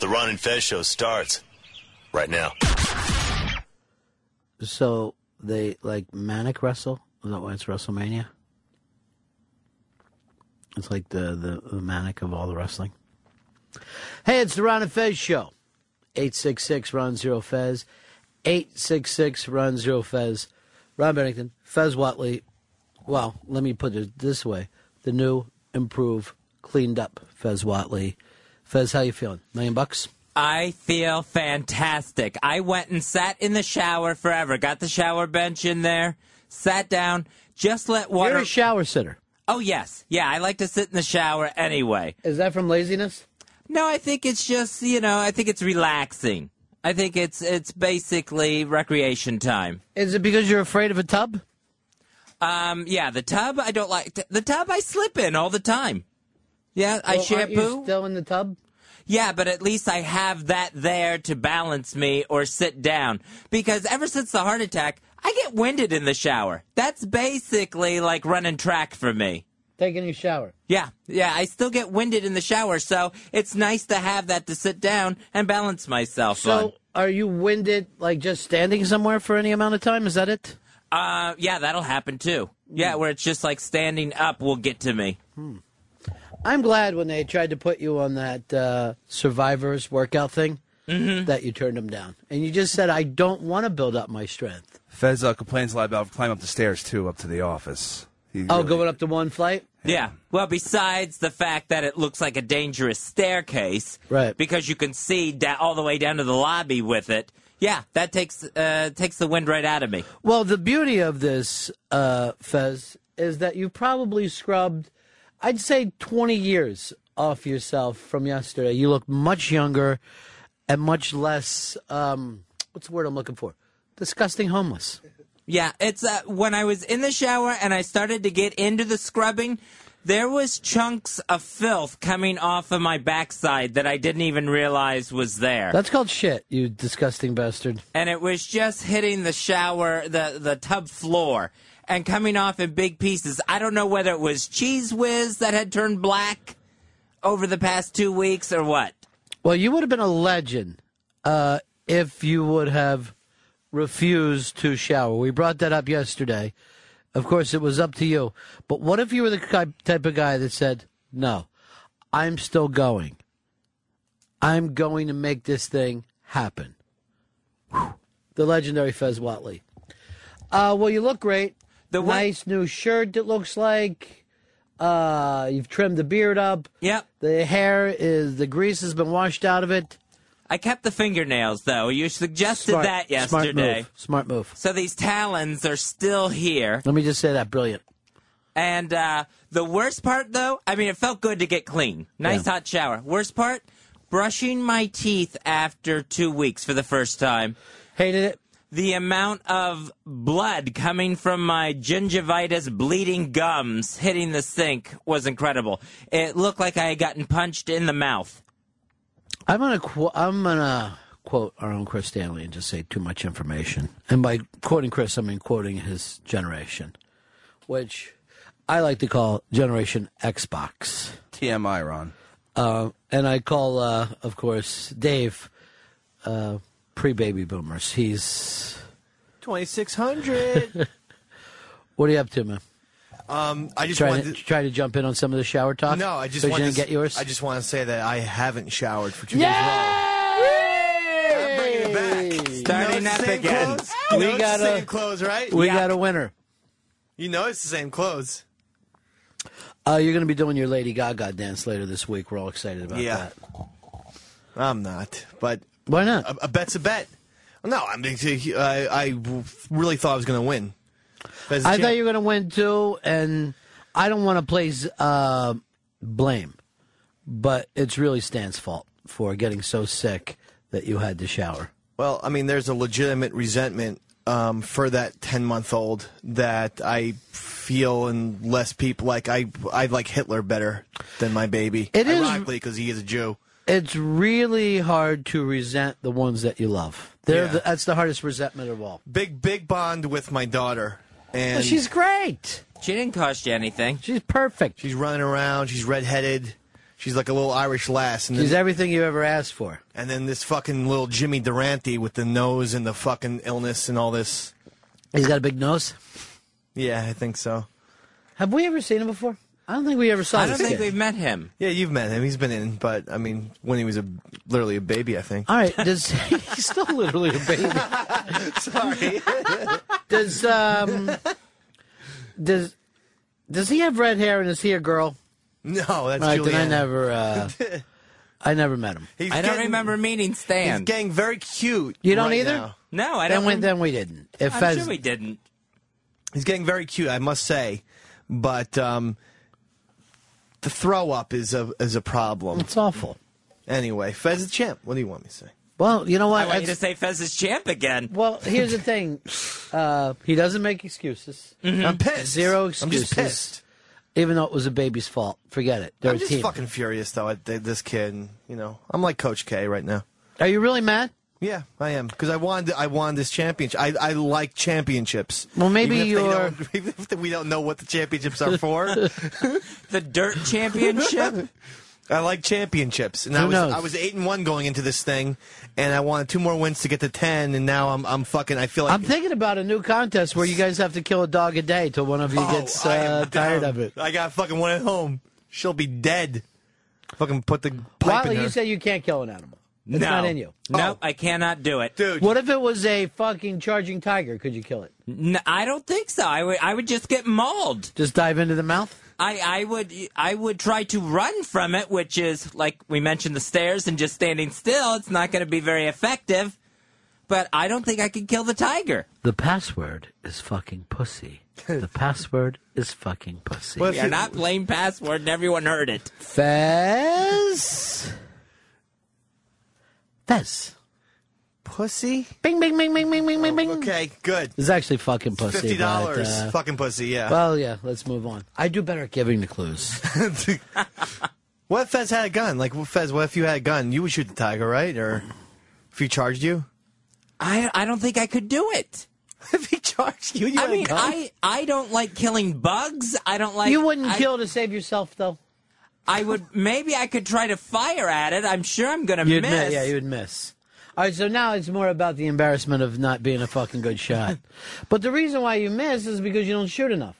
The Ron and Fez show starts right now. So they like manic wrestle. Is that why it's WrestleMania? It's like the, the, the manic of all the wrestling. Hey, it's the Ron and Fez show. 866 Ron Zero Fez. 866 Ron Zero Fez. Ron Bennington, Fez Whatley. Well, let me put it this way. The new, improved, cleaned up Fez Whatley. Fez, how you feeling? Million bucks? I feel fantastic. I went and sat in the shower forever. Got the shower bench in there, sat down, just let water. You're a shower sitter. oh yes, yeah. I like to sit in the shower anyway. Is that from laziness? No, I think it's just you know. I think it's relaxing. I think it's it's basically recreation time. Is it because you're afraid of a tub? Um, yeah, the tub I don't like. The tub I slip in all the time. Yeah, I Well, aren't you shampoo. still in the tub? Yeah, but at least I have that there to balance me or sit down. Because ever since the heart attack, I get winded in the shower. That's basically like running track for me. Taking a shower. Yeah, yeah, I still get winded in the shower, so it's nice to have that to sit down and balance myself So, are you winded like just standing somewhere for any amount of time? Is that it? Uh, yeah, that'll happen too. Yeah, where it's just like standing up will get to me. I'm glad when they tried to put you on that uh, Survivors workout thing Mm-hmm. that you turned them down, and you just said, "I don't want to build up my strength." Fez uh, complains a lot about climbing up the stairs too, up to the office. He Oh, really- going up to one flight. Yeah. Well, besides the fact that it looks like a dangerous staircase, Right. Because you can see da- all the way down to the lobby with it. Yeah, that takes uh, takes the wind right out of me. Well, the beauty of this, uh, Fez, is that you probably scrubbed, I'd say, 20 years off yourself from yesterday. You look much younger and much less, um, what's the word I'm looking for? Disgusting homeless. Yeah, it's uh, when I was in the shower and I started to get into the scrubbing. There was chunks of filth coming off of my backside that I didn't even realize was there. That's called shit, you disgusting bastard. and it was just hitting the shower, the the tub floor, and coming off in big pieces. I don't know whether it was cheese whiz that had turned black over the past two weeks or what. Well, you would have been a legend uh, if you would have refused to shower. We brought that up yesterday. Of course, it was up to you. But what if you were the type of guy that said, no, I'm still going. I'm going to make this thing happen. Whew. The legendary Fez Whatley. Uh, well, you look great. The one- nice new shirt, it looks like. Uh, you've trimmed the beard up. Yep. The hair is the grease has been washed out of it. I kept the fingernails though. You suggested that yesterday. Smart move. Smart move. So these talons are still here. Let me just say that. Brilliant. And uh, the worst part, though, I mean, it felt good to get clean. Nice Yeah. hot shower. Worst part, brushing my teeth after two weeks for the first time. Hated it. The amount of blood coming from my gingivitis bleeding gums hitting the sink was incredible. It looked like I had gotten punched in the mouth. I'm gonna qu- I'm gonna quote our own Chris Stanley and just say too much information. And by quoting Chris, I mean quoting his generation, which I like to call Generation Xbox. TMI, Ron. Uh, and I call, uh, of course, Dave uh, pre-baby boomers. He's 2600. what are you up to, man? um, I just Trying wanted to, to. try to jump in on some of the shower talk. No, I just so you wanted to, get yours. I just want to say that I haven't showered for two days in. Yay! I'm bringing it back. Starting you know up again. Clothes? You We know gotta- the same clothes, right? We Yeah. got a winner. You know it's the same clothes. Uh, you're going to be doing your Lady Gaga dance later this week. We're all excited about Yeah. that. I'm not, but Why not? a, a bet's a bet. No, I mean, I, I really thought I was going to win. I champ. thought you were going to win too, and I don't want to place uh, blame, but it's really Stan's fault for getting so sick that you had to shower. Well, I mean, there's a legitimate resentment um, for that 10 month old that I feel, and less people like I I like Hitler better than my baby. It is- ironically because he is a Jew. It's really hard to resent the ones that you love. They're Yeah. the, that's the hardest resentment of all. Big big bond with my daughter, and Well, she's great. She didn't cost you anything. She's perfect. she's running around. She's redheaded. She's like a little Irish lass, and She's then, everything you ever asked for. and then this fucking little Jimmy Durante with the nose and the fucking illness and all this. He's got a big nose. Yeah, I think so. Have we ever seen him before? I don't think we ever saw him. I don't think kid. we've met him. Yeah, you've met him. He's been in, but I mean, when he was a literally a baby, I think. All right, does he's still literally a baby? Sorry. Does um does does he have red hair and is he a girl? no, that's All right, then I never uh, I never met him. He's I don't getting- remember meeting Stan. He's getting very cute. You don't right either? now. no, I Then don't. we then we didn't. If I'm Fez, sure we didn't. He's getting very cute, I must say. But um, the throw up is a is a problem. it's awful. Anyway, Fez the champ. What do you want me to say? Well, you know what? I want you to say Fez is champ again. well, here's the thing. Uh, he doesn't make excuses, I'm pissed. Zero excuses. I'm excuses. just pissed. even though it was a baby's fault. Forget it. They're I'm just team. fucking furious though at this kid. And, you know, I'm like Coach K right now. Are you really mad? Yeah, I am because I wanted I wanted this championship. I I like championships. Well, maybe even if you're- don't- even if we don't know what the championships are for. The Dirt Championship. I like championships, and Who I was knows? I was eight and one going into this thing, and I wanted two more wins to get to ten, and now I'm I'm fucking. I feel like I'm thinking about a new contest where you guys have to kill a dog a day till one of you Oh, gets uh, tired of it. I got fucking one at home. She'll be dead. Fucking put the pipe Wiley, in her. you say you can't kill an animal. It's no. not in you. No, Oh. I cannot do it. dude. What if it was a fucking charging tiger? Could you kill it? I don't think so. I would. I would just get mauled. Just dive into the mouth? I, I would. I would try to run from it, which is like we mentioned the stairs and just standing still. It's not going to be very effective. But I don't think I could kill the tiger. The password is fucking pussy. The password is fucking pussy. What if We are not playing password, and everyone heard it. Fez. Fez. pussy? Bing, bing, bing, bing, bing, bing, bing, bing. Okay, good. It's actually fucking pussy. Fifty dollars, but, uh, fucking pussy. Yeah. well, yeah, let's move on. I do better at giving the clues. what if Fez had a gun? Like what Fez, what if you had a gun? You would shoot the tiger, right? Or if he charged you? I I don't think I could do it. if he charged you, you I had a mean, gun? I I don't like killing bugs. I don't like. you wouldn't I, kill to save yourself, though? I would maybe I could try to fire at it. I'm sure I'm gonna You'd miss. miss. Yeah, you would miss. All right, so now it's more about the embarrassment of not being a fucking good shot. but the reason why you miss is because you don't shoot enough.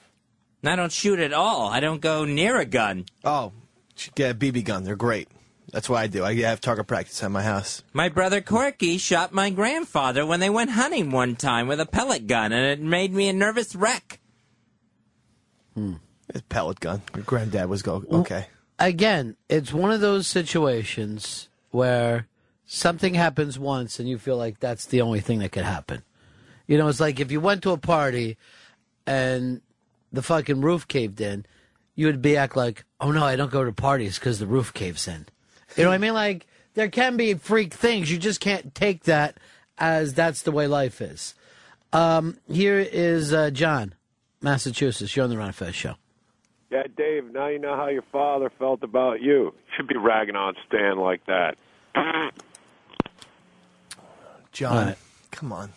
I don't shoot at all. I don't go near a gun. Oh, should get a BB gun. They're great. That's what I do. I have target practice at my house. My brother Corky shot my grandfather when they went hunting one time with a pellet gun, and it made me a nervous wreck. Hmm. It's a pellet gun. Your granddad was go okay. Again, it's one of those situations where something happens once and you feel like that's the only thing that could happen. You know, it's like if you went to a party and the fucking roof caved in, you would be act like, oh no, I don't go to parties because the roof caves in. You know what I mean? Like there can be freak things. You just can't take that as that's the way life is. Um, here is uh, John, Massachusetts. You're on the Ron Fez show. Yeah, Dave, now you know how your father felt about you. Should be ragging on Stan like that. John, All right. come on.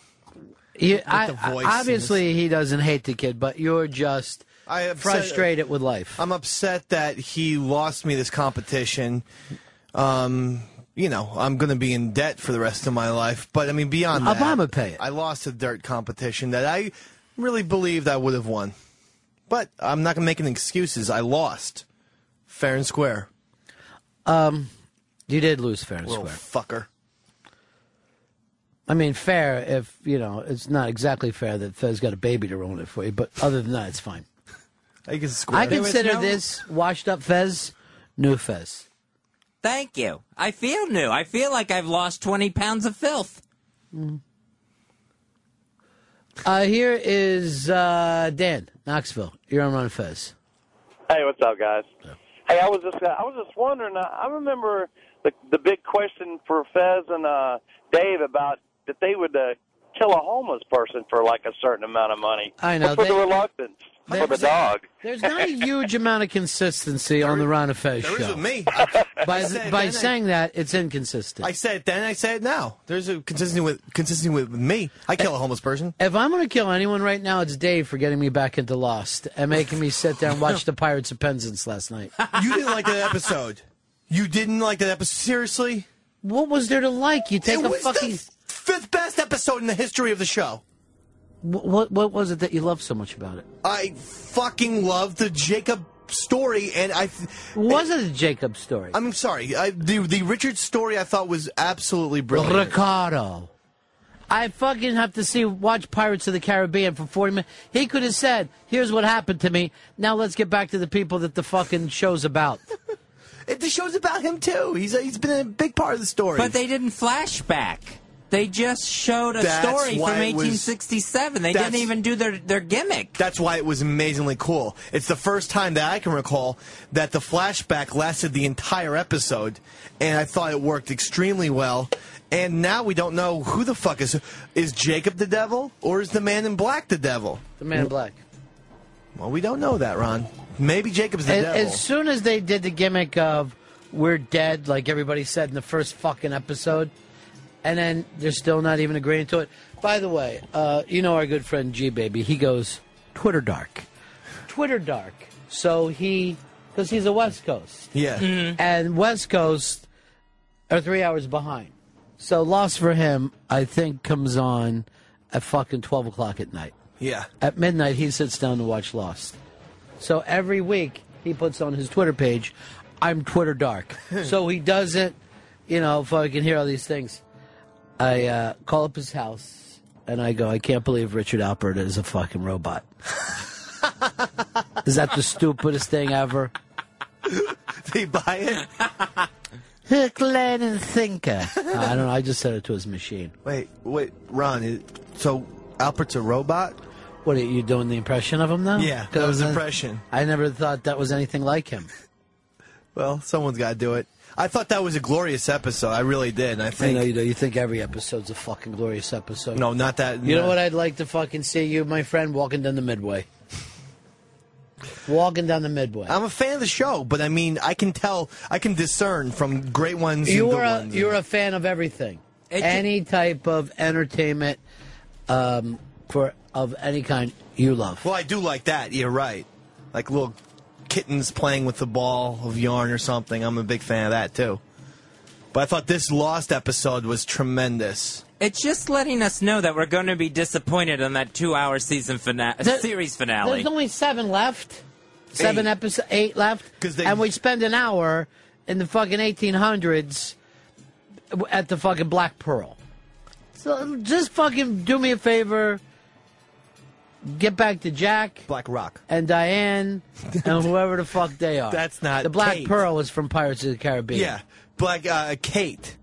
You, I, the I- obviously, he doesn't hate the kid, but you're just I have frustrated with life. I'm upset that he lost me this competition. Um, you know, I'm going to be in debt for the rest of my life. But I mean, beyond that, Obama pay it. I lost a dirt competition that I really believed I would have won. But I'm not going to make any excuses. I lost, fair and square. Um, you did lose fair and Little square. fucker. I mean, fair if you know it's not exactly fair that Fez got a baby to ruin it for you, but other than that, it's fine. I can square. I consider no- this washed up Fez, new Fez. Thank you. I feel new. I feel like I've lost 20 pounds of filth. Mm. Uh, here is uh, Dan Knoxville. You're on Ron Fez. Hey, what's up, guys? Hey, I was just uh, I was just wondering. Uh, I remember the the big question for Fez and uh, Dave about that they would uh, kill a homeless person for like a certain amount of money. I know, What's with they- the reluctance for the dog? There's not a huge amount of consistency on the Ron of Fez There is show. with me. By said by then I- saying that, it's inconsistent. I said it then. I say it now. There's a consistency with consistency with, with me. I kill a homeless person. If I'm going to kill anyone right now, it's Dave for getting me back into Lost and making me sit there and watch the Pirates of Penzance last night. You didn't like that episode. You didn't like that episode? Seriously? What was there to like? You take it a was fucking. the fifth best episode in the history of the show. Wh- What what was it that you loved so much about it? I fucking love the Jacob story, and I. Was it a Jacob story? I'm sorry. I, the the Richard story I thought was absolutely brilliant. Ricardo. I fucking have to see watch Pirates of the Caribbean for 40 minutes. He could have said, "Here's what happened to me. Now let's get back to the people that the fucking show's about." It, the show's about him too. He's a, he's been a big part of the story. But they didn't flashback. They just showed a That's story from why it was- 1867. They didn't even do their, their gimmick. That's why it was amazingly cool. It's the first time that I can recall that the flashback lasted the entire episode, and I thought it worked extremely well. And now we don't know who the fuck is is Jacob the devil or is the man in black the devil? The Man in Black. Well, we don't know that, Ron. Maybe Jacob's the As, devil. as soon as they did the gimmick of "We're dead," like everybody said in the first fucking episode, and then they're still not even agreeing to it. By the way, uh, you know our good friend G Baby. He goes Twitter dark, Twitter dark. So he, because he's a West Coast, yeah. and West Coast are three hours behind. So Lost for him, I think, comes on at fucking twelve o'clock at night. Yeah. At midnight, he sits down to watch Lost. So every week, he puts on his Twitter page, I'm Twitter dark. so he doesn't, you know, if I can hear all these things. I uh, call up his house and I go, I can't believe Richard Alpert is a fucking robot. is that the stupidest thing ever? He buy it? Glenn and Thinker. I don't know. I just said it to his machine. wait, wait, Ron. So Alpert's a robot? What are you doing? The impression of him now? Yeah, that was uh, impression. I never thought that was anything like him. Well, someone's got to do it. I thought that was a glorious episode. I really did. And I I think know you do. You think every episode's a fucking glorious episode. no, not that. You know what I'd like to fucking see you, my friend, walking down the midway. walking down the midway. I'm a fan of the show, but I mean, I can tell, I can discern from great ones. and you good are a, ones. you're a fan of everything. It ju- any type of entertainment um, for of any kind you love. Well, I do like that. You're right. Like little kittens playing with the ball of yarn or something. I'm a big fan of that too. But I thought this Lost episode was tremendous. It's just letting us know that we're going to be disappointed on that two-hour season finale, There- series finale. There's only seven left. Seven Eight. episodes, eight left. 'Cause they- and we spend an hour in the fucking 1800s at the fucking Black Pearl. So just fucking do me a favor. Get back to Jack Black Rock. and Diane and whoever the fuck they are. That's not the Black Kate. Pearl is from Pirates of the Caribbean. Yeah, Black uh, Kate.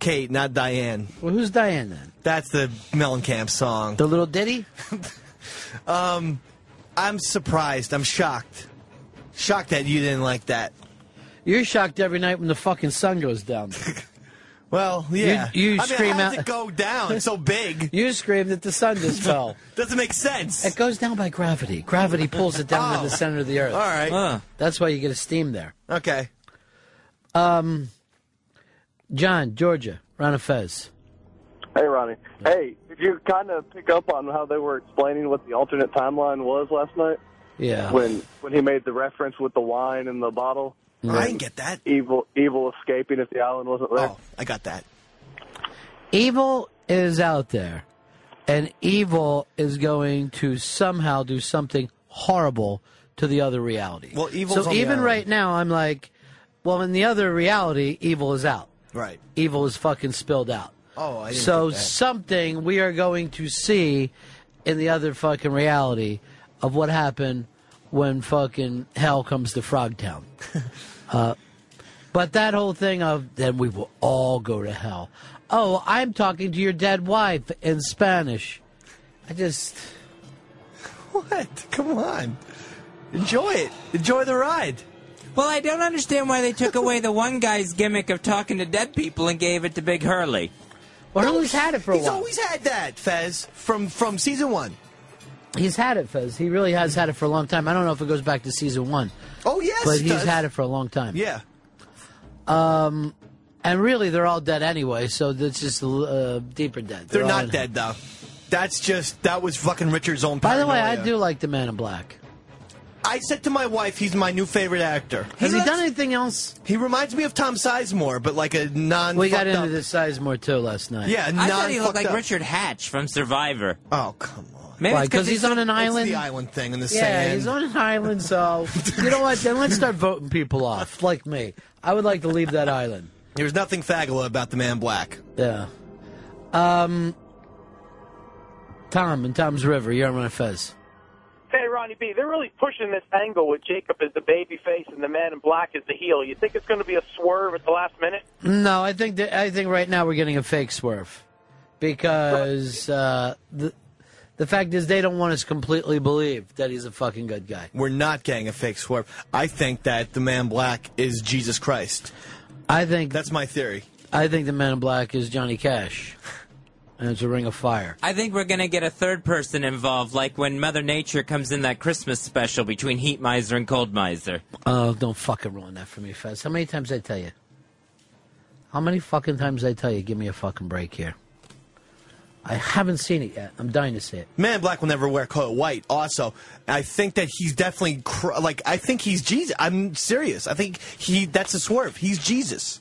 Kate, not Diane. Well, who's Diane then? That's the Mellencamp song. The little ditty? um, I'm surprised. I'm shocked. Shocked that you didn't like that. You're shocked every night when the fucking sun goes down. Well, yeah. you I mean, scream how does out- it go down? It's so big. you scream that the sun just fell. Doesn't make sense. It goes down by gravity. Gravity pulls it down to Oh. the center of the earth. All right. Huh. That's why you get a steam there. Okay. Um, John, Georgia, Rana Fez. Hey, Ronnie. Hey, did you kind of pick up on how they were explaining what the alternate timeline was last night Yeah. when when he made the reference with the wine and the bottle? I didn't get that. Evil, evil escaping if the island wasn't there. Oh, I got that. Evil is out there, and evil is going to somehow do something horrible to the other reality. Well, evil's So on even island. right now, I'm like, well, in the other reality, evil is out. Right. Evil is fucking spilled out. Oh, I didn't so get that. something we are going to see in the other fucking reality of what happened when fucking hell comes to Frogtown. uh, but that whole thing of then we will all go to hell. Oh, I'm talking to your dead wife in Spanish. I just What? Come on. Enjoy it. Enjoy the ride. Well, I don't understand why they took away the one guy's gimmick of talking to dead people and gave it to Big Hurley. well, Hurley's had it for a He's while. He's always had that, Fez, from from season one. He's had it, Fez. He really has had it for a long time. I don't know if it goes back to season one, Oh yes, but it he's does. had it for a long time. Yeah. And really, they're all dead anyway, so that's just uh, deeper dead. They're all not dead though. That's just that was fucking Richard's own. By the way, I do like the Man in Black. I said to my wife, he's my new favorite actor. Has he, looks- done anything else? He reminds me of Tom Sizemore, but like a non. We got into up. the Sizemore too last night. Yeah, I non. thought he looked like up. Richard Hatch from Survivor. Oh come on. Maybe Why? Because he's on an It's island. the island thing in the Yeah, sand. he's on an island. So you know what? Then let's start voting people off, like me. I would like to leave that island. There's nothing fabulous about the man black. Yeah. Um. Tom and Tom's River. You're on my Fez. Hey, Ronnie B, they're really pushing this angle with Jacob as the baby face and the man in black as the heel. You think it's going to be a swerve at the last minute? No, I think that I think right now we're getting a fake swerve because uh, the the fact is they don't want us to completely believe that he's a fucking good guy. We're not getting a fake swerve. I think that the man in black is Jesus Christ. I think That's my theory. I think the Man in Black is Johnny Cash, and it's a Ring of Fire. I think we're gonna get a third person involved, like when Mother Nature comes in that Christmas special between Heat Miser and Cold Miser. Oh, don't fucking ruin that for me, Fez. How many times I tell you? How many fucking times I tell you? Give me a fucking break here. I haven't seen it yet. I'm dying to see it. Man in Black will never wear coat white. Also, I think that he's definitely cr- like I think he's Jesus. I'm serious. I think he that's a swerve. He's Jesus.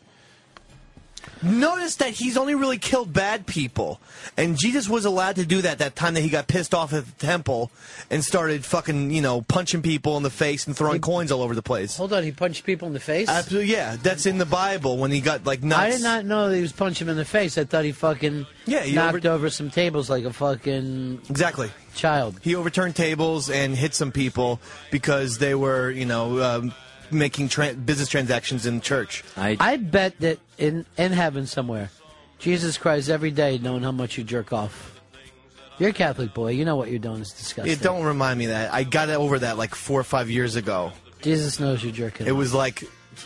Notice that he's only really killed bad people, and Jesus was allowed to do that that time that he got pissed off at the temple and started fucking you know punching people in the face and throwing coins all over the place. Hold on, he punched people in the face. Absolutely, yeah. That's in the Bible when he got like nuts. I did not know that he was punching him in the face. I thought he fucking Yeah, he knocked over- over... some tables like a fucking exactly. child. He overturned tables and hit some people because they were, you know, um, making tra- business transactions in church. I, I bet that in in heaven somewhere, Jesus Christ every day knowing how much you jerk off. You're a Catholic boy. You know what you're doing is disgusting. It don't remind me that. I got over that like four or five years ago. Jesus knows you're jerking. It off. was like,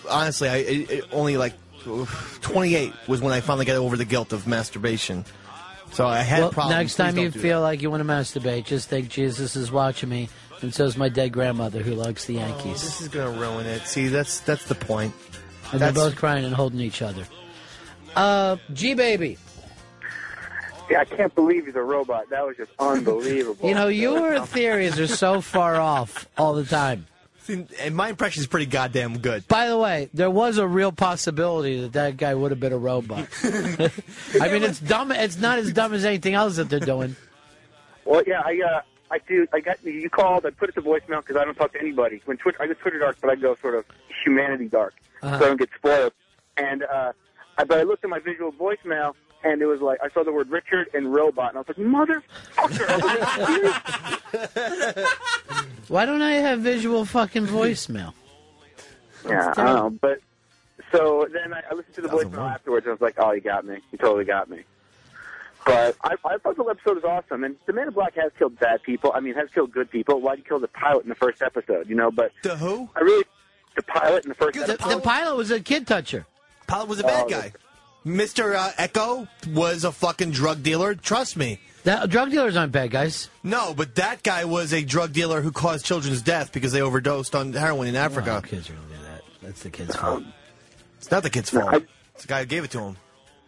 honestly, I it, it only like 28 was when I finally got over the guilt of masturbation. So I had Well, problems. next Please time don't you do feel like you want to masturbate, just think Jesus is watching me, and so is my dead grandmother who likes the that. Yankees. this is gonna ruin it. See, that's that's the point. and they're both crying and holding each other. Uh, G baby, Yeah, I can't believe he's a robot. That was just unbelievable. you know your theories are so far off all the time. See, and my impression is pretty goddamn good. By the way, there was a real possibility that that guy would have been a robot. I mean, it's dumb. It's not as dumb as anything else that they're doing. Well, yeah, I uh, I do. I got you called. I put it to voicemail because I don't talk to anybody. When Twitter, I go Twitter dark, but I go sort of humanity dark, Uh-huh. so I don't get spoiled. And uh, I, but I looked at my visual voicemail, and it was like I saw the word Richard and robot, and I was like, motherfucker. Why don't I have visual fucking voicemail? yeah, I don't know, but so then I, I listened to the Doesn't voicemail work. afterwards, and I was like, oh, you got me. You totally got me. But I, I thought the episode was awesome, and the Man in Black has killed bad people. I mean, has killed good people. Why'd you kill the pilot in the first episode? You know, but The who? I really the pilot in the first Good, The, episode. the pilot was a kid toucher. Pilot was a bad Oh, guy. Mr. Uh, Eko was a fucking drug dealer. Trust me. That, drug dealers aren't bad guys. No, but that guy was a drug dealer who caused children's death because they overdosed on heroin in Africa. Oh, kids are gonna do that. That's the kid's fault. It's not the kid's fault. I- it's the guy who gave it to him.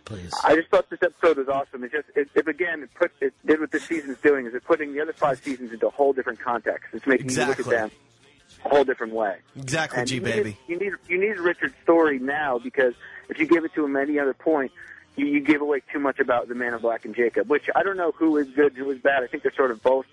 Please. I just thought this episode was awesome. It just, it, it again, it put, it did what this season's doing is it putting the other five seasons into a whole different context. It's making you look at them a whole different way. Exactly, And G you baby. Need, you need you need Richard's story now because if you give it to him at any other point, you, you give away too much about the Man in Black and Jacob. Which I don't know who is good, who is bad. I think they're sort of both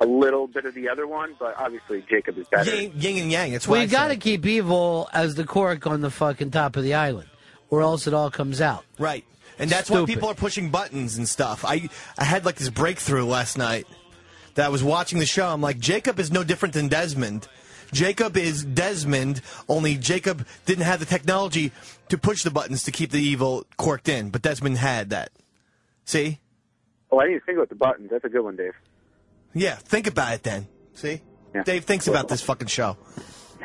a little bit of the other one, but obviously Jacob is better. Yin, yin and yang. That's Well, why you got to keep evil as the cork on the fucking top of the island, or else it all comes out. right, and that's why people are pushing buttons and stuff. I I had like this breakthrough last night that I was watching the show. I'm like, Jacob is no different than Desmond. Jacob is Desmond, only Jacob didn't have the technology to push the buttons to keep the evil corked in, but Desmond had that. See? Oh, I didn't think about the buttons. That's a good one, Dave. Yeah, think about it then. See? Yeah. Dave thinks about this fucking show.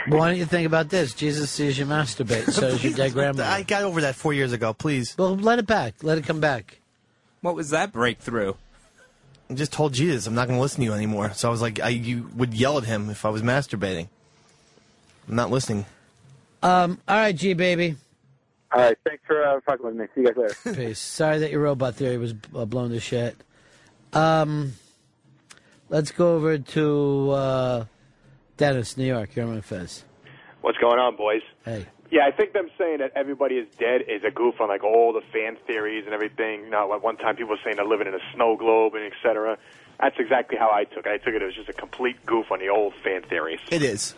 Why don't you think about this? Jesus sees you masturbate, so does your dead grandmother. I got over that four years ago. Please. Well, let it back. Let it come back. what was that breakthrough? I just told Jesus I'm not going to listen to you anymore. So I was like, I you would yell at him if I was masturbating. I'm not listening. Um, all right, G baby. All right, thanks for uh, fucking with me. See you guys later. Peace. Sorry that your robot theory was uh, blown to shit. Um, let's go over to uh, Dennis, New York. You're on Fez. What's going on, boys? Hey. Yeah, I think them saying that everybody is dead is a goof on like all the fan theories and everything. You know, at one time people were saying they're living in a snow globe and et cetera. That's exactly how I took it. I took it as just a complete goof on the old fan theories. It is.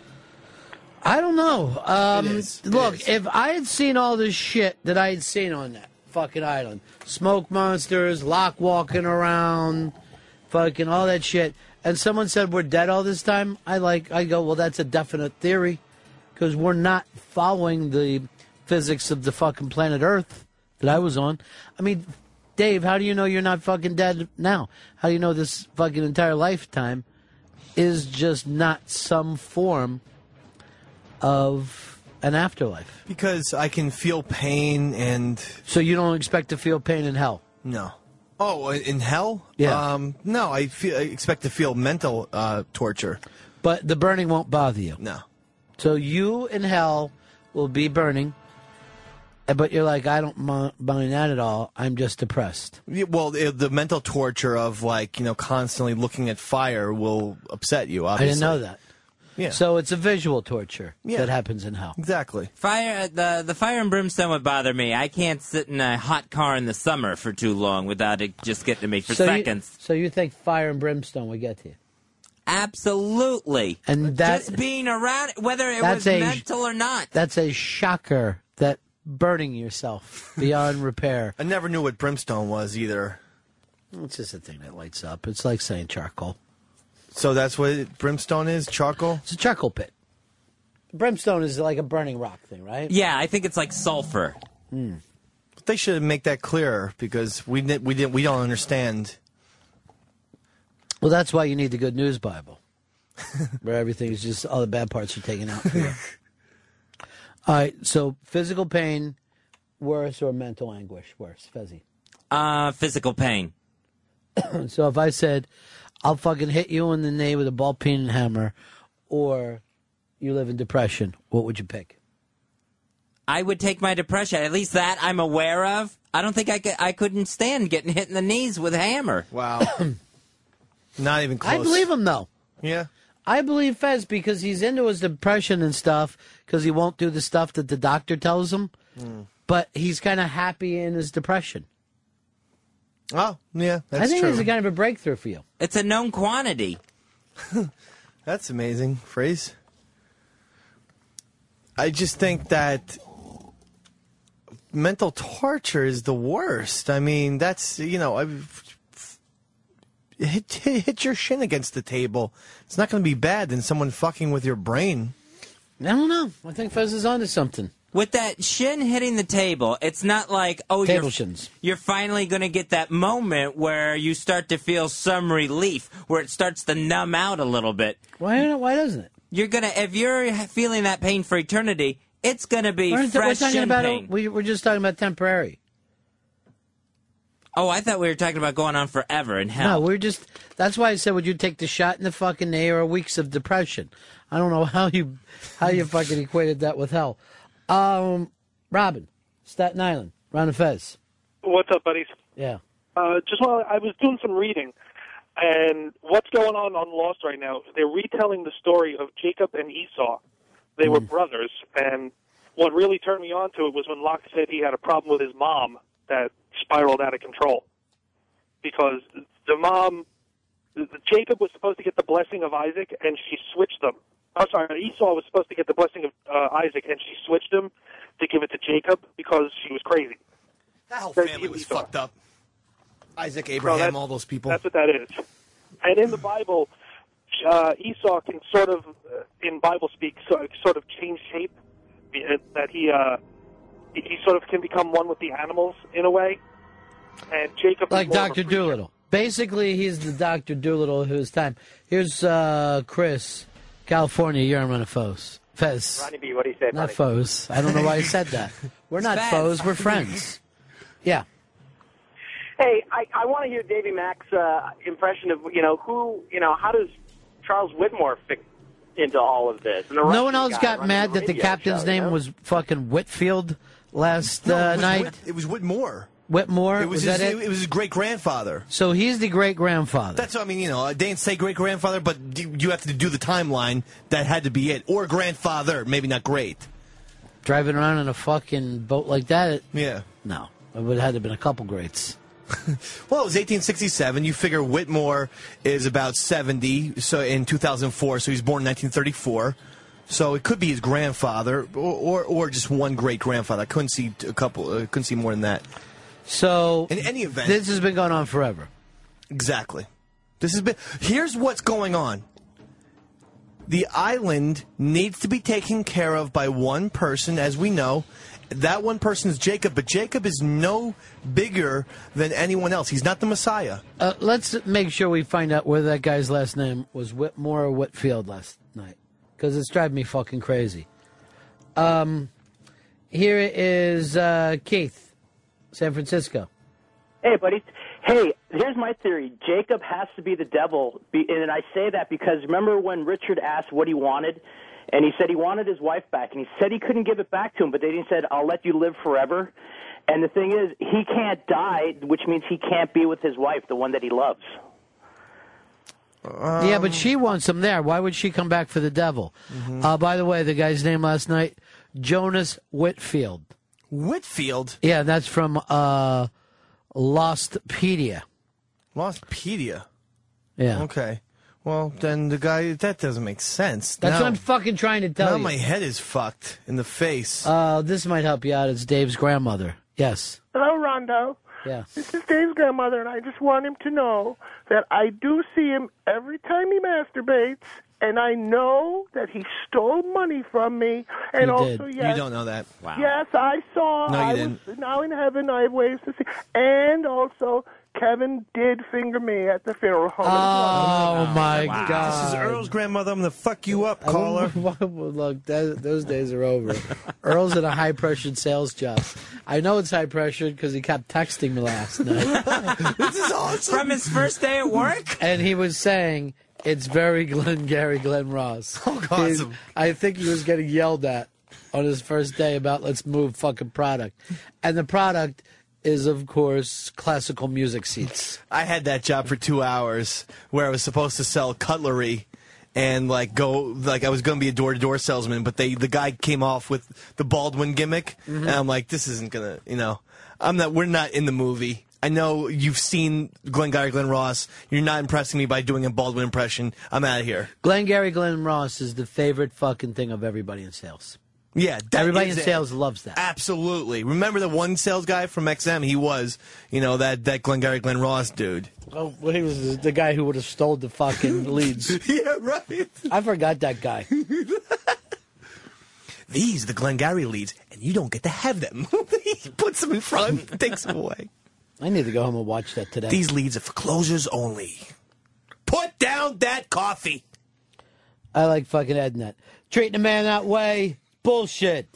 I don't know. Um, It is. It look, is. if I had seen all this shit that I had seen on that fucking island, smoke monsters, Locke walking around, fucking all that shit, and someone said we're dead all this time, I like, I go, well, that's a definite theory, because we're not following the physics of the fucking planet Earth that I was on. I mean, Dave, how do you know you're not fucking dead now? How do you know this fucking entire lifetime is just not some form of an afterlife? Because I can feel pain and So you don't expect to feel pain in hell? no. Oh, in hell? Yeah. Um, no, I, feel, I expect to feel mental uh, torture. But the burning won't bother you. No. So you in hell will be burning, eh, but you're like, I don't mind that at all. I'm just depressed. Yeah, Well, the, the mental torture of like you know constantly looking at fire will upset you. I Obviously, didn't know that. Yeah. So it's a visual torture Yeah. that happens in hell. exactly. Fire uh, the the fire and brimstone would bother me. I can't sit in a hot car in the summer for too long without it just getting to me for so seconds. You, so you think fire and brimstone would get to you? Absolutely. And that just being around, it, whether it was a- mental or not. that's a shocker. That burning yourself beyond repair. I never knew what brimstone was either. It's just a thing that lights up. It's like saying charcoal. So that's what brimstone is? Charcoal? It's a charcoal pit. Brimstone is like a burning rock thing, right? Yeah, I think it's like sulfur. They should make that clearer because we didn't, we didn't we don't understand. Well, that's why you need the Good News Bible, where everything is just all the bad parts are taken out for you. all right, so physical pain worse or mental anguish worse, Fezzy? Uh, physical pain. So if I said, I'll fucking hit you in the knee with a ball peen and hammer, or you live in depression, what would you pick? I would take my depression. At least that I'm aware of. I don't think I could. I couldn't stand getting hit in the knees with a hammer. Wow. Not even close. I believe him, though. Yeah. I believe Fez because he's into his depression and stuff because he won't do the stuff that the doctor tells him. Hmm. But he's kind of happy in his depression. Oh, yeah, that's I think true. it's a kind of a breakthrough for you. It's a known quantity. That's amazing phrase. I just think that mental torture is the worst. I mean, that's you know, I've, hit, hit hit your shin against the table. It's not going to be bad than someone fucking with your brain. I don't know. I think Fez is onto something. With that shin hitting the table, it's not like oh Table you're shins. you're finally going to get that moment where you start to feel some relief, where it starts to numb out a little bit. Why? Why doesn't it? You're gonna if you're feeling that pain for eternity, it's gonna be We're, we're fresh shin about. pain. We, we're just talking about temporary. oh, I thought we were talking about going on forever in hell. No, we're just. That's why I said, would you take the shot in the fucking knee or weeks of depression? I don't know how you how you fucking equated that with hell. Um, Robin, Staten Island, Ron Fez. What's up, buddies? Yeah. Uh, just while I was doing some reading, and what's going on on Lost right now? They're retelling the story of Jacob and Esau. They were brothers, and what really turned me on to it was when Locke said he had a problem with his mom that spiraled out of control, because the mom, Jacob was supposed to get the blessing of Isaac, and she switched them. I'm sorry, Esau was supposed to get the blessing of uh, Isaac, and she switched him to give it to Jacob because she was crazy. That whole That's family was Esau. fucked up. Isaac, Abraham, that's- all those people. That's what that is. And in the Bible, uh, Esau can sort of, uh, in Bible speak, so, sort of change shape. uh, That he, uh, he he sort of can become one with the animals in a way. And Jacob, Like more of a Doctor. Dolittle. Basically, he's the Doctor Dolittle of his time. Here's uh, Chris, California. You're on Run of Foes. Fez. Ronnie B, what do you say, Not buddy? foes. I don't know why he said that. We're not Fez. foes. We're friends. Yeah. Hey, I, I want to hear Davy Mack's uh, impression of you know who you know how does Charles Widmore fit into all of this? No one else got mad that the captain's show, you name know? was fucking Whitfield last No, uh, it was night. Whit- it was Widmore. Widmore. It was, that his, it? it was his great grandfather. So he's the great grandfather. That's what I mean. You know, I didn't say great grandfather, but you, you have to do the timeline. That had to be it, or grandfather, maybe not great. Driving around in a fucking boat like that. Yeah. No, it would have had to have been a couple greats. Well, it was 1867. You figure Widmore is about 70, so in 2004, so he's born in 1934. So it could be his grandfather, or or, or just one great grandfather. I couldn't see a couple. uh, couldn't see more than that. So in any event, this has been going on forever. Exactly. This has been. Here's what's going on. The island needs to be taken care of by one person, as we know. That one person is Jacob, but Jacob is no bigger than anyone else. He's not the Messiah. Uh, let's make sure we find out whether that guy's last name was Widmore or Whitfield last night, because it's driving me fucking crazy. Um, here is uh, Keith, San Francisco. Hey, buddy. Hey, here's my theory. Jacob has to be the devil, and I say that because remember when Richard asked what he wanted, and he said he wanted his wife back, and he said he couldn't give it back to him, but then he said, "I'll let you live forever." And the thing is, he can't die, which means he can't be with his wife, the one that he loves. yeah, but she wants him there. Why would she come back for the devil? Uh, by the way, the guy's name last night, Jonas Whitfield. Whitfield? Yeah, that's from uh, Lostpedia. Lostpedia. Yeah. Okay. Well, then the guy that doesn't make sense. That's Now- what I'm fucking trying to tell now you. my head is fucked in the face. Uh, this might help you out. It's Dave's grandmother. Yes. Hello, Rondo. Yeah. This is Dave's grandmother, and I just want him to know that I do see him every time he masturbates, and I know that he stole money from me. And you also, did. yes, You don't know that. Wow. Yes, I saw. No, you I didn't. was now in heaven. I have ways to see. And also, Kevin did finger me at the funeral home. Oh, oh my oh, God. This is Earl's grandmother. I'm gonna fuck you up, caller. Look, that, those days are over. Earl's in a high pressured sales job. I know it's high pressured because he kept texting me last night. this is awesome. From his first day at work? and he was saying it's very Glengarry Glen Ross. Oh, awesome. I think he was getting yelled at on his first day about let's move fucking product, and the product is of course classical music seats. I had that job for two hours where I was supposed to sell cutlery and like go like I was going to be a door to door salesman, but they the guy came off with the Baldwin gimmick, Mm-hmm. and I'm like, this isn't gonna, you know, I'm not. We're not in the movie. I know you've seen Glengarry Glen Ross. You're not impressing me by doing a Baldwin impression. I'm out of here. Glengarry Glen Ross is the favorite fucking thing of everybody in sales. Yeah, that Everybody in is it. sales loves that. Absolutely. Remember the one sales guy from XM? He was, you know, that that Glengarry Glen Ross dude. Oh, well, he was the guy who would have stole the fucking leads. yeah, right. I forgot that guy. These are the Glengarry leads, and you don't get to have them. he puts them in front, takes them away. I need to go home and watch that today. These leads are for closers only. Put down that coffee. I like fucking Ednet. Treating a man that way, bullshit.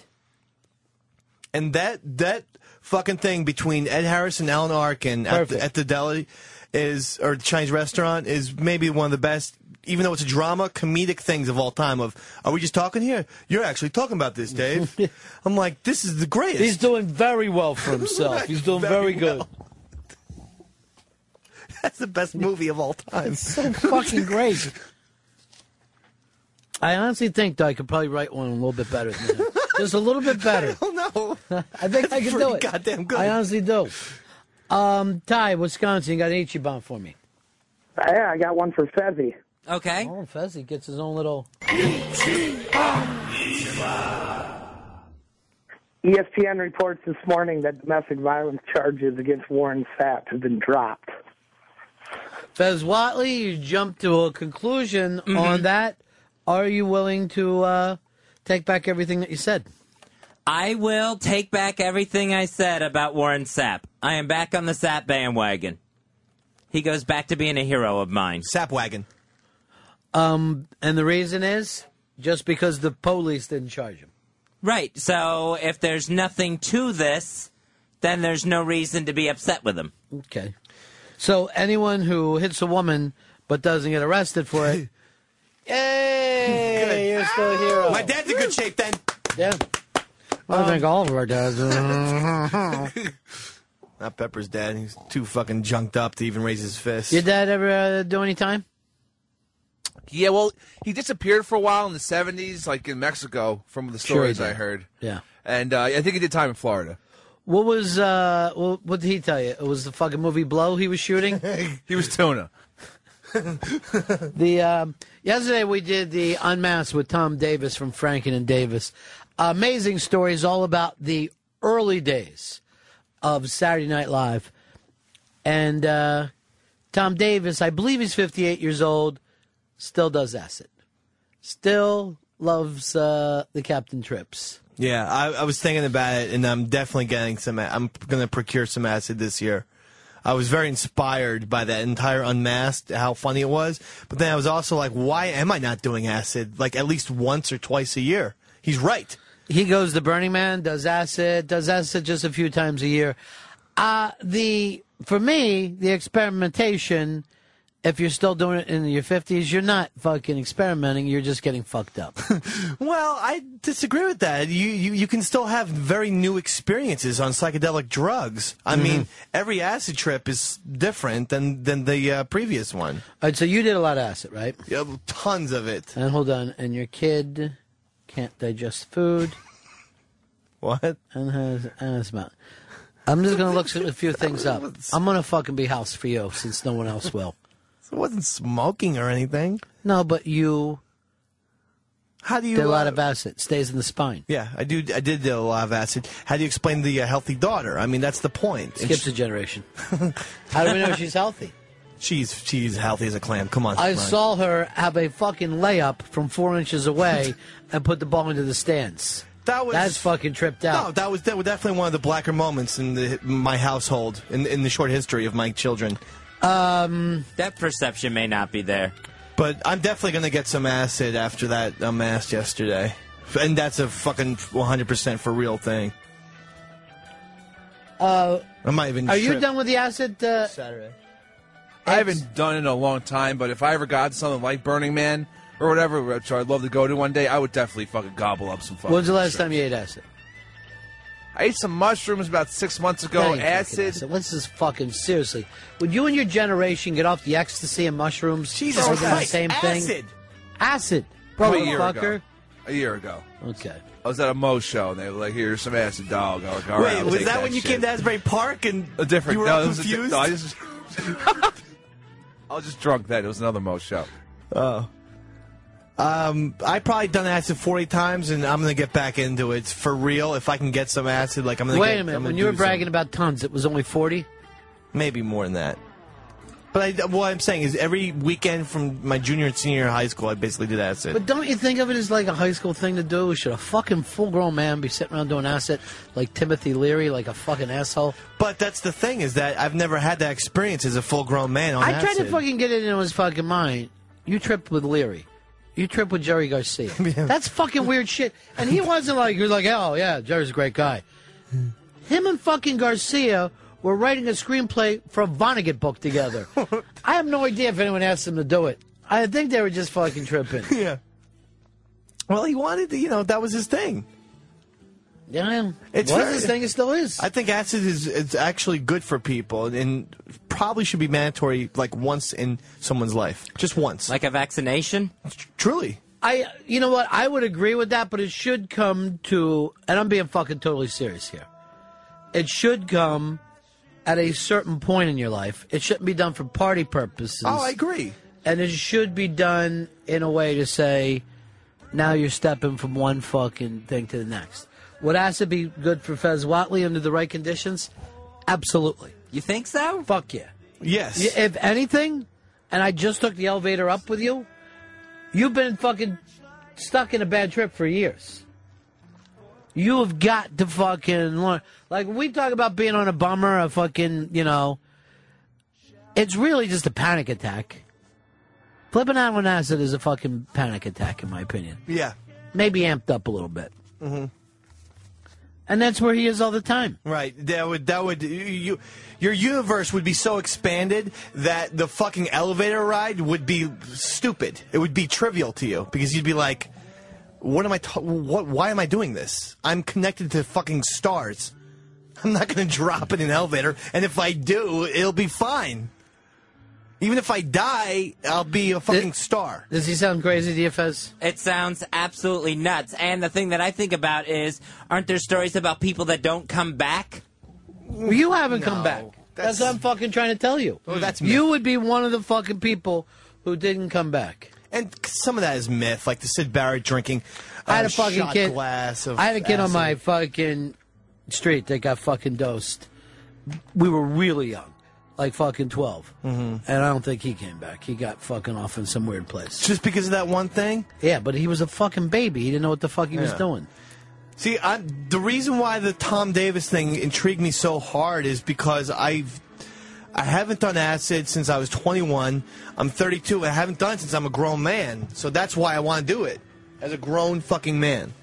And that that fucking thing between Ed Harris and Alan Arkin at the, at the deli is or the Chinese restaurant is maybe one of the best. Even though it's a drama, comedic things of all time. Of are we just talking here? You're actually talking about this, Dave. I'm like, this is the greatest. He's doing very well for himself. He's doing very, Very good. well. That's the best movie of all time. so fucking great. I honestly think though I could probably write one a little bit better than that. Just a little bit better. Oh no! I think I can do pretty it. goddamn good. I honestly do. Um, Ty, Wisconsin, you got an Ichiban for me. Yeah, I got one for Fezzy. Okay. Oh, Fezzy gets his own little. ESPN reports this morning that domestic violence charges against Warren Sapp have been dropped. Fez Whatley, you jumped to a conclusion Mm-hmm. on that. Are you willing to uh, take back everything that you said? I will take back everything I said about Warren Sapp. I am back on the Sapp bandwagon. He goes back to being a hero of mine. Sapp wagon. Um, and the reason is just because the police didn't charge him. Right. So if there's nothing to this, then there's no reason to be upset with him. Okay. So anyone who hits a woman but doesn't get arrested for it, yay, you're still a hero. My dad's in good shape then. Yeah. I think all of our dads. I Not Pepper's dad. He's too fucking junked up to even raise his fist. Your dad ever uh, do any time? Yeah, well, he disappeared for a while in the '70s, like in Mexico, from the Sure he stories I did. heard. Yeah. And uh, I think he did time in Florida. What was uh? What, what did he tell you? It was the fucking movie Blow he was shooting. he was tuna. the um, yesterday we did the Unmasked with Tom Davis from Franken and Davis. Amazing stories all about the early days of Saturday Night Live, and uh, Tom Davis, I believe he's 58 years old, still does acid, still loves uh, the Captain Trips. Yeah, I, I was thinking about it, and I'm definitely getting some. I'm going to procure some acid this year. I was very inspired by that entire Unmasked, how funny it was. But then I was also like, why am I not doing acid like at least once or twice a year? He's right. He goes to Burning Man, does acid, does acid just a few times a year. Uh, the for me, the experimentation. If you're still doing it in your fifties, you're not fucking experimenting. You're just getting fucked up. Well, I disagree with that. You, you you can still have very new experiences on psychedelic drugs. I Mm-hmm. mean, every acid trip is different than than the uh, previous one. All right, so you did a lot of acid, right? Yeah, tons of it. And hold on, and your kid can't digest food. What? And has asthma. I'm just gonna look a few things up. I'm gonna fucking be house for you since no one else will. It wasn't smoking or anything. No, but you. How do you? Did a lot uh, of acid. Stays in the spine. Yeah, I do. I did do a lot of acid. How do you explain the uh, healthy daughter? I mean, that's the point. Skips a generation. How do we know she's healthy? she's she's healthy as a clam. Come on. I Ryan. saw her have a fucking layup from four inches away and put the ball into the stands. That was That's fucking tripped out. No, that was that was definitely one of the blacker moments in the my household in in the short history of my children. Um, that perception may not be there. But I'm definitely going to get some acid after that mass yesterday. And that's a fucking 100% for real thing. Uh, I might even are you done with the acid? Uh, Saturday. I haven't done it in a long time, but if I ever got something like Burning Man or whatever, which I'd love to go to one day, I would definitely fucking gobble up some fucking. When's the last time you ate acid? I ate some mushrooms about six months ago. That ain't fucking Acid. acid. Let's just fucking seriously. Would you and your generation get off the ecstasy and mushrooms? Jesus Are they the Christ, same thing. acid. Acid. Probably a year Motherfucker. ago. A year ago. Okay. I was at a Mo show and they were like, "Here's some acid, dog." I was like, "All right, Wait, I'll was take that, when you shit." came to Asbury Park and A different. you were no, all it was a- confused? no, I just. I was just drunk then. It was another Mo show. Oh. Um, I probably done acid 40 times, and I'm gonna get back into it for real. If I can get some acid, like I'm gonna. Wait get, a minute. When you were bragging about tons, it was only forty. maybe more than that. But I, what I'm saying is, every weekend from my junior and senior year of high school, I basically did acid. But don't you think of it as like a high school thing to do? Should a fucking full grown man be sitting around doing acid like Timothy Leary, like a fucking asshole? But that's the thing is that I've never had that experience as a full grown man on I acid. tried to fucking get it into his fucking mind. You tripped with Leary. You trip with Jerry Garcia. That's fucking weird shit. And he wasn't like, he was like, oh, yeah, Jerry's a great guy. Hmm. Him and fucking Garcia were writing a screenplay for a Vonnegut book together. I have no idea if anyone asked them to do it. I think they were just fucking tripping. yeah. Well, he wanted to, you know, that was his thing. Yeah, It's was very- his thing. It still is. I think acid is it's actually good for people and probably should be mandatory like once in someone's life. Just once. Like a vaccination? Truly. I, you know what? I would agree with that, but it should come to, and I'm being fucking totally serious here. It should come at a certain point in your life. It shouldn't be done for party purposes. Oh, I agree. And it should be done in a way to say, now you're stepping from one fucking thing to the next. Would acid be good for Fez Whatley under the right conditions? Absolutely. You think so? Fuck yeah. Yes. Y- If anything, and I just took the elevator up with you, you've been fucking stuck in a bad trip for years. You have got to fucking learn. Like, we talk about being on a bummer, a fucking, you know, it's really just a panic attack. Flipping out on acid is a fucking panic attack, in my opinion. Yeah. Maybe amped up a little bit. Mm-hmm. And that's where he is all the time. Right. That would that would you, you your universe would be so expanded that the fucking elevator ride would be stupid. It would be trivial to you because you'd be like, "What am I? Ta- what? Why am I doing this? I'm connected to fucking stars. I'm not going to drop in an elevator, and if I do, it'll be fine. Even if I die, I'll be a fucking star. Does he sound crazy to you, Fez? It sounds absolutely nuts. And the thing that I think about is, aren't there stories about people that don't come back? You haven't come back. That's, what I'm fucking trying to tell you. Oh, that's you would be one of the fucking people who didn't come back. And some of that is myth, like the Syd Barrett drinking. I had a fucking shot kid. glass of I had a kid on my fucking street that got fucking dosed. We were really young, like fucking 12 Mm-hmm. and I don't think he came back. He got fucking off in some weird place. Just because of that one thing? Yeah, but he was a fucking baby. He didn't know what the fuck he was doing. See, I, the reason why the Tom Davis thing intrigued me so hard is because I've I haven't done acid since I was 21. I'm 32. and I haven't done it since I'm a grown man. So that's why I want to do it as a grown fucking man.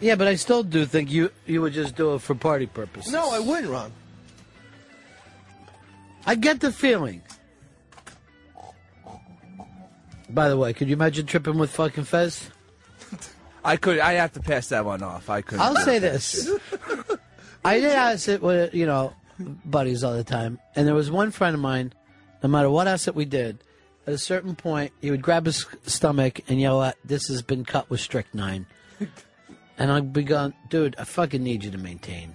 Yeah, but I still do think you you would just do it for party purposes. No, I wouldn't, Ron. I get the feeling. By the way, could you imagine tripping with fucking Fez? I could. I have to pass that one off. I could. I'll say this. I did acid with you know buddies all the time, and there was one friend of mine. No matter what acid we did, at a certain point, he would grab his stomach and yell out, "This has been cut with strychnine," and I'd be going, "Dude, I fucking need you to maintain."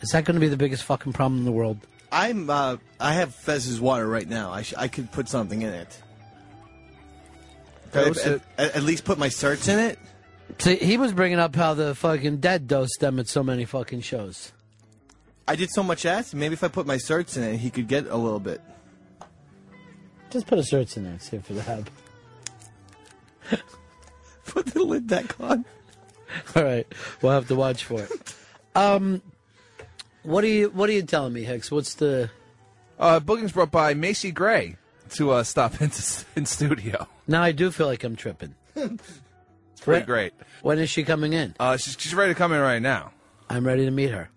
Is that going to be the biggest fucking problem in the world? I'm. Uh, I have Fez's water right now. I, sh- I could put something in it. Dose at, it. at- at least put my certs in it. See, he was bringing up how the fucking dead dosed them at so many fucking shows. I did so much acid. Maybe if I put my certs in it, he could get a little bit. Just put a certs in there and see if it'll help. Put the lid back on. All right, we'll have to watch for it. Um, what are you What are you telling me, Hicks? What's the? Uh, bookings brought by Macy Gray to uh, stop into in studio. Now I do feel like I'm tripping. It's pretty When- great. When is she coming in? Uh, she's, she's ready to come in right now. I'm ready to meet her.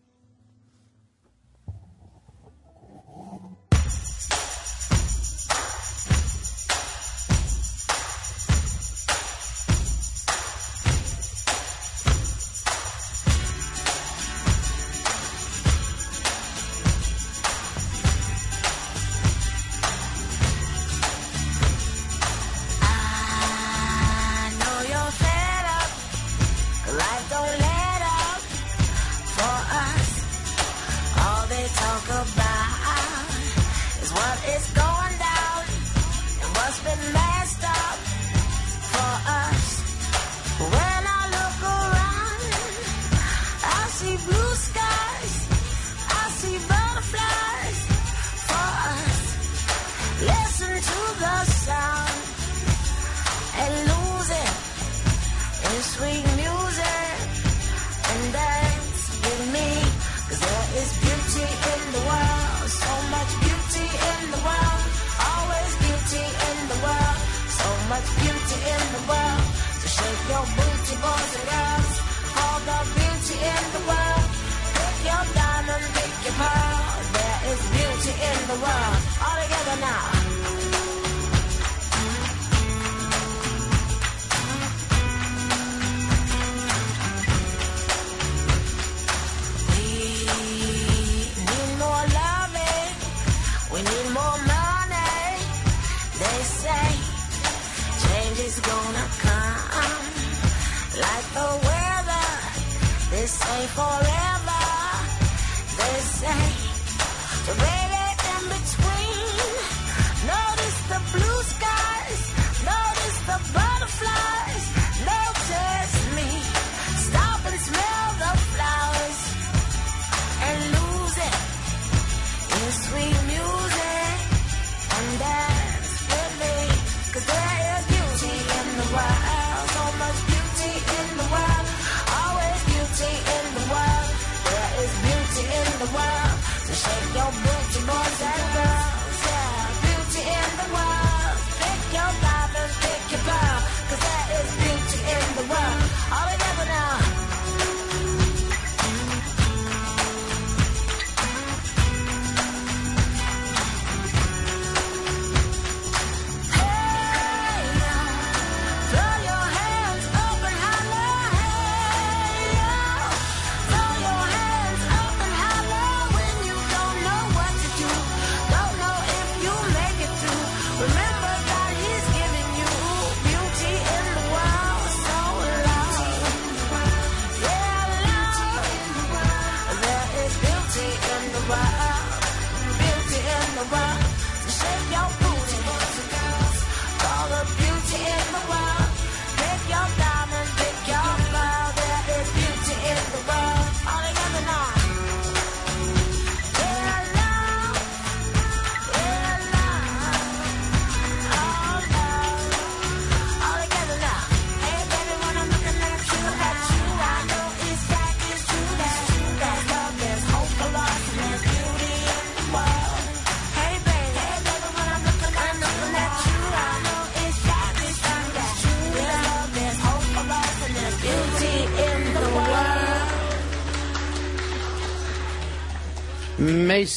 Forever. They say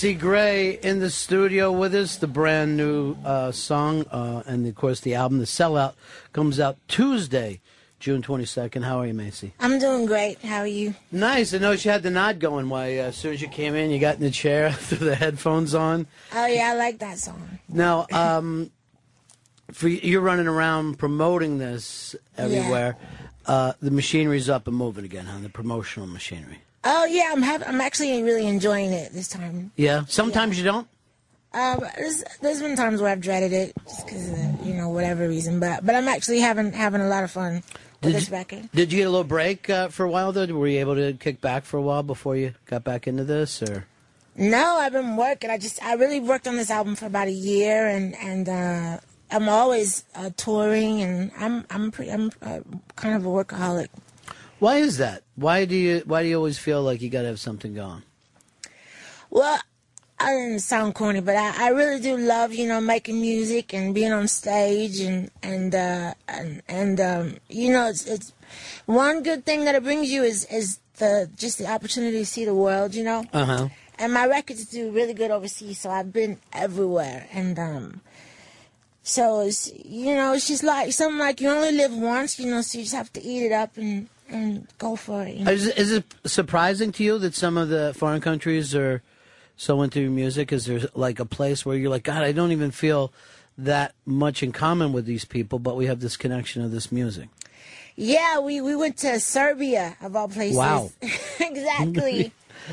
Macy Gray in the studio with us. The brand new uh, song, uh, and of course the album, The Sellout, comes out Tuesday, June twenty second. How are you, Macy? I'm doing great. How are you? Nice. I know you had the nod going. Why? Uh, as soon as you came in, you got in the chair, threw the headphones on. Oh yeah, I like that song. Now, um, for you're running around promoting this everywhere. Uh, the machinery's up and moving again, huh? The promotional machinery. Oh yeah, I'm hav- I'm actually really enjoying it this time. Yeah. Sometimes you don't. Um, there's, there's been times where I've dreaded it just because of you know whatever reason, but but I'm actually having having a lot of fun with Did this you, record. did you get a little break uh, for a while though? Were you able to kick back for a while before you got back into this, or? No, I've been working. I just I really worked on this album for about a year, and and uh, I'm always uh, touring, and I'm I'm pretty I'm uh, kind of a workaholic. Why is that? Why do you Why do you always feel like you got to have something going? Well, I didn't sound corny, but I, I really do love, you know, making music and being on stage and and uh, and and um, you know, it's it's one good thing that it brings you is is the just the opportunity to see the world, you know. Uh huh. And my records do really good overseas, so I've been everywhere, and um, so it's you know, it's just like something like you only live once, you know, so you just have to eat it up and and go for it. Is, is it surprising to you that some of the foreign countries are so into your music? Is there like a place where you're like, God, I don't even feel that much in common with these people, but we have this connection of this music? Yeah, we, we went to Serbia of all places. Wow. exactly.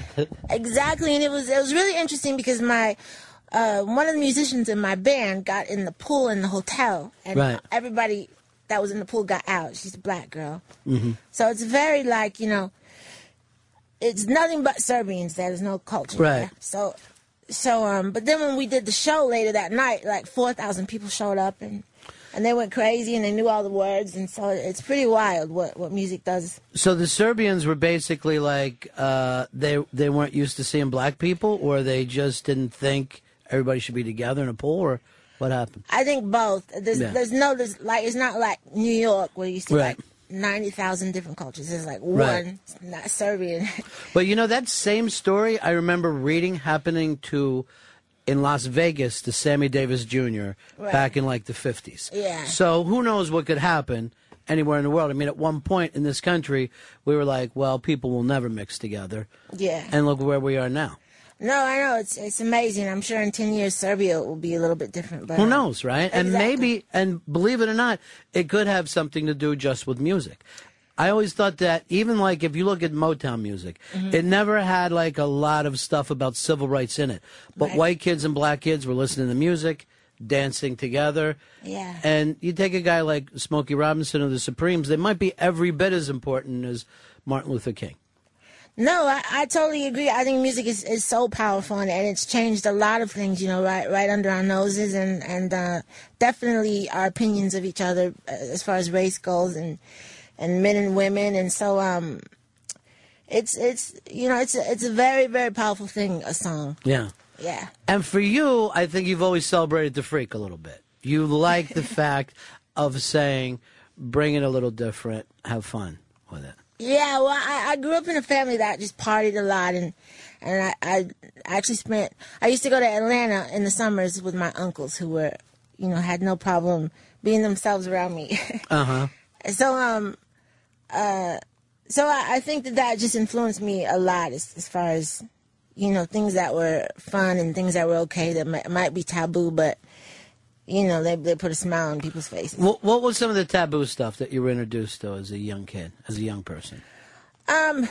exactly. And it was it was really interesting because my uh, one of the musicians in my band got in the pool in the hotel and Right. everybody that was in the pool got out. She's a black girl. Mm-hmm. So it's very like, you know, it's nothing but Serbians there. There's no culture. Right. there. So so um but then when we did the show later that night, like four thousand people showed up and and they went crazy and they knew all the words and so it's pretty wild what, what music does. So the Serbians were basically like uh, they they weren't used to seeing black people, or they just didn't think everybody should be together in a pool, or what happened? I think both. There's Yeah. there's no there's like it's not like New York where you see Right. like ninety thousand different cultures. There's like Right. one not Serbian. But you know that same story I remember reading happening to in Las Vegas to Sammy Davis Jr. Right. back in like the fifties. Yeah. So who knows what could happen anywhere in the world? I mean, at one point in this country, we were like, well, people will never mix together, yeah. and look where we are now. No, I know it's it's amazing. I'm sure in ten years Serbia will be a little bit different. But Who um, knows, right? And maybe, and believe it or not, it could have something to do just with music. I always thought that even like if you look at Motown music, Mhm. it never had like a lot of stuff about civil rights in it. But Right. white kids and black kids were listening to music, dancing together. Yeah. And you take a guy like Smokey Robinson or the Supremes, they might be every bit as important as Martin Luther King. No, I, I totally agree. I think music is, is so powerful and, and it's changed a lot of things, you know, right right under our noses and and uh, definitely our opinions of each other as far as race goes and and men and women and so um it's it's you know it's a, it's a very very powerful thing a song. Yeah. Yeah. And for you, I think you've always celebrated the freak a little bit. You like the fact of saying, bring it a little different, have fun with it. Yeah, well, I, I grew up in a family that just partied a lot, and and I, I actually spent. I used to go to Atlanta in the summers with my uncles, who were, you know, had no problem being themselves around me. Uh huh. so um, uh, so I, I think that that just influenced me a lot as, as far as, you know, things that were fun and things that were okay that might, might be taboo, but, you know, they they put a smile on people's faces. What, what was some of the taboo stuff that you were introduced to as a young kid, as a young person? Um,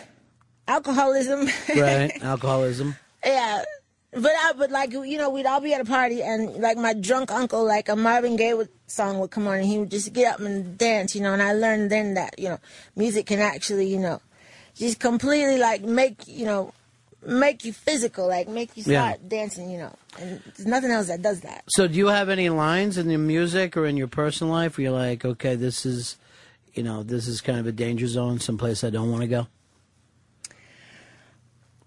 alcoholism. Right? Alcoholism. Yeah, but I but like you know we'd all be at a party and like my drunk uncle like a Marvin Gaye would, song would come on and he would just get up and dance you know and I learned then that you know music can actually you know just completely like make you know make you physical like make you Yeah. start dancing you know and there's nothing else that does that. So, do you have any lines in your music or in your personal life where you're like, okay, this is, you know, this is kind of a danger zone, someplace I don't want to go?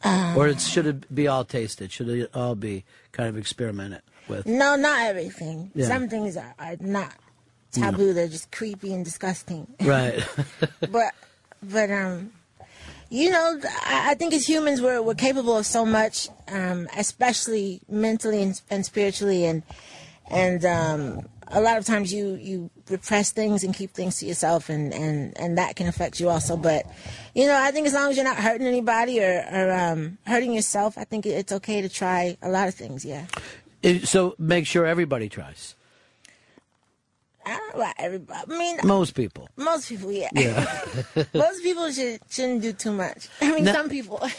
Um, or it, should it be all tasted? Should it all be kind of experimented with? No, not everything. Yeah. Some things are, are not taboo. They're just creepy and disgusting. Right. but but um you know, I, think as humans we're we're capable of so much, um, especially mentally and, and spiritually, and and um, a lot of times you you repress things and keep things to yourself, and and and that can affect you also. But you know, I think as long as you're not hurting anybody or or um, hurting yourself, I think it's okay to try a lot of things. Yeah. So make sure everybody tries. I don't know about everybody. I mean, Most people. most people, yeah. Yeah. most people should shouldn't do too much. I mean, Now- some people.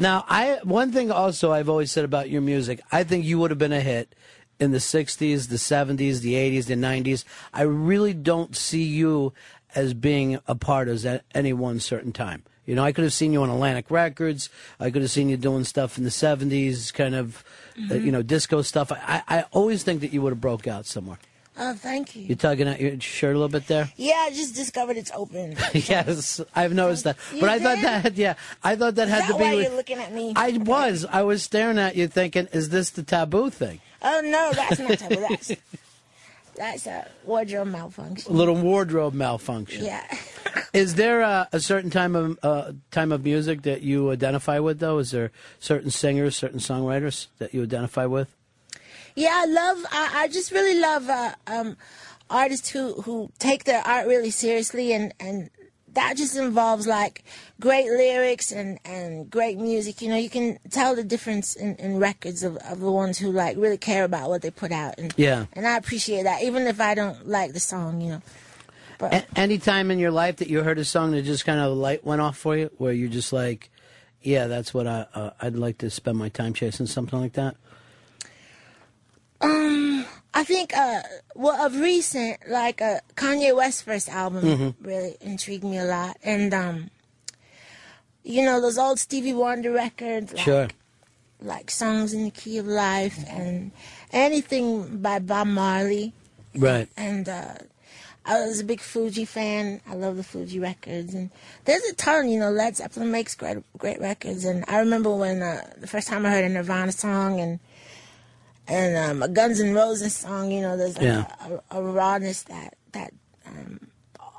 Now, I one thing also I've always said about your music, I think you would have been a hit in the '60s, the '70s, the '80s, the '90s. I really don't see you as being a part of any one certain time. You know, I could have seen you on Atlantic Records. I could have seen you doing stuff in the '70s, kind of, uh, Mhm. you know, disco stuff. I, I always think that you would have broke out somewhere. Oh, thank you. You're tugging at your shirt a little bit there. Yeah, I just discovered it's open. yes, I've noticed that. You But I thought that, yeah, I thought that Is had that to be. why with- you're looking at me? I was. I was staring at you, thinking, "Is this the taboo thing?" Oh no, that's not taboo. That's that's a wardrobe malfunction. A little wardrobe malfunction. Yeah. Is there a, a certain time of uh, time of music that you identify with, though? Is there certain singers, certain songwriters that you identify with? Yeah, I love. I, I just really love uh, um, artists who who take their art really seriously, and and that just involves like great lyrics and and great music. You know, you can tell the difference in, in records of, of the ones who like really care about what they put out, and Yeah. and I appreciate that, even if I don't like the song. You know, but A- any time in your life that you heard a song that just kind of light went off for you, where you're just like, "Yeah, that's what I uh, I'd like to spend my time chasing," something like that. Um, I think, uh, well, of recent, like uh, Kanye West's first album Mhm. really intrigued me a lot, and um, you know those old Stevie Wonder records, like, Sure. like songs in the key of life, and anything by Bob Marley, Right. and uh, I was a big Fugees fan. I love the Fugees records, and there's a ton. You know, Led Zeppelin makes great, great records, and I remember when uh, the first time I heard a Nirvana song and and um, a Guns N' Roses song. You know, there's like Yeah. a, a, rawness that that um,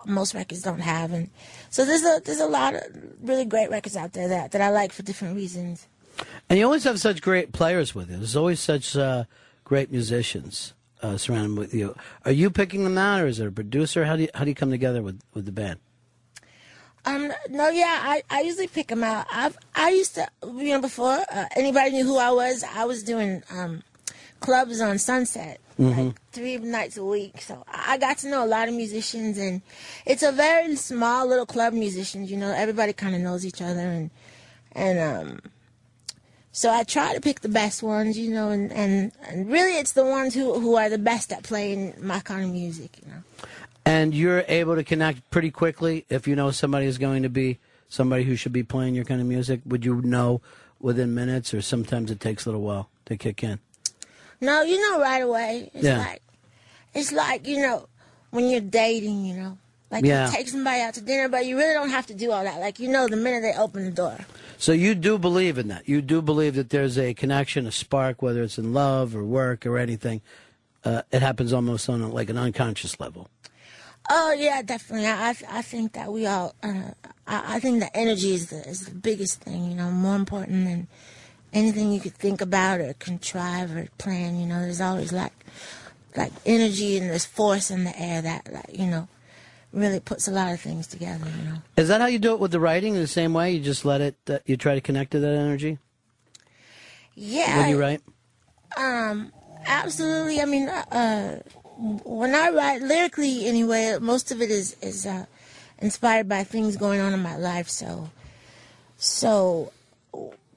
most records don't have, and so there's a there's a lot of really great records out there that that I like for different reasons. And you always have such great players with you. There's always such uh, great musicians uh, surrounding with you. Are you picking them out, or is it a producer? How do you how do you come together with, with the band? Um, no, yeah, I, I usually pick them out. I've I used to, you know, before uh, anybody knew who I was, I was doing um, clubs on Sunset Mm-hmm. three nights a week. So I I got to know a lot of musicians, and it's a very small little club musicians. You know, everybody kind of knows each other, and and um, so I try to pick the best ones. You know, and and, and really, it's the ones who who are the best at playing my kind of music. You know. And you're able to connect pretty quickly if you know somebody is going to be somebody who should be playing your kind of music. Would you know within minutes, or sometimes it takes a little while to kick in? No, you know right away. It's Yeah. like it's like, you know, when you're dating, you know. Like Yeah. you take somebody out to dinner, but you really don't have to do all that. Like you know the minute they open the door. So you do believe in that. You do believe that there's a connection, a spark, whether it's in love or work or anything. Uh, it happens almost on a, like an unconscious level. Oh yeah, definitely. I I, think that we all. Uh, I, I think that energy is the is the biggest thing. You know, more important than anything you could think about or contrive or plan. You know, there's always like like energy and there's force in the air that like you know really puts a lot of things together. You know. Is that how you do it with the writing? In the same way, you just let it. Uh, you try to connect to that energy Yeah. when you write. Um, absolutely. I mean, uh, when I write lyrically, anyway, most of it is is uh, inspired by things going on in my life. So, so,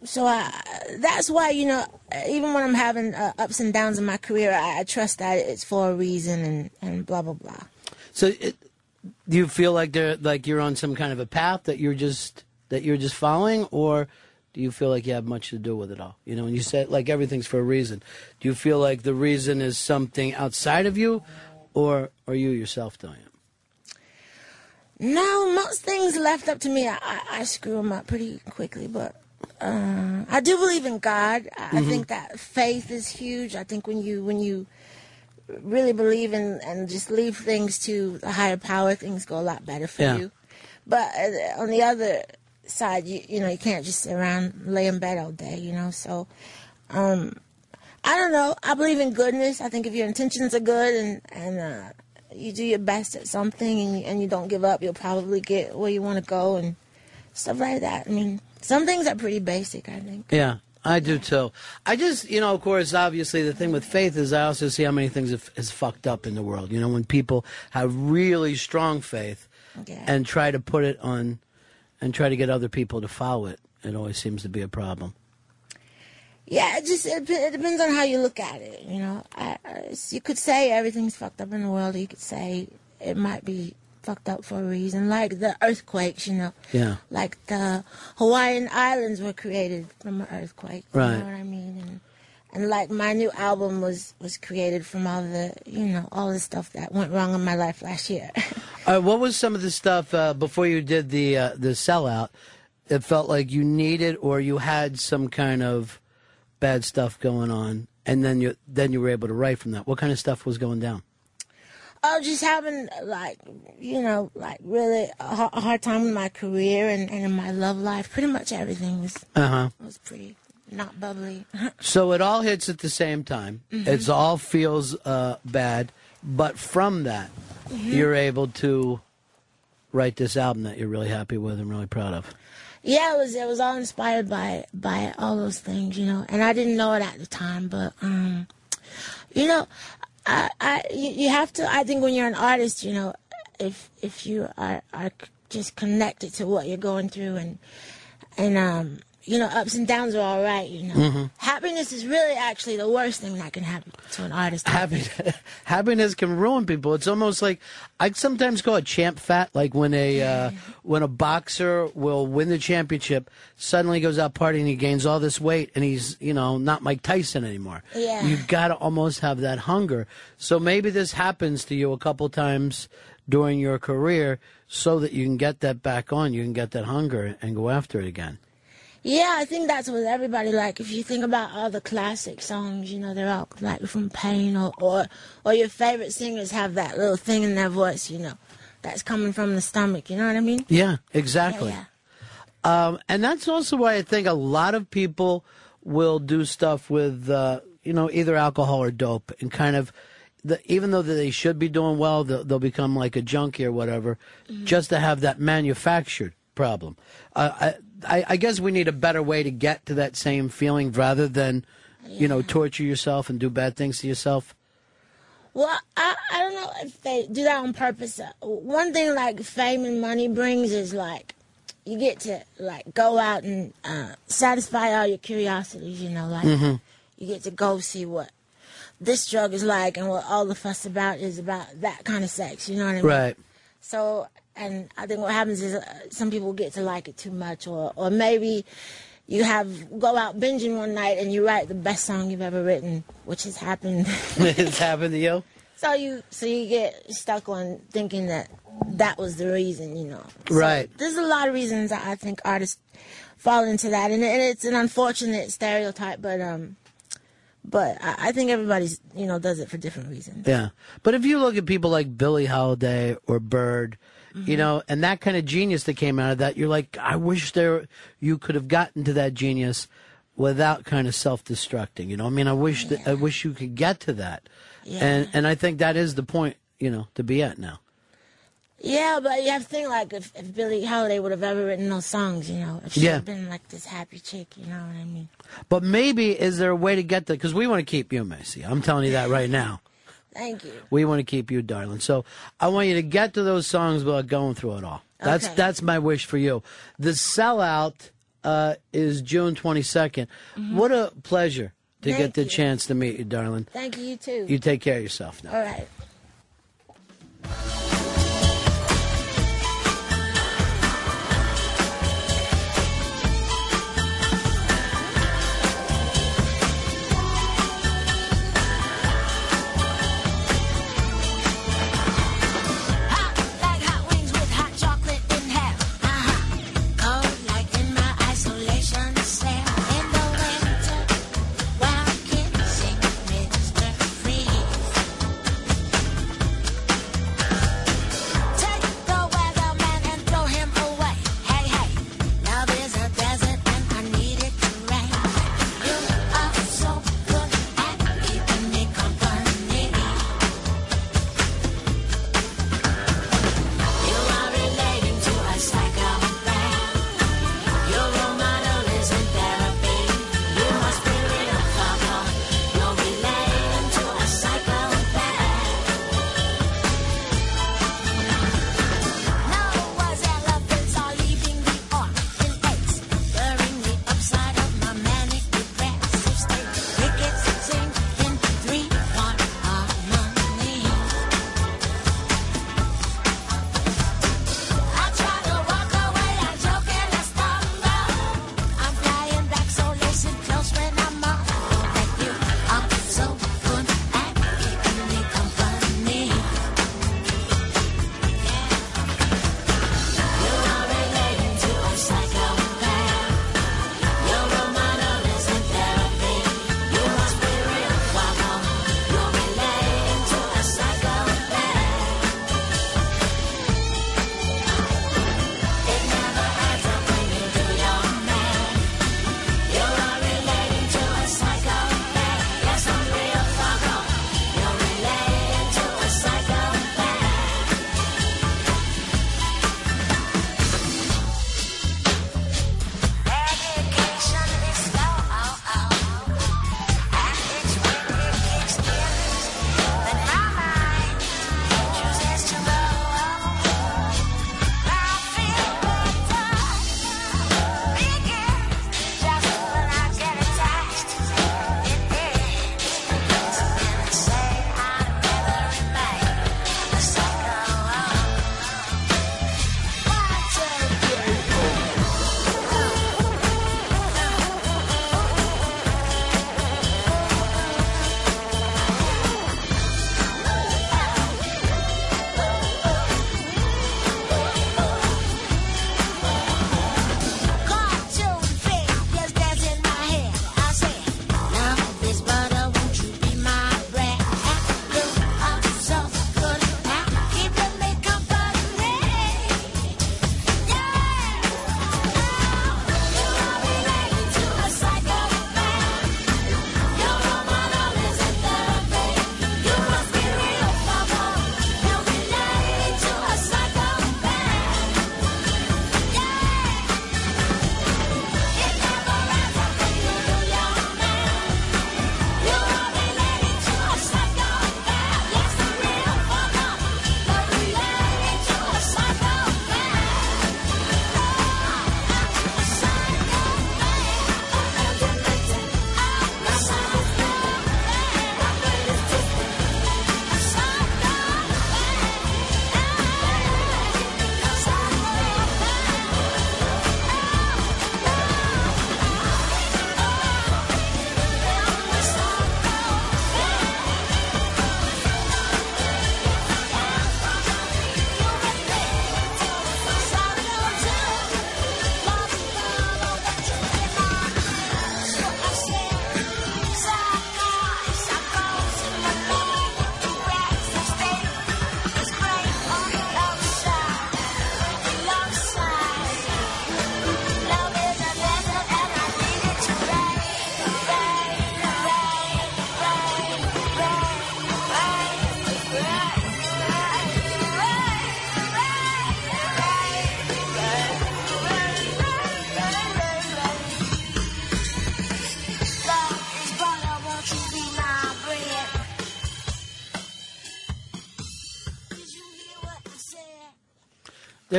so I, that's why you know, even when I'm having uh, ups and downs in my career, I, I trust that it's for a reason and and blah blah blah. So, it, do you feel like they're like you're on some kind of a path that you're just that you're just following, or do you feel like you have much to do with it all? You know, when you said like everything's for a reason, do you feel like the reason is something outside of you, or are you yourself doing it? No, most things left up to me, I, I, I screw them up pretty quickly. But uh, I do believe in God. I, I Mhm. think that faith is huge. I think when you when you really believe in and just leave things to the higher power, things go a lot better for Yeah. you. But uh, on the other side, you you know, you can't just sit around lay in bed all day, you know. So, um, I don't know. I believe in goodness. I think if your intentions are good and and uh, you do your best at something and you, and you don't give up, you'll probably get where you want to go and stuff like that. I mean, some things are pretty basic. I think. Yeah, I do too. I just, you know, of course, obviously, the thing with faith is I also see how many things have, is fucked up in the world. You know, when people have really strong faith Yeah. and try to put it on and try to get other people to follow it, it always seems to be a problem. Yeah, it just it, it depends on how you look at it. You know, I, I, you could say everything's fucked up in the world. You could say it might be fucked up for a reason, like the earthquakes. You know, Yeah. like the Hawaiian Islands were created from an earthquake. You Right. know what I mean? And and like my new album was was created from all the you know all the stuff that went wrong in my life last year. Uh, what was some of the stuff uh, before you did the uh, the sellout? It felt like you needed or you had some kind of bad stuff going on, and then you then you were able to write from that. What kind of stuff was going down? I was just having like you know like really a, a hard time with my career and, and in my love life. Pretty much everything was Uh huh. was pretty not bubbly. So it all hits at the same time. Mhm. It's all feels uh, bad, but from that, Mhm. you're able to write this album that you're really happy with and really proud of. Yeah, it was it was all inspired by by all those things, you know. And I didn't know it at the time, but um, you know, I, I you, have to. I think when you're an artist, you know, if if you are are just connected to what you're going through and and um, you know, ups and downs are all right. You know, Mhm. happiness is really actually the worst thing that can happen to an artist. Happy, happiness can ruin people. It's almost like I sometimes call it champ fat. Like when a uh, when a boxer will win the championship, suddenly goes out partying, he gains all this weight, and he's you know not Mike Tyson anymore. Yeah. you got to almost have that hunger. So maybe this happens to you a couple times during your career, so that you can get that back on. You can get that hunger and go after it again. Yeah, I think that's what everybody like. If you think about all the classic songs, you know, they're all like from Pain or or, or your favorite singers have that little thing in their voice, you know, that's coming from the stomach. You know what I mean? Yeah, exactly. Um, and that's also why I think a lot of people will do stuff with, uh, you know, either alcohol or dope, and kind of, the, even though they should be doing well, they'll, they'll become like a junkie or whatever, just to have that manufactured problem. Uh, I, I, I guess we need a better way to get to that same feeling rather than, you know, torture yourself and do bad things to yourself. Well, I I don't know if they do that on purpose. One thing like fame and money brings is like you get to like go out and uh, satisfy all your curiosities. You know, like Mhm. you get to go see what this drug is like and what all the fuss about is about that kind of sex. You know what I mean? Right. So, and I think what happens is uh, some people get to like it too much, or or maybe you have go out binging one night and you write the best song you've ever written, which has happened. it's happened to you? so you so you get stuck on thinking that that was the reason, you know. So Right. There's a lot of reasons that I think artists fall into that, and, and it's an unfortunate stereotype, but um. But I, I think everybody's, you know, does it for different reasons. Yeah. But if you look at people like Billie Holiday or Bird, Mm-hmm. you know, and that kind of genius that came out of that, you're like, I wish there you could have gotten to that genius without kind of self-destructing. You know, I mean, I wish that I wish you could get to that, and and I think that is the point, you know, to be at now. Yeah, but you have to think like if, if Billie Holiday would have ever written those songs, you know, if she Yeah. had been like this happy chick, you know what I mean? But maybe is there a way to get that? Because we want to keep you, Macy. I'm telling you that right now. Thank you. We want to keep you, darling. So I want you to get to those songs without going through it all. That's Okay. that's my wish for you. The sellout uh, is June 22nd. What a pleasure to Thank get the you. chance to meet you, darling. Thank you, you too. You take care of yourself now. All right.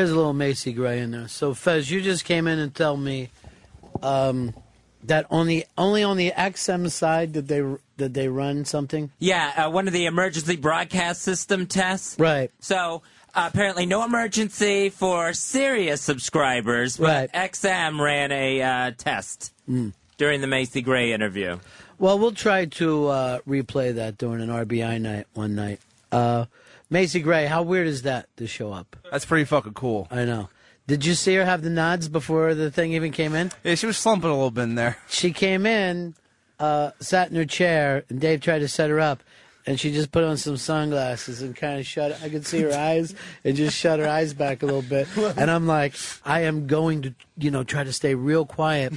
There's a little Macy Gray in there. So Fez, you just came in and tell me um, that on the only on the XM side did they did they run something? Yeah, uh, one of the emergency broadcast system tests. Right. So uh, apparently, no emergency for Sirius subscribers, but XM ran a uh, test Mm. during the Macy Gray interview. Well, we'll try to uh, replay that during an RBI night one night. Macy Gray, how weird is that to show up? That's pretty fucking cool. I know. Did you see her have the nods before the thing even came in? Yeah, she was slumping a little bit in there. She came in, uh, sat in her chair, and Dave tried to set her up, and she just put on some sunglasses and kind of shut. I could see her eyes and just shut her eyes back a little bit. And I'm like, I am going to, you know, try to stay real quiet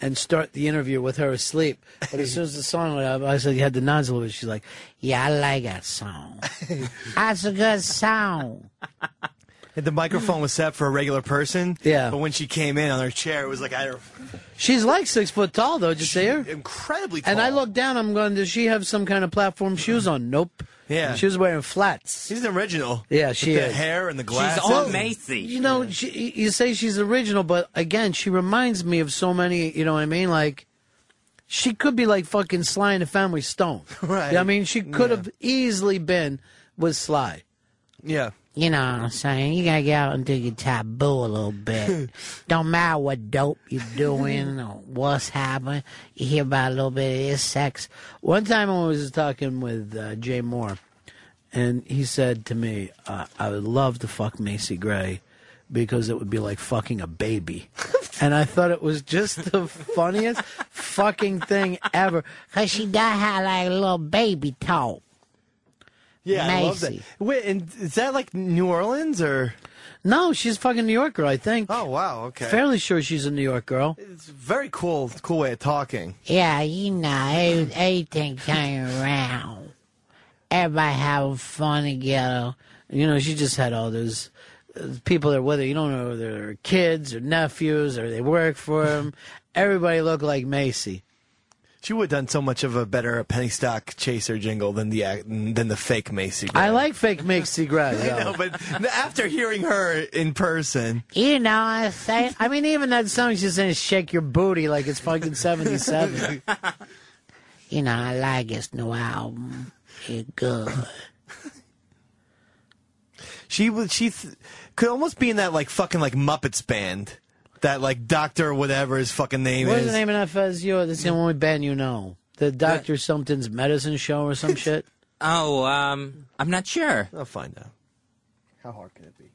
and start the interview with her asleep. But as soon as the song went up, I said, "You had the nods a little bit." She's like, "Yeah, I like that song. That's a good song." The microphone was set for a regular person. Yeah. But when she came in on her chair, it was like I her She's like six foot tall, though. Did you see her? incredibly tall. And I looked down. I'm going, does she have some kind of platform shoes on? Nope. Yeah. She was wearing flats. She's an original. Yeah, she With the is. hair and the glasses. She's all Macy. You know, she, you say she's original, but again, she reminds me of so many. You know what I mean? Like, she could be like fucking Sly and the Family Stone. Right. You know what I mean, she could have easily been with Sly. Yeah. You know what I'm saying? You gotta get out and do your taboo a little bit. Don't matter what dope you're doing or what's happening. You hear about a little bit of his sex. One time I was talking with uh, Jay Mohr, and he said to me, uh, I would love to fuck Macy Gray because it would be like fucking a baby. and I thought it was just the funniest fucking thing ever. Cause she does have like a little baby talk. Yeah, I love that. Wait, and is that like New Orleans or? No, she's a fucking New Yorker, I think. Oh wow, okay. Fairly sure she's a New York girl. It's a very cool, cool way of talking. Yeah, you know, every- everything came around. Everybody having fun together. You know, she just had all those uh, people that whether you don't know whether they're kids or nephews or they work for him. Everybody looked like Macy. She would have done so much of a better penny stock chaser jingle than the than the fake Macy. I like fake Macy Gray. I know, but after hearing her in person, You know I'm saying? I mean, even that song she's saying "Shake Your Booty" like it's fucking seventy-seven. You know, I like this new album. It's good. she was she th- could almost be in that like fucking like Muppets band, that like Doctor whatever his fucking name What's is. What's the name of that fuzz? You, that's the only band you know. The Doctor Something's Medicine Show or some shit. Oh, um, I'm not sure. I'll find out. How hard can it be?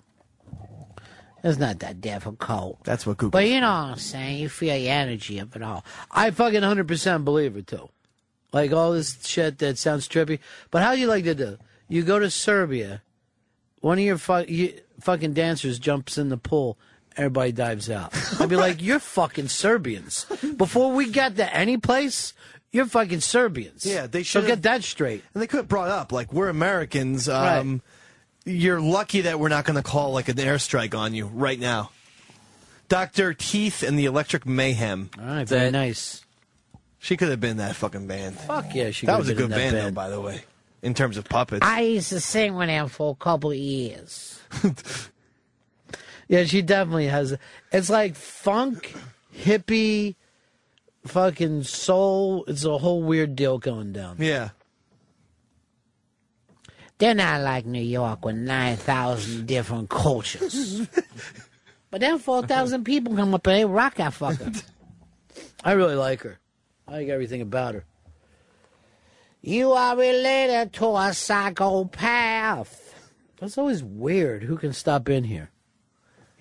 It's not that difficult. That's what Google. But you know what I'm saying? You feel the energy of it all. I fucking hundred percent believe it too. Like all this shit that sounds trippy. But how do you like to do? You go to Serbia, one of your, fu- you, fucking dancers jumps in the pool, everybody dives out. I'd be like, you're fucking Serbians. Before we got to any place, you're fucking Serbians. Yeah, they So should get that straight. And they could have brought up like we're Americans. Um, You're lucky that we're not going to call like an airstrike on you right now. Doctor Teeth and the Electric Mayhem. All right, very nice. She could have been that fucking band. Fuck yeah, she That could was a good in that band, though, by the way, in terms of puppets. I used to sing with him for a couple of years. Yeah, she definitely has. It's like funk, hippie, fucking soul. It's a whole weird deal going down. Yeah. They're not like New York with 9,000 different cultures. but then 4,000 people come up and they rock that fucker. I really like her. I like everything about her. You are related to a psychopath. That's always weird. Who can stop in here?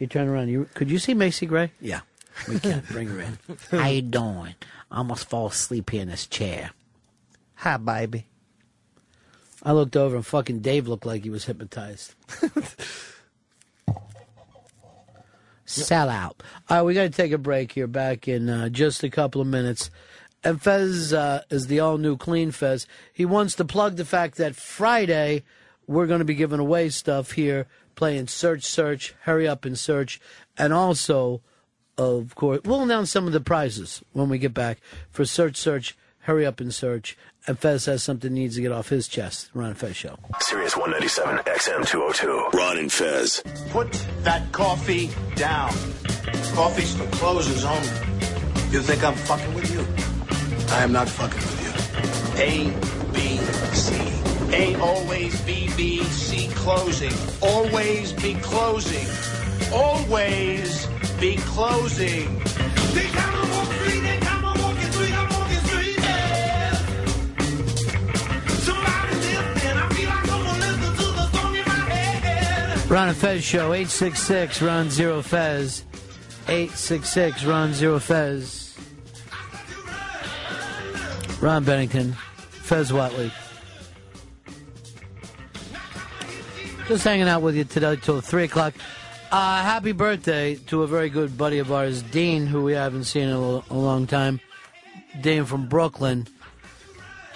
You turn around. You could you see Macy Gray? Yeah, we can. Bring her in. How you doing? I almost fall asleep here in this chair. Hi, baby. I looked over and fucking Dave looked like he was hypnotized. Sell out. All right, we got to take a break here. Back in uh, just a couple of minutes. And Fez uh, is the all new Clean Fez. He wants to plug the fact that Friday we're going to be giving away stuff here, playing Search Search, Hurry Up and Search, and also, of course, we'll announce some of the prizes when we get back for Search Search, Hurry Up and Search, and Fez has something needs to get off his chest. Ron and Fez show. Sirius 197 XM 202. Ron and Fez. Put that coffee down. Coffee's for closers only. You think I'm fucking with you? I am not fucking with you. A, B, C. A always B, B, C closing. Always be closing. Always be closing. Ron and Fez show, 866 Ron Zero Fez. 866 Ron Zero Fez. Ron Bennington, Fez Whatley. Just hanging out with you today till 3 o'clock. Uh, happy birthday to a very good buddy of ours, Dean, who we haven't seen in a, a long time. Dean from Brooklyn.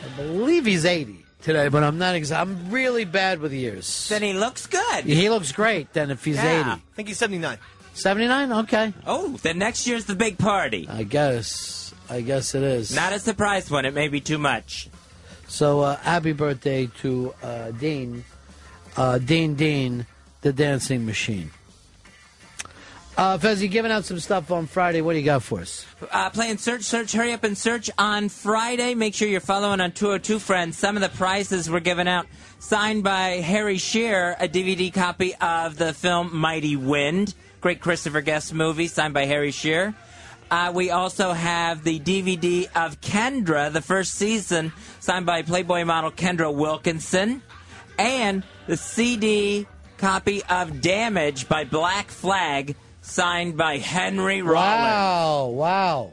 I believe he's 80 today, but I'm not ex- I'm really bad with years. Then he looks good. He looks great then if he's Yeah. 80. I think he's 79. 79? Okay. Oh, then next year's the big party. I guess. I guess it is. Not a surprise one. It may be too much. So uh, happy birthday to uh, Dean. Uh, Dean Dean, the dancing machine. Uh, Fez, you giving out some stuff on Friday. What do you got for us? Uh, playing Search, Search, Hurry Up and Search on Friday. Make sure you're following on 202 Friends. Some of the prizes were given out. Signed by Harry Shearer, a DVD copy of the film Mighty Wind. Great Christopher Guest movie, signed by Harry Shearer. Uh, we also have the DVD of Kendra, the first season, signed by Playboy model Kendra Wilkinson. And the CD copy of Damage by Black Flag, signed by Henry Rollins. Wow, wow.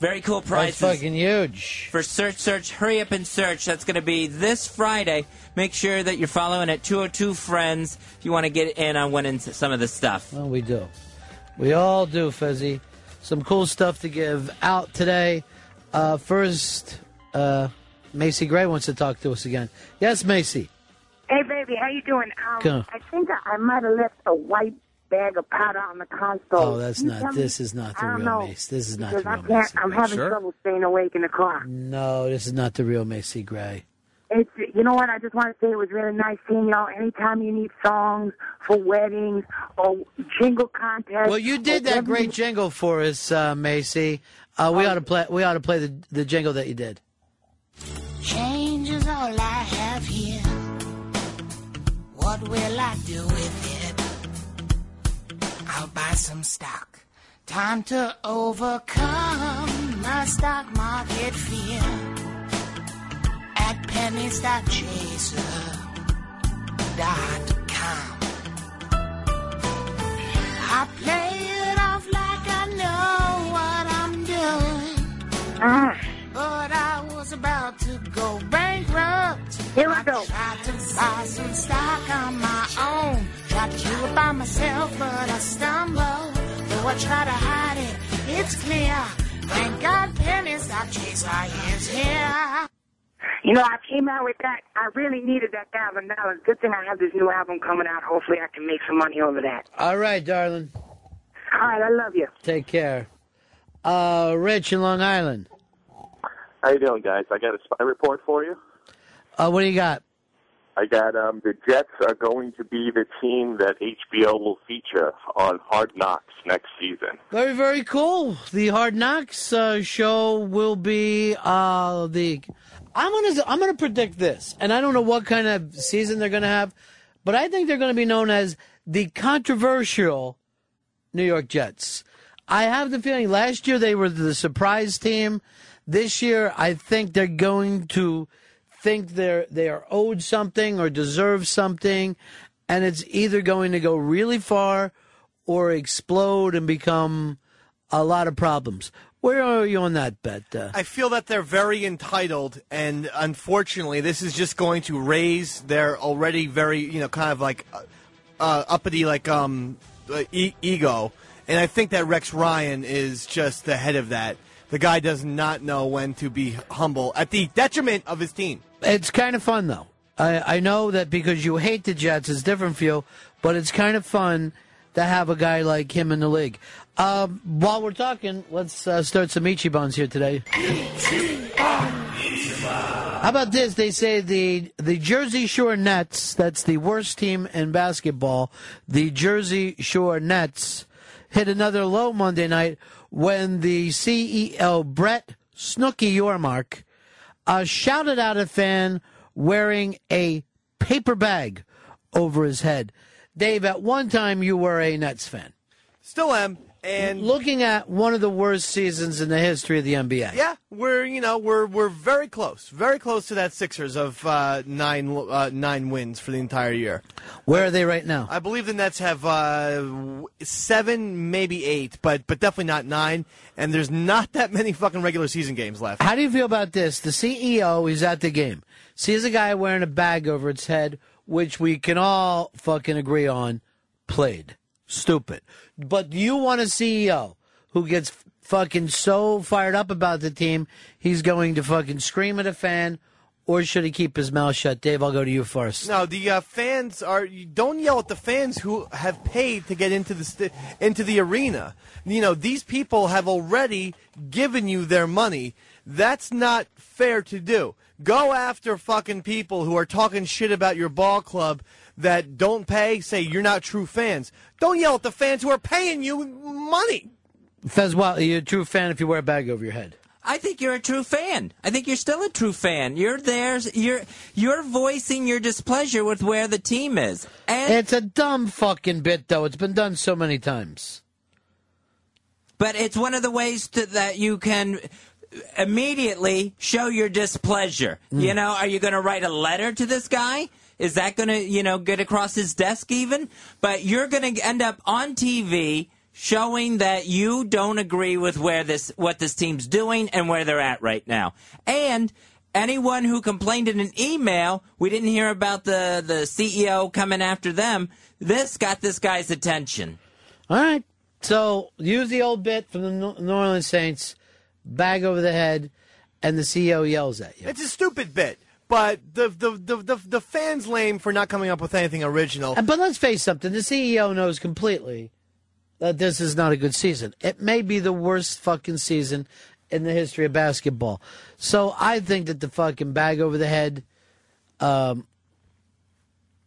Very cool That's prizes. fucking huge. For Search, Search, Hurry Up and Search. That's going to be this Friday. Make sure that you're following at 202 Friends if you want to get in on winning some of this stuff. Well, we do. We all do, Fezzy. Some cool stuff to give out today. Uh, first, uh, Macy Gray wants to talk to us again. Yes, Macy. Hey, baby, how you doing? Um, Good. I think I, I might have left a white bag of powder on the console. Oh, that's you not. tell me? This is not the real know, Macy. This is not because the I real can't. Macy. I'm Gray. having trouble staying awake in the car. No, this is not the real Macy Gray. It's you know what? I just want to say it was really nice seeing y'all. Anytime you need songs for weddings or jingle contests. Well, you did that great you- jingle for us, uh, Macy. Uh, we ought to play. We ought to play the the jingle that you did. Change is all I have here. What will I do with it? I'll buy some stock. Time to overcome my stock market fear. At pennies.chaser.com. I play it off like I know what I'm doing. Ah. But I was about to go bankrupt. Here we I go. tried to buy some stock on my own. Tried to do it by myself, but I stumbled. Though I try to hide it, it's clear. Thank God pennies I chase I is here. You know, I came out with that. I really needed that thousand dollars. Good thing I have this new album coming out. Hopefully, I can make some money over that. All right, darling. All right, I love you. Take care. Uh, Rich in Long Island. How you doing, guys? I got a spy report for you. Uh, what do you got? I got um, the Jets are going to be the team that HBO will feature on Hard Knocks next season. Very, very cool. The Hard Knocks uh, show will be uh, the. I'm gonna I'm gonna predict this, and I don't know what kind of season they're gonna have, but I think they're gonna be known as the controversial New York Jets. I have the feeling last year they were the surprise team. This year, I think they're going to think they're they are owed something or deserve something, and it's either going to go really far or explode and become a lot of problems. Where are you on that bet? Uh, I feel that they're very entitled, and unfortunately, this is just going to raise their already very, you know, kind of like uh, uh, uppity, like um, uh, e- ego. And I think that Rex Ryan is just the head of that. The guy does not know when to be humble at the detriment of his team. It's kind of fun, though. I, I know that because you hate the Jets, it's different for you, but it's kind of fun to have a guy like him in the league. Um, while we're talking, let's uh, start some Ichibuns here today. How about this? They say the the Jersey Shore Nets, that's the worst team in basketball, the Jersey Shore Nets hit another low Monday night when the CEO Brett Snooky Yormark uh, shouted out a fan wearing a paper bag over his head. Dave, at one time you were a Nets fan. Still am. And looking at one of the worst seasons in the history of the NBA. Yeah, we're you know we're we're very close, very close to that Sixers of uh, nine uh, nine wins for the entire year. Where are they right now? I believe the Nets have uh, seven, maybe eight, but but definitely not nine. And there's not that many fucking regular season games left. How do you feel about this? The CEO is at the game, sees a guy wearing a bag over its head, which we can all fucking agree on, played. Stupid. But you want a CEO who gets fucking so fired up about the team, he's going to fucking scream at a fan, or should he keep his mouth shut? Dave, I'll go to you first. No, the uh, fans are. Don't yell at the fans who have paid to get into the st- into the arena. You know these people have already given you their money. That's not fair to do. Go after fucking people who are talking shit about your ball club that don't pay. Say you're not true fans. Don't yell at the fans who are paying you money. Fez, well, you're a true fan if you wear a bag over your head. I think you're a true fan. I think you're still a true fan. You're there. You're you're voicing your displeasure with where the team is. And It's a dumb fucking bit, though. It's been done so many times. but it's one of the ways to, that you can immediately show your displeasure. Mm. You know, are you going to write a letter to this guy? Is that going to, you know, get across his desk even? But you're going to end up on TV showing that you don't agree with where this what this team's doing and where they're at right now. And anyone who complained in an email, we didn't hear about the the CEO coming after them. This got this guy's attention. All right. So use the old bit from the New New Orleans Saints, bag over the head, and the CEO yells at you. It's a stupid bit, but the the the the, the fans lame for not coming up with anything original. But let's face something: the CEO knows completely that this is not a good season. It may be the worst fucking season in the history of basketball. So I think that the fucking bag over the head, um,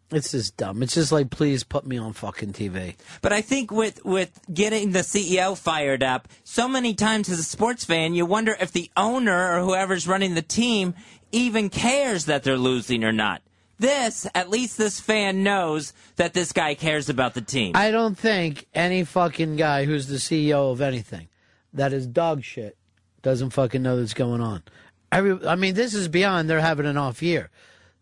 it's just dumb. It's just like, please put me on fucking TV. But I think with with getting the CEO fired up, so many times as a sports fan, you wonder if the owner or whoever's running the team even cares that they're losing or not. This, at least this fan knows that this guy cares about the team. I don't think any fucking guy who's the CEO of anything that is dog shit doesn't fucking know what's going on. Every, I mean, this is beyond they're having an off year.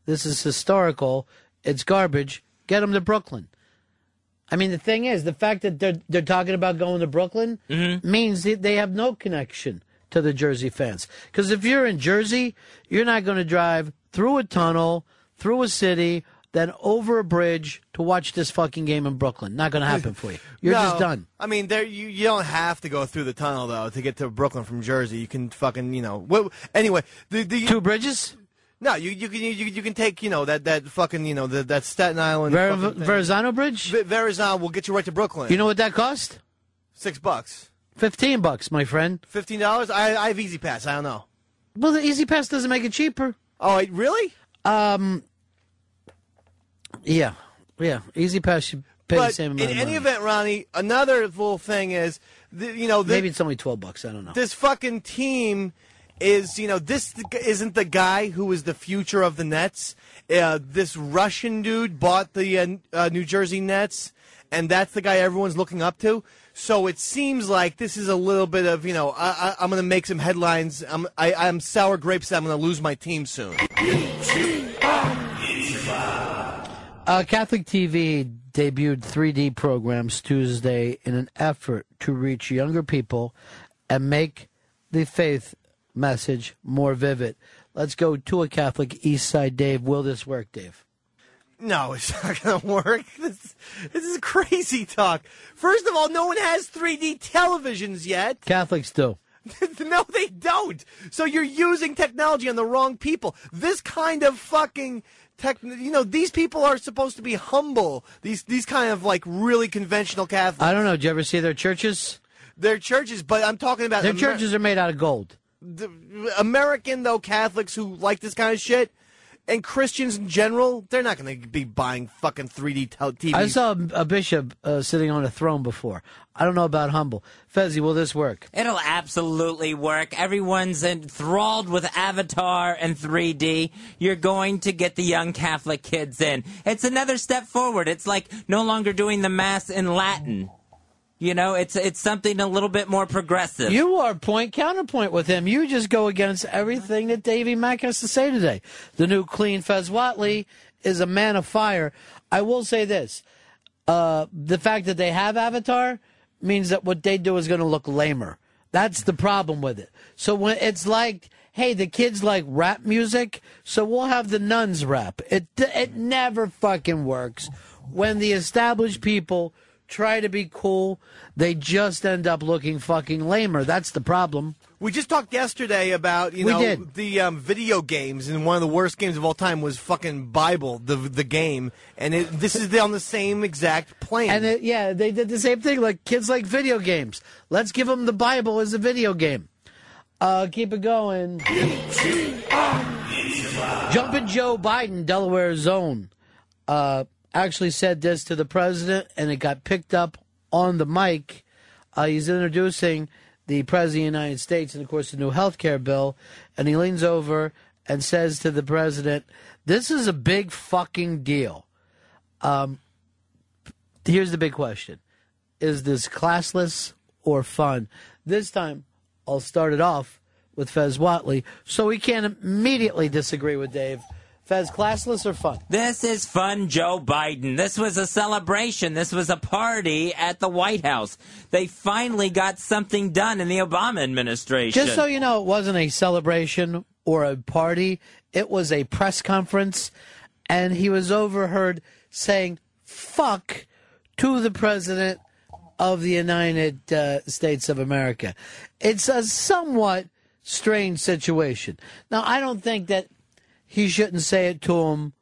This is historical. It's garbage. Get them to Brooklyn. I mean, the thing is, the fact that they're they're talking about going to Brooklyn mm-hmm. means that they have no connection to the Jersey fans. Because if you're in Jersey, you're not going to drive through a tunnel, through a city, then over a bridge to watch this fucking game in Brooklyn. Not going to happen for you. You're No. just done. I mean, there you, you don't have to go through the tunnel though to get to Brooklyn from Jersey. You can fucking you know. What, anyway, the the two bridges. No, you you can you, you can take you know that that fucking you know the, that Staten Island Ver- Verrazano Bridge. V- Verrazano will get you right to Brooklyn. You know what that cost? Six bucks. Fifteen bucks, my friend. Fifteen dollars. I I have E-ZPass. I don't know. Well, the E-ZPass doesn't make it cheaper. Oh, really? Um. Yeah, yeah. E-ZPass should pay but the same in amount of any event, Ronnie, another little thing is, the, you know, the, Maybe it's only twelve bucks. I don't know. this fucking team is, you know, this isn't the guy who is the future of the Nets. Uh, this Russian dude bought the uh, uh, New Jersey Nets, and that's the guy everyone's looking up to. So it seems like this is a little bit of, you know, I, I'm going to make some headlines. I'm, I, I'm sour grapes. I'm going to lose my team soon. Uh, Catholic TV debuted 3D programs Tuesday in an effort to reach younger people and make the faith message more vivid. Let's go to a Catholic East Side Dave. Will this work, Dave? No, it's not going to work. This, this is crazy talk. First of all, no one has 3D televisions yet. Catholics do. no, they don't. So you're using technology on the wrong people. This kind of fucking tech, you know, these people are supposed to be humble. These these kind of like really conventional Catholics. I don't know. Did you ever see their churches? They're churches, but I'm talking about Their Amer- churches are made out of gold. the American though Catholics who like this kind of shit and Christians in general, they're not going to be buying fucking 3D tel- TVs. I saw a bishop uh, sitting on a throne before. I don't know about humble. Fezzi, will this work? It'll absolutely work. Everyone's enthralled with Avatar and 3D. You're going to get the young Catholic kids in. It's another step forward. It's like no longer doing the Mass in Latin. You know, it's it's something a little bit more progressive. You are point counterpoint with him. You just go against everything that Davey Mack has to say today. The new clean Fez Whatley is a man of fire. I will say this: uh, the fact that they have Avatar means that what they do is going to look lamer. That's the problem with it. So when it's like, hey, the kids like rap music, so we'll have the nuns rap. It it never fucking works when the established people try to be cool. They just end up looking fucking lamer. That's the problem. We just talked yesterday about you We know did. the um, video games, and one of the worst games of all time was fucking Bible, the the game, and it, this is on the same exact plane. And it, yeah, they did the same thing. Like kids like video games. Let's give them the Bible as a video game. Uh, keep it going. Jumpin' Joe Biden, Delaware zone, uh, actually said this to the president, and it got picked up on the mic. Uh, he's introducing the president of the United States, and of course, the new health care bill. And he leans over and says to the president, "This is a big fucking deal." Um, here's the big question: Is this classless or fun? This time, I'll start it off with Fez Whatley, so we can't immediately disagree with Dave. Fez, classless or fun? This is fun, Joe Biden. This was a celebration. This was a party at the White House. They finally got something done in the Obama administration. Just so you know, it wasn't a celebration or a party. It was a press conference, and he was overheard saying "fuck" to the president of the United uh, States of America. It's a somewhat strange situation. Now, I don't think that he shouldn't say it to him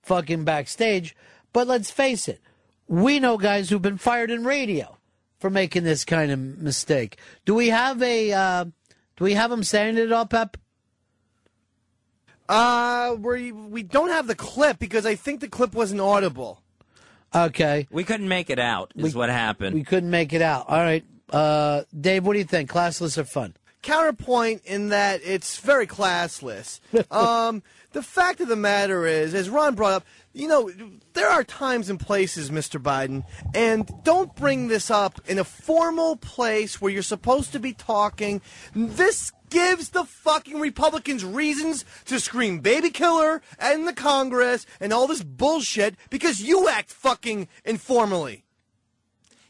fucking backstage, but let's face it, we know guys who've been fired in radio for making this kind of mistake. Do we have a uh, do we have him saying it all, Pep? Uh, we we don't have the clip because I think the clip wasn't audible. Okay. We couldn't make it out, is what happened. We couldn't make it out. All right. Uh, Dave, what do you think? Classless or fun? Counterpoint in that it's very classless. um, the fact of the matter is, as Ron brought up, you know, there are times and places, Mr. Biden, and don't bring this up in a formal place where you're supposed to be talking. This gives the fucking Republicans reasons to scream baby killer and the Congress and all this bullshit because you act fucking informally.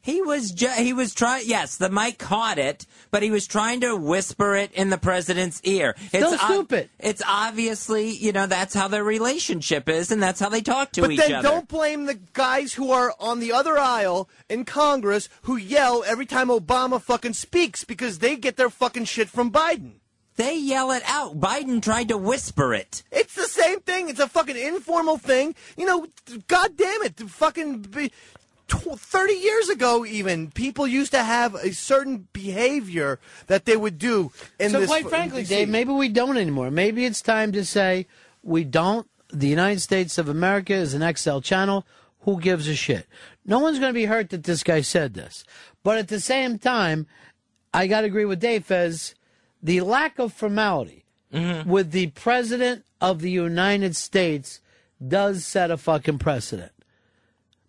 He was ju- he was trying. Yes, the mic caught it, but he was trying to whisper it in the president's ear. Still ob- stupid. it's obviously you know that's how their relationship is, and that's how they talk to but each other. But then don't blame the guys who are on the other aisle in Congress who yell every time Obama fucking speaks because they get their fucking shit from Biden. They yell it out. Biden tried to whisper it. It's the same thing. It's a fucking informal thing. You know, god damn it. Fucking 30 years ago even, people used to have a certain behavior that they would do in so this quite frankly, Dave, maybe we don't anymore. Maybe it's time to say we don't. The United States of America is an XL channel. Who gives a shit? No one's going to be hurt that this guy said this. But at the same time, I got to agree with Dave Fez. The lack of formality mm-hmm. with the president of the United States does set a fucking precedent.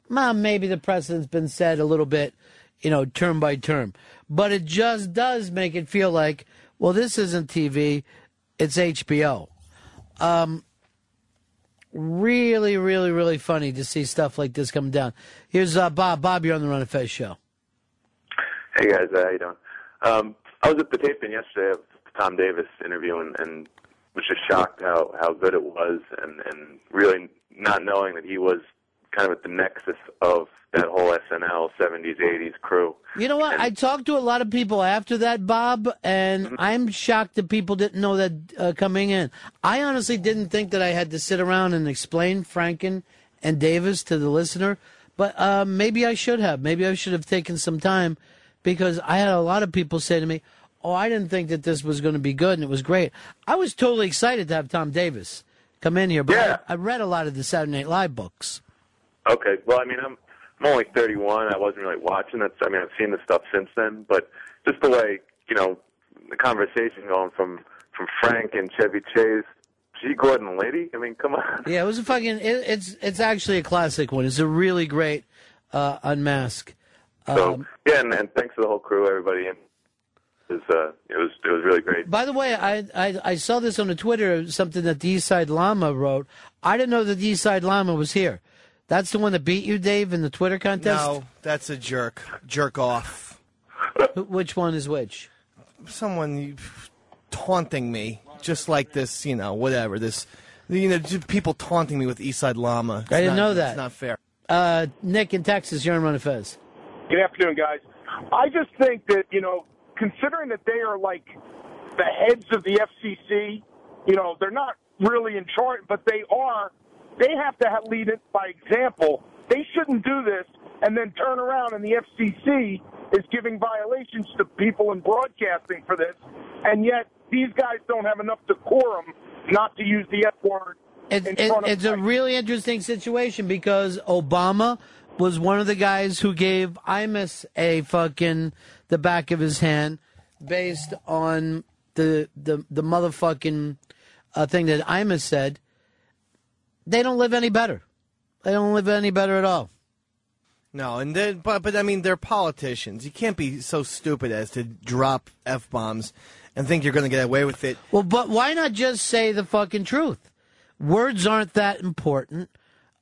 Mom, maybe the precedent's been said a little bit, you know, term by term. But it just does make it feel like, well, this isn't TV, it's HBO. Um, really, really, really funny to see stuff like this come down. Here's uh, Bob. Bob, you're on the Ron of Fez show. Hey guys, how you doing? Um, I was at the taping yesterday of Tom Davis interview and, and was just shocked how how good it was, and and really not knowing that he was kind of at the nexus of that whole SNL '70s '80s crew. You know what? I talked to a lot of people after that, Bob, and I'm shocked that people didn't know that uh, coming in. I honestly didn't think that I had to sit around and explain Franken and Davis to the listener, but uh, maybe I should have. Maybe I should have taken some time because I had a lot of people say to me, "Oh, I didn't think that this was going to be good, and it was great." I was totally excited to have Tom Davis come in here, but I, I read a lot of the Saturday Night Live books. Okay. Well, I mean, I'm I'm only 31. I wasn't really watching it. I mean, I've seen the stuff since then, but just the way you know the conversation going from from Frank and Chevy Chase, G. Gordon Liddy. I mean, come on. Yeah, it was a fucking. It, it's it's actually a classic one. It's a really great uh, unmask. So Um, yeah, and, and thanks to the whole crew, everybody. And it was uh, it was it was really great. By the way, I, I I saw this on the Twitter, something that the East Side Llama wrote. I didn't know that the East Side Llama was here. That's the one that beat you, Dave, in the Twitter contest. No, that's a jerk. Jerk off. Which one is which? Someone taunting me, just like this, you know, whatever. This, you know, people taunting me with Eastside Llama. It's I didn't not- know that. It's not fair. Uh, Nick in Texas, you're on Ron Fez. Good afternoon, guys. I just think that, you know, considering that they are like the heads of the FCC, you know, they're not really in charge, but they are, they have to ha- lead it by example. They shouldn't do this and then turn around and the FCC is giving violations to people in broadcasting for this, and yet these guys don't have enough decorum not to use the F word It, it, it's a really interesting situation because Obama was one of the guys who gave Imus a fucking the back of his hand based on the the the motherfucking uh, thing that Imus said. They don't live any better. They don't live any better at all. No, and then, but but I mean, they're politicians. You can't be so stupid as to drop f bombs and think you're going to get away with it. Well, but why not just say the fucking truth? Words aren't that important.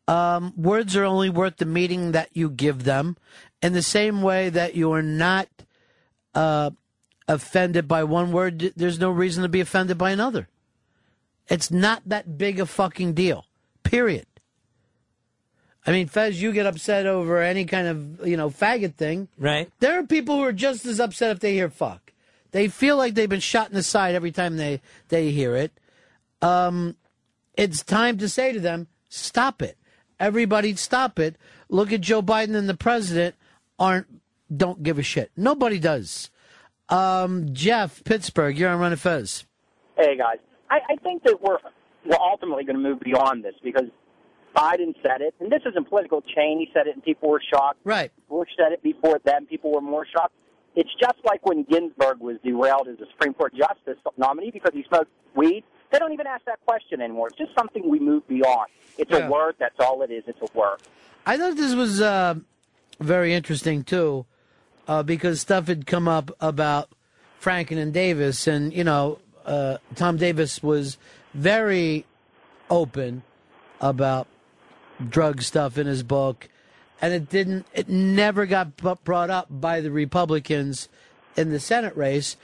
Um, words are only worth the meaning that you give them. In the same way that you are not uh, offended by one word, there's no reason to be offended by another. It's not that big a fucking deal. Period. I mean, Fez, you get upset over any kind of, you know, faggot thing. Right. There are people who are just as upset if they hear fuck. They feel like they've been shot in the side every time they, they hear it. Um, it's time to say to them, stop it. Everybody stop it. Look at Joe Biden and the president aren't, don't give a shit. Nobody does. Um, Jeff, Pittsburgh, you're on Ron of Fez. Hey guys, I, I think that we're we're ultimately going to move beyond this because Biden said it, and this isn't political. chain. He said it, and people were shocked. Right. Bush said it before that, and people were more shocked. It's just like when Ginsburg was derailed as a Supreme Court justice nominee because he smoked weed. They don't even ask that question anymore. It's just something we move beyond. It's Yeah. a word. That's all it is. It's a word. I thought this was uh, very interesting too, uh, because stuff had come up about Franken and Davis, and you know, uh, Tom Davis was very open about drug stuff in his book, and it didn't. It never got brought up by the Republicans in the Senate race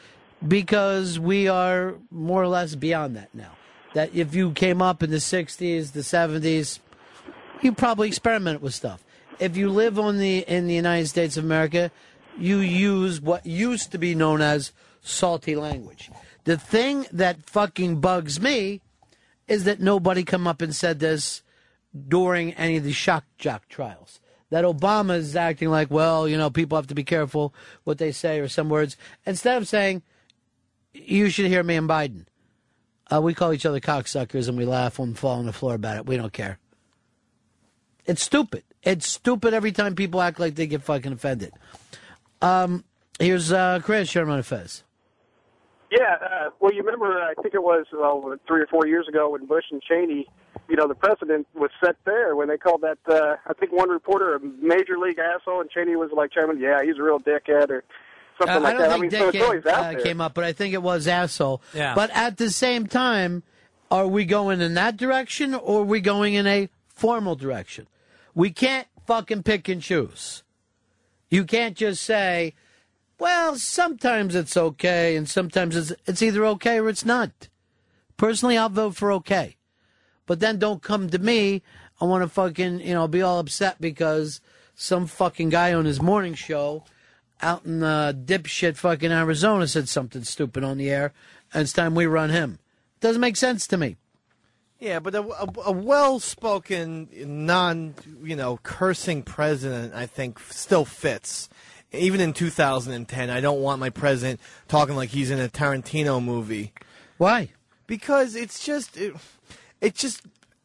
because we are more or less beyond that now. That if you came up in the '60s, the '70s, you probably experiment with stuff. If you live on the in the United States of America, you use what used to be known as salty language. The thing that fucking bugs me is that nobody come up and said this during any of the shock jock trials. That Obama is acting like, well, you know, people have to be careful what they say or some words. Instead of saying, you should hear me and Biden. Uh, we call each other cocksuckers and we laugh and fall on the floor about it. We don't care. It's stupid. It's stupid every time people act like they get fucking offended. Um, here's uh, Chris Sherman Fez. Yeah, uh, well, you remember, I think it was well, three or four years ago when Bush and Cheney, you know, the president was set there when they called that, uh, I think one reporter a major league asshole, and Cheney was like, Chairman, yeah, he's a real dickhead, or something Uh, like I don't that. I think mean, so it's Dick always out uh, there. came up, but I think it was asshole. Yeah. But at the same time, are we going in that direction or are we going in a formal direction? We can't fucking pick and choose. You can't just say, well, sometimes it's okay and sometimes it's, it's either okay or it's not. Personally, I'll vote for okay. But then don't come to me. I want to fucking, you know, be all upset because some fucking guy on his morning show out in uh, dipshit fucking Arizona said something stupid on the air, and it's time we run him. Doesn't make sense to me. Yeah, but a, a, a well-spoken, non, you know, cursing president, I think, still fits even in 2010, I don't want my president talking like he's in a Tarantino movie. Why? Because it's just, it, it just.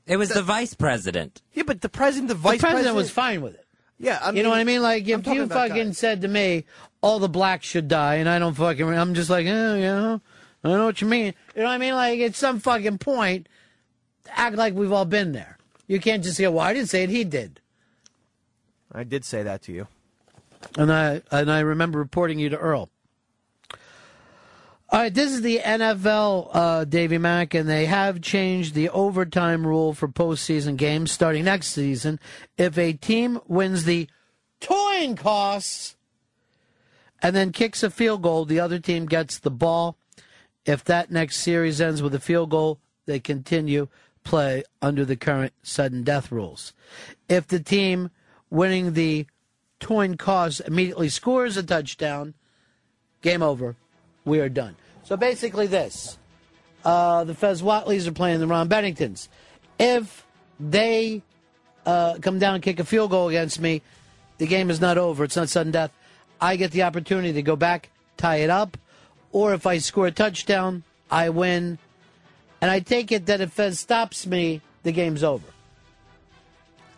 It was the vice president. Yeah, but the president, the The vice president was fine with it. Yeah, I mean, you know what I mean? Like if you fucking guys. said to me, "All the blacks should die," and I don't fucking, I'm just like, eh, yeah, I know what you mean. You know what I mean? Like at some fucking point, act like we've all been there. You can't just go, "Well, I didn't say it; he did." I did say that to you. And I and I remember reporting you to Earl. All right, this is the NFL, uh, Davy Mack, and they have changed the overtime rule for postseason games starting next season. If a team wins the coin toss and then kicks a field goal, the other team gets the ball. If that next series ends with a field goal, they continue play under the current sudden death rules. If the team winning the coin toss immediately scores a touchdown, game over. We are done. So basically, this uh, the Fez Whatleys are playing the Ron Benningtons. If they uh, come down and kick a field goal against me, the game is not over. It's not sudden death. I get the opportunity to go back, tie it up, or if I score a touchdown, I win. And I take it that if Fez stops me, the game's over.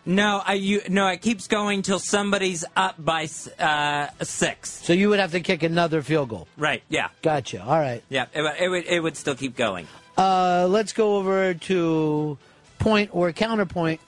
No, I you no. It keeps going till somebody's up by uh, six. So you would have to kick another field goal. Right. Yeah. Gotcha. All right. Yeah. It, would- it would. It would still keep going. Uh, let's go over to point or counterpoint.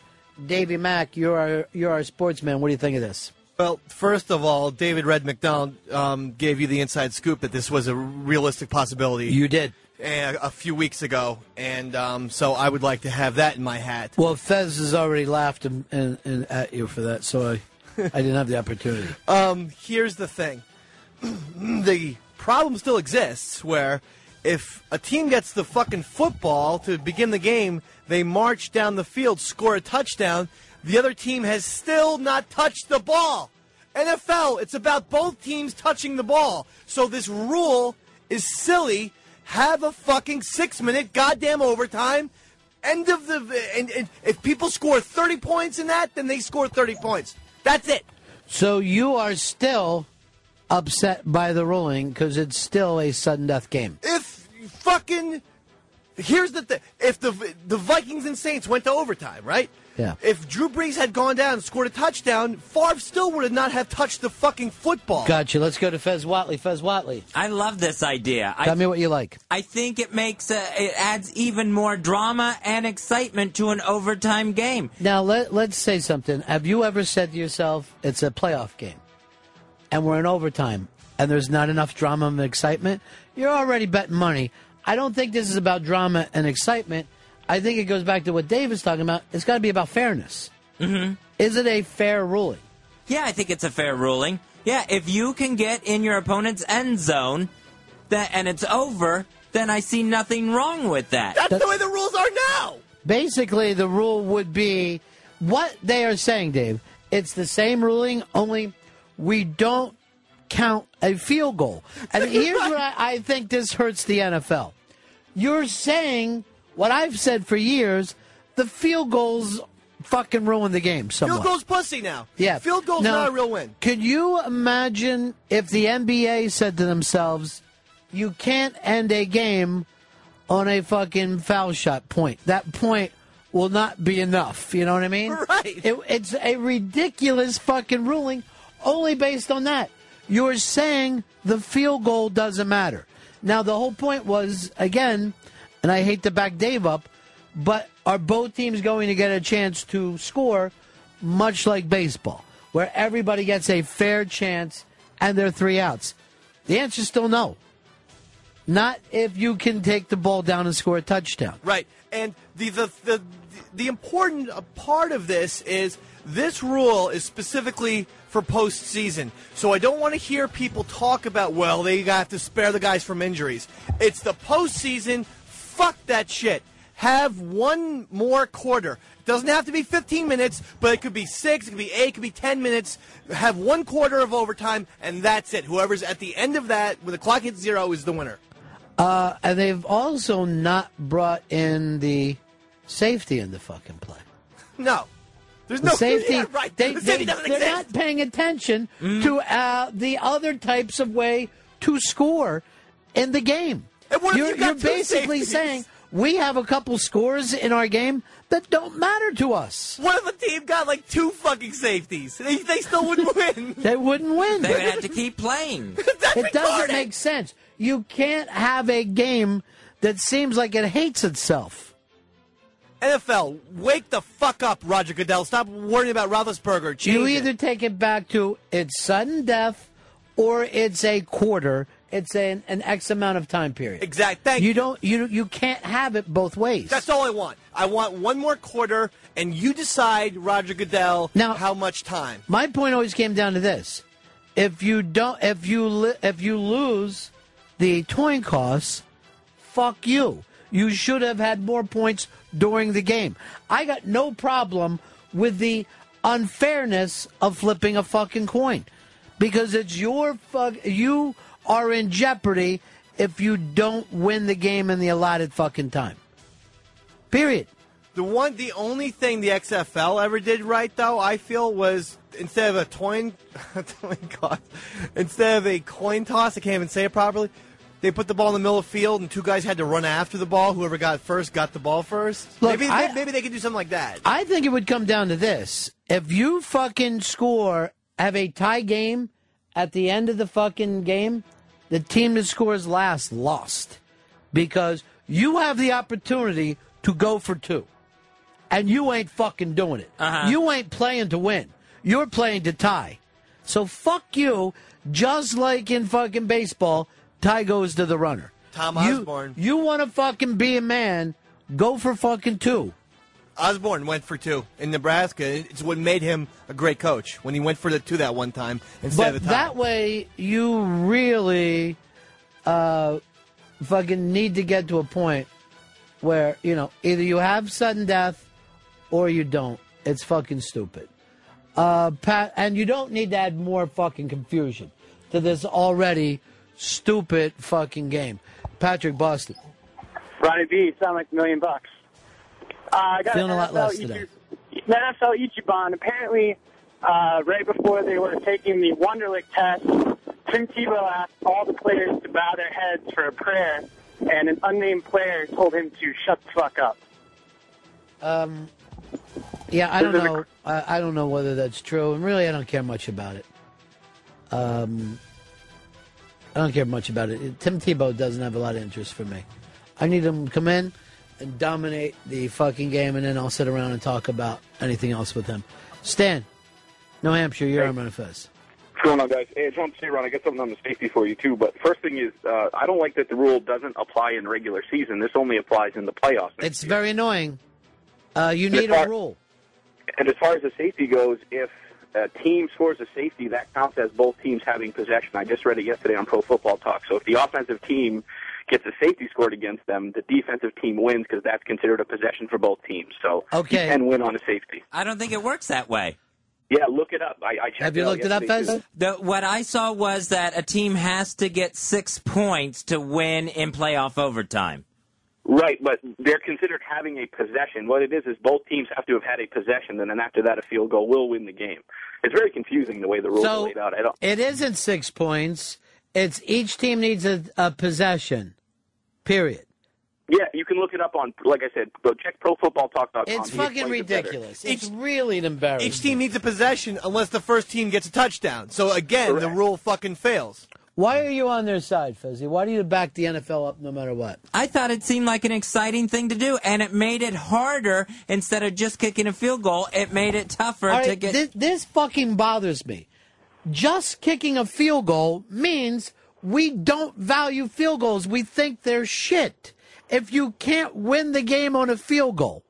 Davy Mack, you're our, you're our sportsman. What do you think of this? Well, first of all, David Red McDonald um, gave you the inside scoop that this was a realistic possibility. You did. A, a few weeks ago, and um, so I would like to have that in my hat. Well, Fez has already laughed and, and, and at you for that, so I, I didn't have the opportunity. Um, here's the thing. the problem still exists where if a team gets the fucking football to begin the game, they march down the field, score a touchdown, the other team has still not touched the ball. NFL, it's about both teams touching the ball. So this rule is silly. Have a fucking six minute goddamn overtime. End of the. And, and if people score 30 points in that, then they score 30 points. That's it. So you are still upset by the ruling because it's still a sudden death game. if fucking here's the thing if the the Vikings and Saints went to overtime, right? Yeah. If Drew Brees had gone down and scored a touchdown, Favre still would have not have touched the fucking football. Gotcha. Let's go to Fez Whatley. Fez Whatley. I love this idea. Tell I, me what you like. I think it makes uh it adds even more drama and excitement to an overtime game. Now let let's say something. Have you ever said to yourself, "It's a playoff game, and we're in overtime, and there's not enough drama and excitement"? You're already betting money. I don't think this is about drama and excitement. I think it goes back to what Dave is talking about. It's got to be about fairness. Mm-hmm. Is it a fair ruling? Yeah, I think it's a fair ruling. Yeah, if you can get in your opponent's end zone, that and it's over, then I see nothing wrong with that. That's the way the rules are now. Basically, the rule would be what they are saying, Dave. It's the same ruling, only we don't count a field goal. And here's where I, I think this hurts the NFL. You're saying what I've said for years: the field goals fucking ruin the game. Somewhat. Field goal's pussy now. Yeah. Field goal's Now, not a real win. Could you imagine if the NBA said to themselves, you can't end a game on a fucking foul shot point? That point will not be enough. You know what I mean? Right. It, it's a ridiculous fucking ruling only based on that. You're saying the field goal doesn't matter. Now, the whole point was, again, and I hate to back Dave up, but are both teams going to get a chance to score, much like baseball, where everybody gets a fair chance and there are three outs? The answer is still no. Not if you can take the ball down and score a touchdown. Right. And the the the the important part of this is this rule is specifically for postseason. So I don't want to hear people talk about well they have to spare the guys from injuries. It's the postseason. Fuck that shit. Have one more quarter. It doesn't have to be 15 minutes, but it could be six, it could be eight, it could be 10 minutes. Have one quarter of overtime, and that's it. Whoever's at the end of that, when the clock hits zero, is the winner. Uh, and they've also not brought in the safety in the fucking play. No. There's The no safety. yeah, right. They, The safety they, they're exist. not paying attention to uh, the other types of way to score in the game. And what you're you've got you're basically safeties? saying we have a couple scores in our game that don't matter to us. What if a team got like two fucking safeties? They, they still wouldn't win. They wouldn't win. They would have to keep playing. it doesn't make sense. You can't have a game that seems like it hates itself. NFL, wake the fuck up, Roger Goodell. Stop worrying about Roethlisberger. Change you it. either take it back to it's sudden death or it's a quarter. It's an, an X amount of time period. Exact. Thank you. don't. You you can't have it both ways. That's all I want. I want one more quarter, and you decide, Roger Goodell, Now- how much time. My point always came down to this: if you don't, if you li- if you lose the toin costs, fuck you. You should have had more points during the game. I got no problem with the unfairness of flipping a fucking coin because it's your fuck. You are in jeopardy if you don't win the game in the allotted fucking time. Period. The one, the only thing the XFL ever did right, though, I feel, was instead of a coin, instead of a coin toss, I can't even say it properly. They put the ball in the middle of the field, and two guys had to run after the ball. Whoever got first got the ball first. Look, maybe, I- maybe they could do something like that. I think it would come down to this. If you fucking score, have a tie game at the end of the fucking game, the team that scores last lost. Because you have the opportunity to go for two. And you ain't fucking doing it. Uh-huh. You ain't playing to win. You're playing to tie. So fuck you, just like in fucking baseball, tie goes to the runner. Tom You- Osborne. You want to fucking be a man, go for fucking two. Osborne went for two in Nebraska. It's what made him a great coach when he went for the two that one time instead but of the tie. that way, you really uh, fucking need to get to a point where you know either you have sudden death or you don't. It's fucking stupid. Uh, Pat, and you don't need to add more fucking confusion to this already stupid fucking game. Patrick Boston. Ronnie B, sound like a million bucks. Uh, I got Feeling a lot NFL less today. NFL Ichiban, apparently, uh, right before they were taking the Wonderlic test, Tim Tebow asked all the players to bow their heads for a prayer, and an unnamed player told him to shut the fuck up. Um, yeah, I don't know. I, I don't know whether that's true, and really, I don't care much about it. Um, I don't care much about it. Tim Tebow doesn't have a lot of interest for me. I need him to come in and dominate the fucking game, and then I'll sit around and talk about anything else with him. Stan, New Hampshire, you're on Fez. What's going on, guys? Hey, I just want to say, Ron, I got something on the safety for you, too. But first thing is, uh, I don't like that the rule doesn't apply in regular season. This only applies in the playoffs. It's very annoying. Uh, you need Yes, a rule. And as far as the safety goes, if a team scores a safety, that counts as both teams having possession. I just read it yesterday on Pro Football Talk. So if the offensive team gets a safety scored against them, the defensive team wins because that's considered a possession for both teams. So Okay. you can win on a safety. I don't think it works that way. Yeah, look it up. I, I checked Have you out looked it up, yesterday, Fez? The, what I saw was that a team has to get six points to win in playoff overtime. Right, but they're considered having a possession. What it is is both teams have to have had a possession, and then after that, a field goal will win the game. It's very confusing the way the rules So- are laid out. I don't. It isn't six points. It's each team needs a, a possession. Period. Yeah, you can look it up on, like I said, go check ProFootballTalk.com. It's He fucking explains it better. ridiculous. It's really an embarrassment. Each team needs a possession unless the first team gets a touchdown. So again, the rule fucking fails. Why are you on their side, Fuzzy? Why do you back the NFL up no matter what? I thought it seemed like an exciting thing to do, and it made it harder instead of just kicking a field goal. It made it tougher All to get. this, this fucking bothers me. Just kicking a field goal means we don't value field goals. We think they're shit. If you can't win the game on a field goal,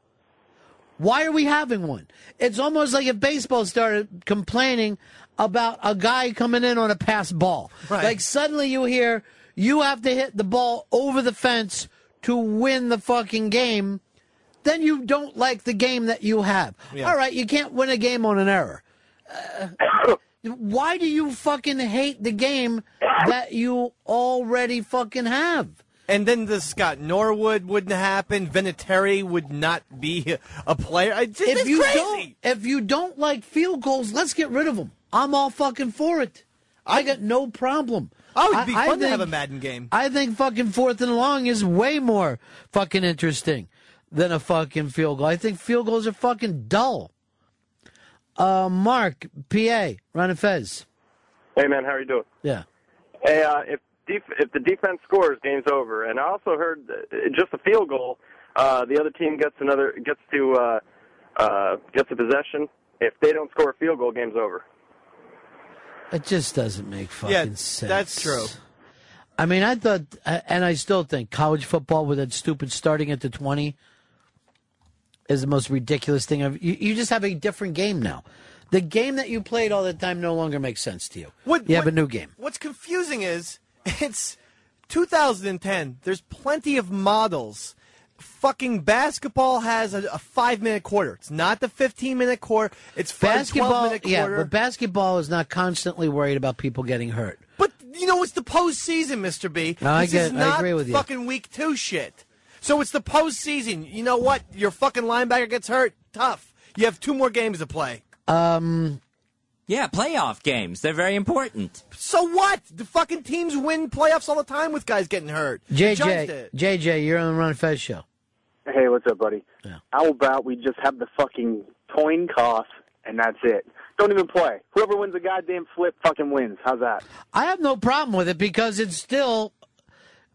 why are we having one? It's almost like if baseball started complaining about a guy coming in on a pass ball. Right. Like suddenly you hear you have to hit the ball over the fence to win the fucking game. Then you don't like the game that you have. Yeah. All right, you can't win a game on an error. Uh, why do you fucking hate the game that you already fucking have? And then the Scott Norwood wouldn't happen. Vinatieri would not be a player. I, just, if it's you crazy. don't, if you don't like field goals, let's get rid of them. I'm all fucking for it. I got no problem. Oh, it'd be I- I fun to have a Madden game. I think fucking fourth and long is way more fucking interesting than a fucking field goal. I think field goals are fucking dull. Uh, Mark, PA, Ron Fez. Hey man, how are you doing? Yeah. Hey, uh, if def- if the defense scores, game's over. And I also heard uh, just a field goal, uh, the other team gets another gets to uh, uh, gets a possession. If they don't score a field goal, game's over. It just doesn't make fucking Yeah, sense. that's true. I mean, I thought, and I still think college football with that stupid starting at the 20 is the most ridiculous thing. I've, you, you just have a different game now. The game that you played all the time no longer makes sense to you. What- you have what- a new game. What's confusing is it's 2010. There's plenty of models. Fucking basketball has a, a five minute quarter. It's not the 15 minute quarter. It's five, 12 Basketball, minute yeah, but basketball is not constantly worried about people getting hurt. But you know, it's the postseason, Mr. B. No, I get- I not agree with you. fucking week two shit. So it's the postseason. You know what? Your fucking linebacker gets hurt. Tough. You have two more games to play. Um, yeah, playoff games. They're very important. So what? The fucking teams win playoffs all the time with guys getting hurt. JJ. JJ, you're on the Ron Fez show. Hey, what's up, buddy? How about we just have the fucking coin toss and that's it? Don't even play. Whoever wins the goddamn flip fucking wins. How's that? I have no problem with it because it's still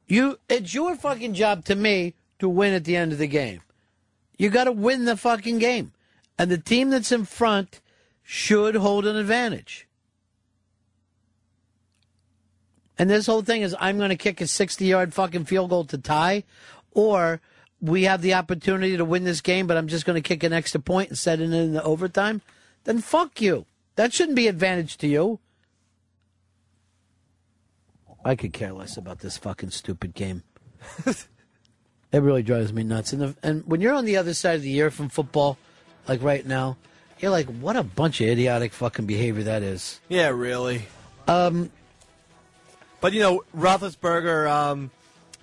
you. It's your fucking job to me to win at the end of the game. You got to win the fucking game, and the team that's in front should hold an advantage. And this whole thing is, I'm going to kick a 60 yard fucking field goal to tie, or we have the opportunity to win this game, but I'm just going to kick an extra point and set it in the overtime. Then fuck you. That shouldn't be advantage to you. I could care less about this fucking stupid game. it really drives me nuts. And, the, and when you're on the other side of the year from football, like right now, you're like, what a bunch of idiotic fucking behavior that is. Yeah, really. Um, but you know, Roethlisberger. Um,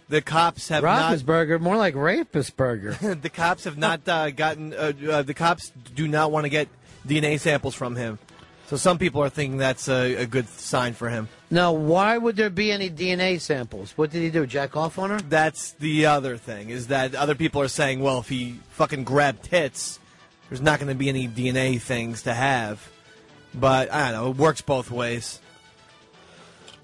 the cops have not. Roethlisberger, more like rapist burger. the cops have not uh, gotten. Uh, uh, the cops do not want to get DNA samples from him. So some people are thinking that's a, a good sign for him. now, why would there be any DNA samples? What did he do? Jack off on her? That's the other thing is that other people are saying, well, if he fucking grabbed tits, there's not going to be any DNA things to have. But I don't know. It works both ways.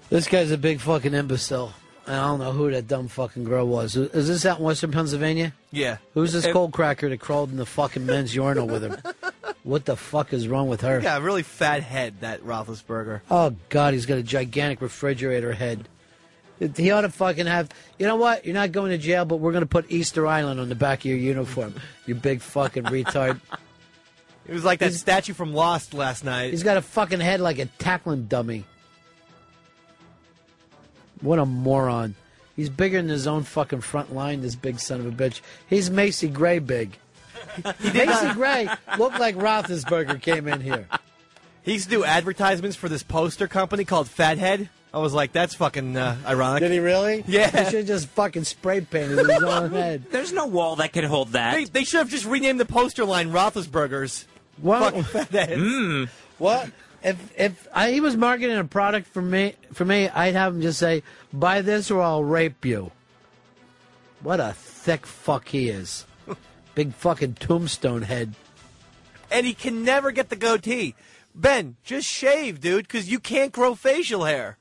This guy's a big fucking imbecile. I don't know who that dumb fucking girl was. Is this out in Western Pennsylvania? Yeah. Who's this coal cracker that crawled in the fucking men's urinal with him? What the fuck is wrong with her? Yeah, really fat head, that Roethlisberger. Oh God, he's got a gigantic refrigerator head. He ought to fucking have. You know what? You're not going to jail, but we're going to put Easter Island on the back of your uniform. You big fucking retard. It was like that statue from Lost last night. He's got a fucking head like a tackling dummy. What a moron. He's bigger than his own fucking front line, this big son of a bitch. He's Macy Gray big. Macy Gray looked like Roethlisberger came in here. He used to do advertisements for this poster company called Fathead. I was like, that's fucking uh, ironic. Did he really? Yeah. He should have just fucking spray painted his own head. There's no wall that could hold that. They, they should have just renamed the poster line Roethlisberger's. What? Fucking Fathead. Mm. What? If if I, he was marketing a product for me, for me, I'd have him just say, "Buy this or I'll rape you." What a thick fuck he is. Big fucking tombstone head. And he can never get the goatee. Ben, just shave, dude, because you can't grow facial hair.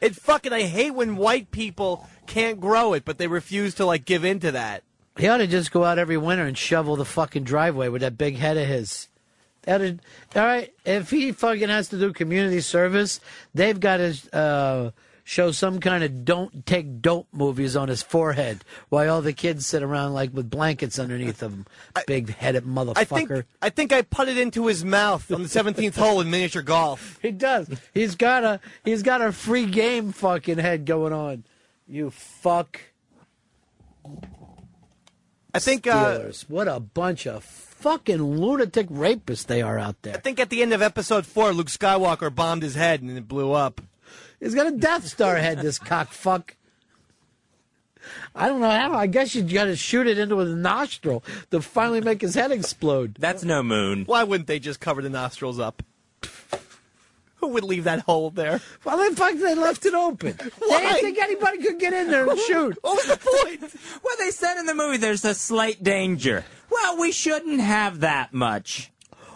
It fucking, I hate when white people can't grow it, but they refuse to, like, give in to that. He ought to just go out every winter and shovel the fucking driveway with that big head of his. All right, if he fucking has to do community service, they've got to uh, show some kind of don't take dope movies on his forehead while all the kids sit around like with blankets underneath of him. Big headed motherfucker. I think, I think I put it into his mouth on the 17th hole in miniature golf. He does. He's got a he's got a free game fucking head going on. You fuck. I think, uh, Steelers. what a bunch of fucking lunatic rapists they are out there. I think at the end of episode four, Luke Skywalker bombed his head and it blew up. He's got a Death Star head. This cock fuck. I don't know how. I guess you got to shoot it into his nostril to finally make his head explode. That's no moon. Why wouldn't they just cover the nostrils up? Who would leave that hole there? Well, in fact, they left it open. Why? They didn't think anybody could get in there and shoot. What was the point? Well, they said in the movie there's a slight danger. Well, we shouldn't have that much.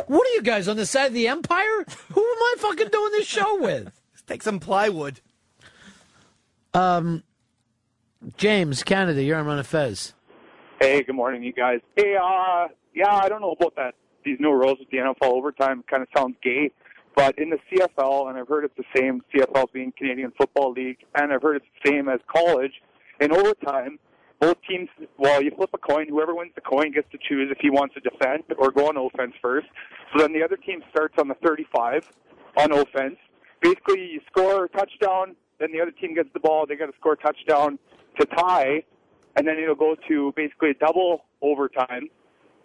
What are you guys on the side of the empire? Who am I fucking doing this show with? Take some plywood. Um, James, Canada, you're on Ron and Fez. Hey, good morning, you guys. Hey, uh, yeah, I don't know about that. These new rules with the NFL overtime kind of sounds gay, but in the CFL, and I've heard it's the same. CFL being Canadian Football League, and I've heard it's the same as college. In overtime, both teams, well, you flip a coin. Whoever wins the coin gets to choose if he wants to defend or go on offense first. So then the other team starts on the 35 on offense. Basically, you score a touchdown, then the other team gets the ball. They got to score a touchdown to tie, and then it'll go to basically a double overtime.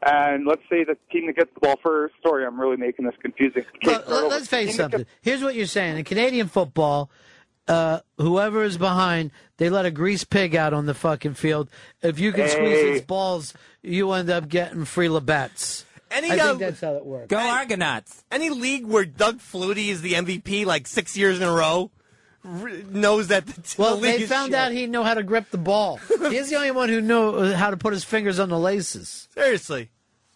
And let's say the team that gets the ball first. Sorry, I'm really making this confusing. Let, us face something. Here's what you're saying. In Canadian football, uh, whoever is behind, they let a grease pig out on the fucking field. If you can squeeze Hey. its balls, you end up getting free Labatts. Any, I uh, think that's how it works. Go Argonauts. Any league where Doug Flutie is the MVP like six years in a row knows that the, t- Well, the they found shit. out he know how to grip the ball. He's the only one who knew how to put his fingers on the laces. Seriously.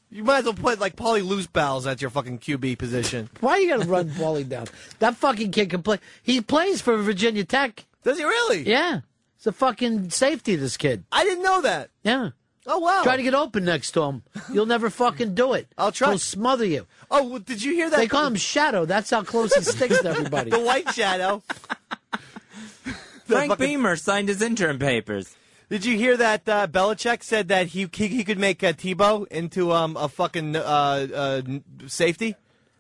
You might as well put like Paulie Loose Bells at your fucking QB position. Why are you got to run Paulie down? That fucking kid can play. He plays for Virginia Tech. Does he really? Yeah. It's a fucking safety, this kid. I didn't know that. Yeah. Oh wow. Try to get open next to him. You'll never fucking do it. I'll try. He'll smother you. Oh, well, did you hear that? They call him Shadow. That's how close he sticks to everybody. the White Shadow. Frank fucking- Beamer signed his interim papers. Did you hear that uh, Belichick said that he he, he could make uh, Tebow into um, a fucking uh, uh, safety,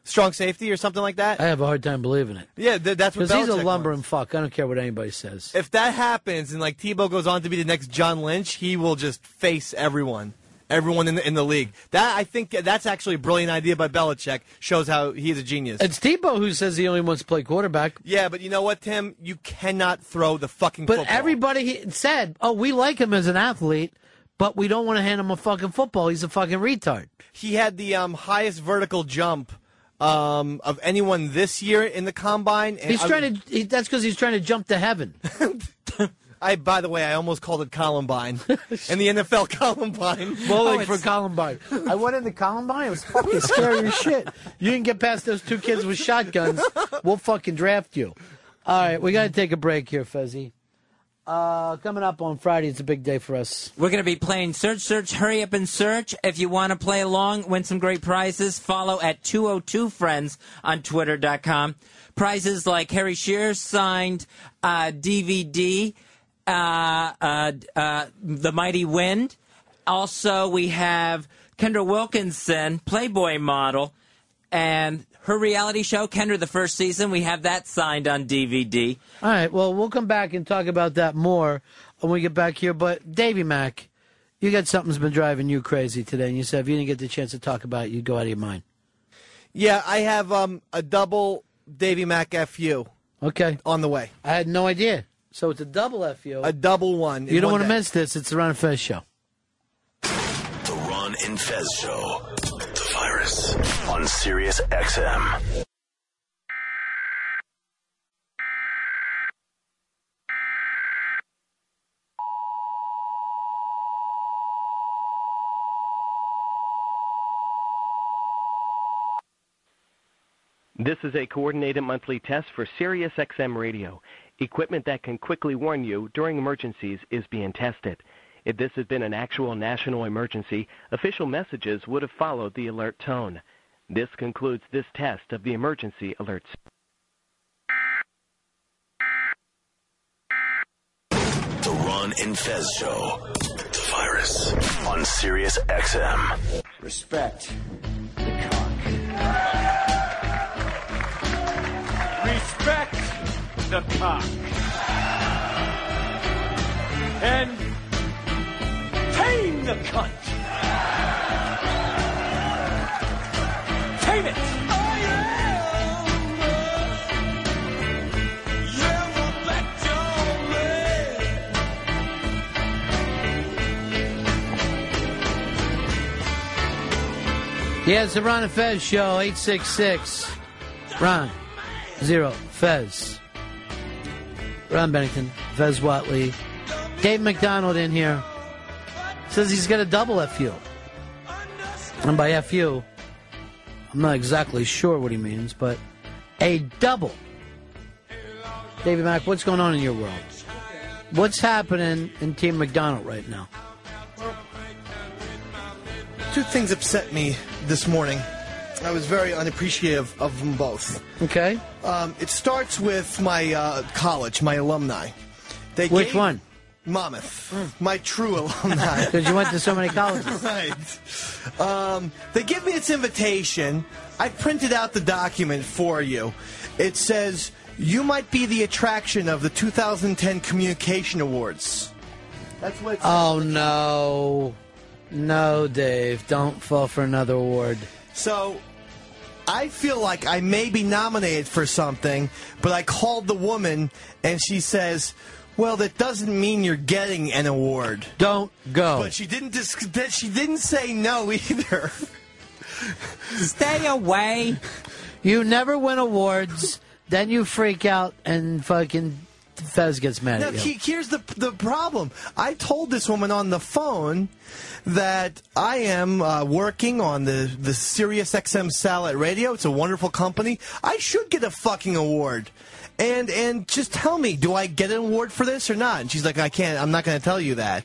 strong safety or something like that? I have a hard time believing it. Yeah, th- that's what Because he's a lumbering fuck. I don't care what anybody says. If that happens and like Tebow goes on to be the next John Lynch, he will just face everyone, everyone in the in the league. That I think that's actually a brilliant idea by Belichick. Shows how he's a genius. It's Tebow who says he only wants to play quarterback. yeah, but you know what, Tim? You cannot throw the fucking. But football. everybody said, "Oh, we like him as an athlete, but we don't want to hand him a fucking football. He's a fucking retard." he had the um, highest vertical jump um, of anyone this year in the combine. and He's I- trying to. He, that's because he's trying to jump to heaven. I, by the way, I almost called it Columbine, and the NFL Columbine. Bowling for Columbine. I went into Columbine. It was fucking scary as shit. You didn't get past those two kids with shotguns. We'll fucking draft you. All right, we got to take a break here, Fezzy. Uh, coming up on Friday, it's a big day for us. We're going to be playing Search, Search, Hurry Up and Search. If you want to play along, win some great prizes, follow at 202 Friends on Twitter.com. Prizes like Harry Shearer's signed uh, DVD, Uh, uh, uh, the Mighty Wind. Also, we have Kendra Wilkinson, Playboy model, and her reality show, Kendra, the first season. We have that signed on DVD. All right, well, we'll come back and talk about that more when we get back here. But, Davy Mack, you got something's been driving you crazy today, and you said if you didn't get the chance to talk about it, you'd go out of your mind. Yeah, I have um, a double Davy Mac FU. Okay. On the way. I had no idea. So it's a double FU. A double one. You don't one want to miss this. It's the Ron and Fez show. The Ron and Fez Show. The virus on Sirius XM. This is a coordinated monthly test for Sirius XM radio. Equipment that can quickly warn you during emergencies is being tested. If this had been an actual national emergency, official messages would have followed the alert tone. This concludes this test of the emergency alerts. The Ron and Fez Show. The virus on Sirius XM. Respect Respect the cock. And tame the cunt. Tame it. Oh, yeah. Yeah, yeah, it's the Ron and Fez show, 866 Ron Zero Fez. Ron Bennington, Fez Whatley. Dave McDonald in here. Says he's got a double FU. And by FU, I'm not exactly sure what he means, but a double. David Mack, what's going on in your world? What's happening in Team McDonald right now? Two things upset me this morning. I was very unappreciative of them both. Okay. Um, it starts with my uh, college, my alumni. They Which one? Monmouth. My true alumni. Because you went to so many colleges. right. Um, they give me this invitation. I printed out the document for you. It says, You might be the attraction of the 2010 Communication Awards. That's what. Oh, no. No, Dave. Don't fall for another award. So I feel like I may be nominated for something, but I called the woman and she says, "Well, that doesn't mean you're getting an award." Don't go. But she didn't. Dis- that she didn't say no either. Stay away. You never win awards, then you freak out and fucking Fez gets mad Now, at you. here's the the problem. I told this woman on the phone that I am uh, working on the the Sirius XM Satellite Radio. It's a wonderful company. I should get a fucking award. And and just tell me, do I get an award for this or not? And she's like, I can't. I'm not going to tell you that.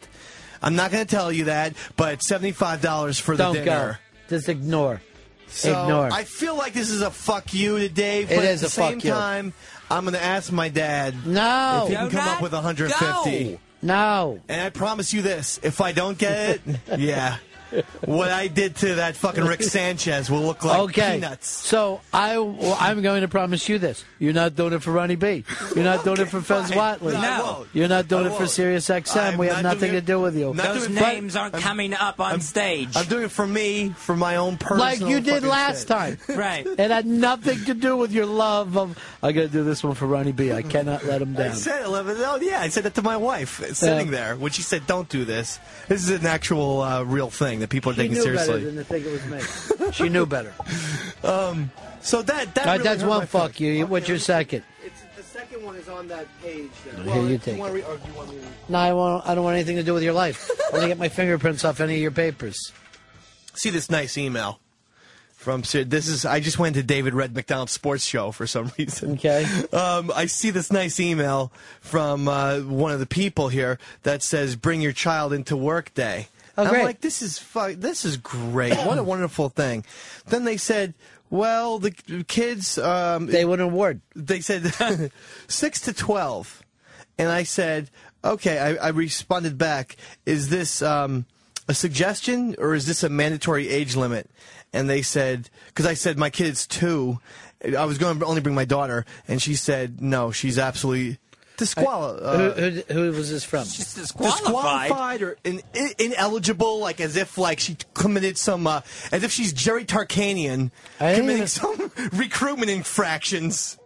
I'm not going to tell you that. But seventy five dollars for the Don't dinner. go. Just ignore. So ignore. I feel like this is a fuck you to Dave. But is at a the same fuck you. time, I'm going to ask my dad. No. if he can come up with 150. go. No. And I promise you this: if I don't get it, yeah, what I did to that fucking Rick Sanchez will look like okay. peanuts. So I, well, I'm going to promise you this: you're not doing it for Ronnie B. You're not doing it for Fez fine. Whatley. No, You're not doing it for won't. Sirius XM. I'm we have not nothing doing to do with you. Not Those names but aren't I'm- coming up on stage. I'm doing it for me, for my own personal. like you did last shit. time. Right. It had nothing to do with your love of. I got to do this one for Ronnie B. I cannot let him I down. said, oh yeah, I said that to my wife sitting Yeah. there when she said, "Don't do this. This is an actual uh, real thing that people are She taking knew better seriously." than to think it was me. she knew better. Um, so that that All right, really that's one fuck feelings. you. What's your second? It's, the second one is on that page. There. Here, you take wanna it. re- you want me to- No, I want. I don't want anything to do with your life. I want to get my fingerprints off any of your papers. see this nice email from Sir. This is I just went to David Red McDonald's sports show for some reason. Okay. Um, I see this nice email from uh, one of the people here that says, "Bring your child into work day." Oh, I'm like, this is fu- this is great. What a wonderful thing. Then they said, "Well, the kids um, They won an award. they said six to twelve, and I said, okay. I, I responded back, is this um, a suggestion or is this a mandatory age limit? And they said, because I said my kid's two, I was going to only bring my daughter, and she said no, she's absolutely disqualified. who, who, who was this from? Just Disqualified or in, in, ineligible, like as if like she committed some, uh, as if she's Jerry Tarkanian committing even- some recruitment infractions.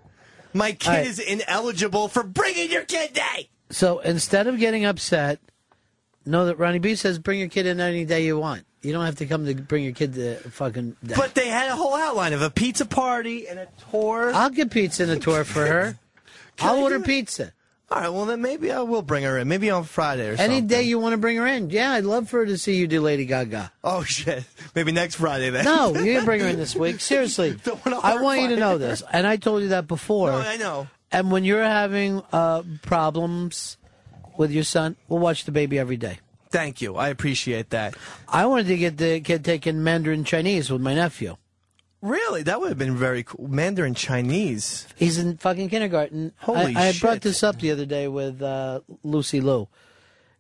My kid All right. is ineligible for bringing your kid day. So instead of getting upset, know that Ronnie B says bring your kid in any day you want. You don't have to come to bring your kid to fucking. Day. But they had a whole outline of a pizza party and a tour. I'll get pizza and a tour for her. I'll order pizza All right, well then maybe I will bring her in. Maybe on Friday or something. any day you want to bring her in. Yeah, I'd love for her to see you do Lady Gaga. Oh shit! Maybe next Friday then. No, you can bring her in this week. Seriously, I want you to know this, and I told you that before. No, I know. And when you're having uh, problems with your son, we'll watch the baby every day. Thank you. I appreciate that. I wanted to get the kid taking Mandarin Chinese with my nephew. Really, that would have been very cool. Mandarin Chinese. He's in fucking kindergarten. Holy I, I had brought this up the other day with uh, Lucy Liu.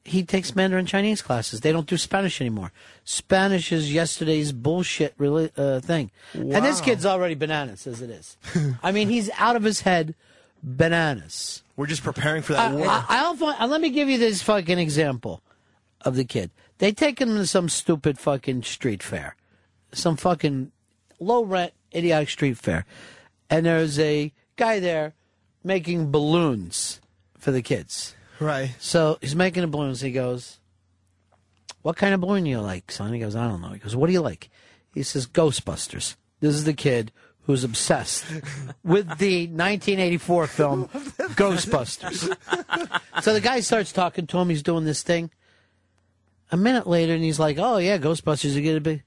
He takes Mandarin Chinese classes. They don't do Spanish anymore. Spanish is yesterday's bullshit reli- uh, thing. And this kid's already bananas as it is. I mean, he's out of his head bananas. We're just preparing for that I, war. I, I'll find, uh, let me give you this fucking example of the kid. They take him to some stupid fucking street fair, some fucking low rent idiotic street fair, and there's a guy there making balloons for the kids. right. So he's making the balloons. He goes, "What kind of balloon do you like, son?" He goes, "I don't know." He goes, "What do you like?" He says Ghostbusters. This is the kid who's obsessed with the 1984 film Ghostbusters. so the guy starts talking to him. He's doing this thing. A minute later, and he's like, "Oh yeah, Ghostbusters are gonna be."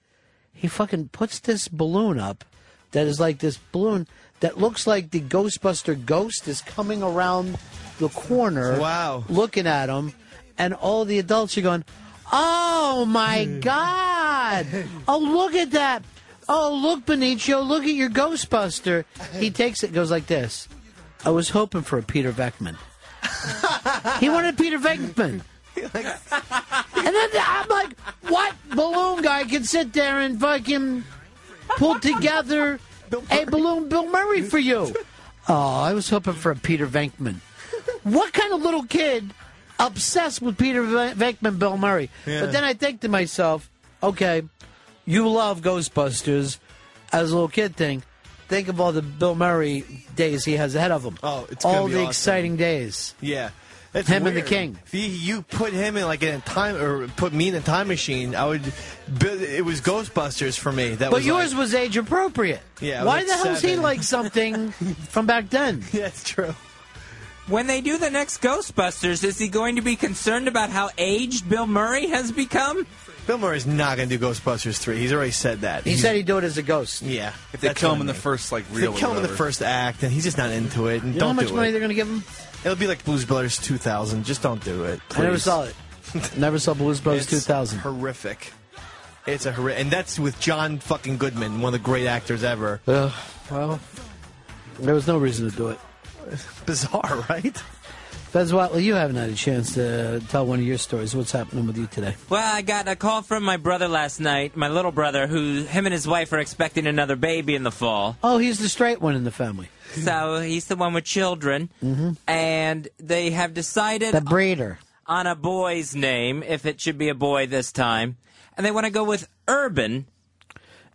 He fucking puts this balloon up that is like this balloon that looks like the Ghostbuster ghost is coming around the corner. Wow. Looking at him, and all the adults are going, "Oh my hmm. god! Oh look at that! Oh look, Benicio, look at your Ghostbuster." He takes it, goes like this. I was hoping for a Peter Venkman. he wanted Peter Venkman. and then I'm like, what balloon guy can sit there and fucking pull together a balloon Bill Murray for you? Oh, I was hoping for a Peter Venkman. What kind of little kid obsessed with Peter Ve- Venkman, Bill Murray? Yeah. But then I think to myself, okay, you love Ghostbusters as a little kid thing. Think of all the Bill Murray days he has ahead of him. Oh, it's all be the awesome. exciting days. Yeah. It's Him and the. King. If you, you put him in like in a time or put me in a time machine, I would. It was Ghostbusters for me. That but was yours like- was age appropriate. Yeah, Why like the hell is he like something from back then? Yeah, it's true. When they do the next Ghostbusters, is he going to be concerned about how aged Bill Murray has become? Bill Murray's not going to do Ghostbusters three. He's already said that. He said he'd do it as a ghost. Yeah. If they kill him I in the first like If real, they kill him in the first act, and he's just not into it. And You know how much do money it. they're going to give him? It'll be like Blues Brothers 2000. Just don't do it. I never saw it. never saw Blues Brothers It's 2000. Horrific. It's a horrific, and that's with John fucking Goodman, one of the great actors ever. Ugh, well, there was no reason to do it. Bizarre, right? Fez Whatley, you haven't had a chance to tell one of your stories. What's happening with you today? Well, I got a call from my brother last night, my little brother, who him and his wife are expecting another baby in the fall. Oh, he's the straight one in the family. So he's the one with children, Mm-hmm. and they have decided The breeder. on a boy's name if it should be a boy this time, and they want to go with Urban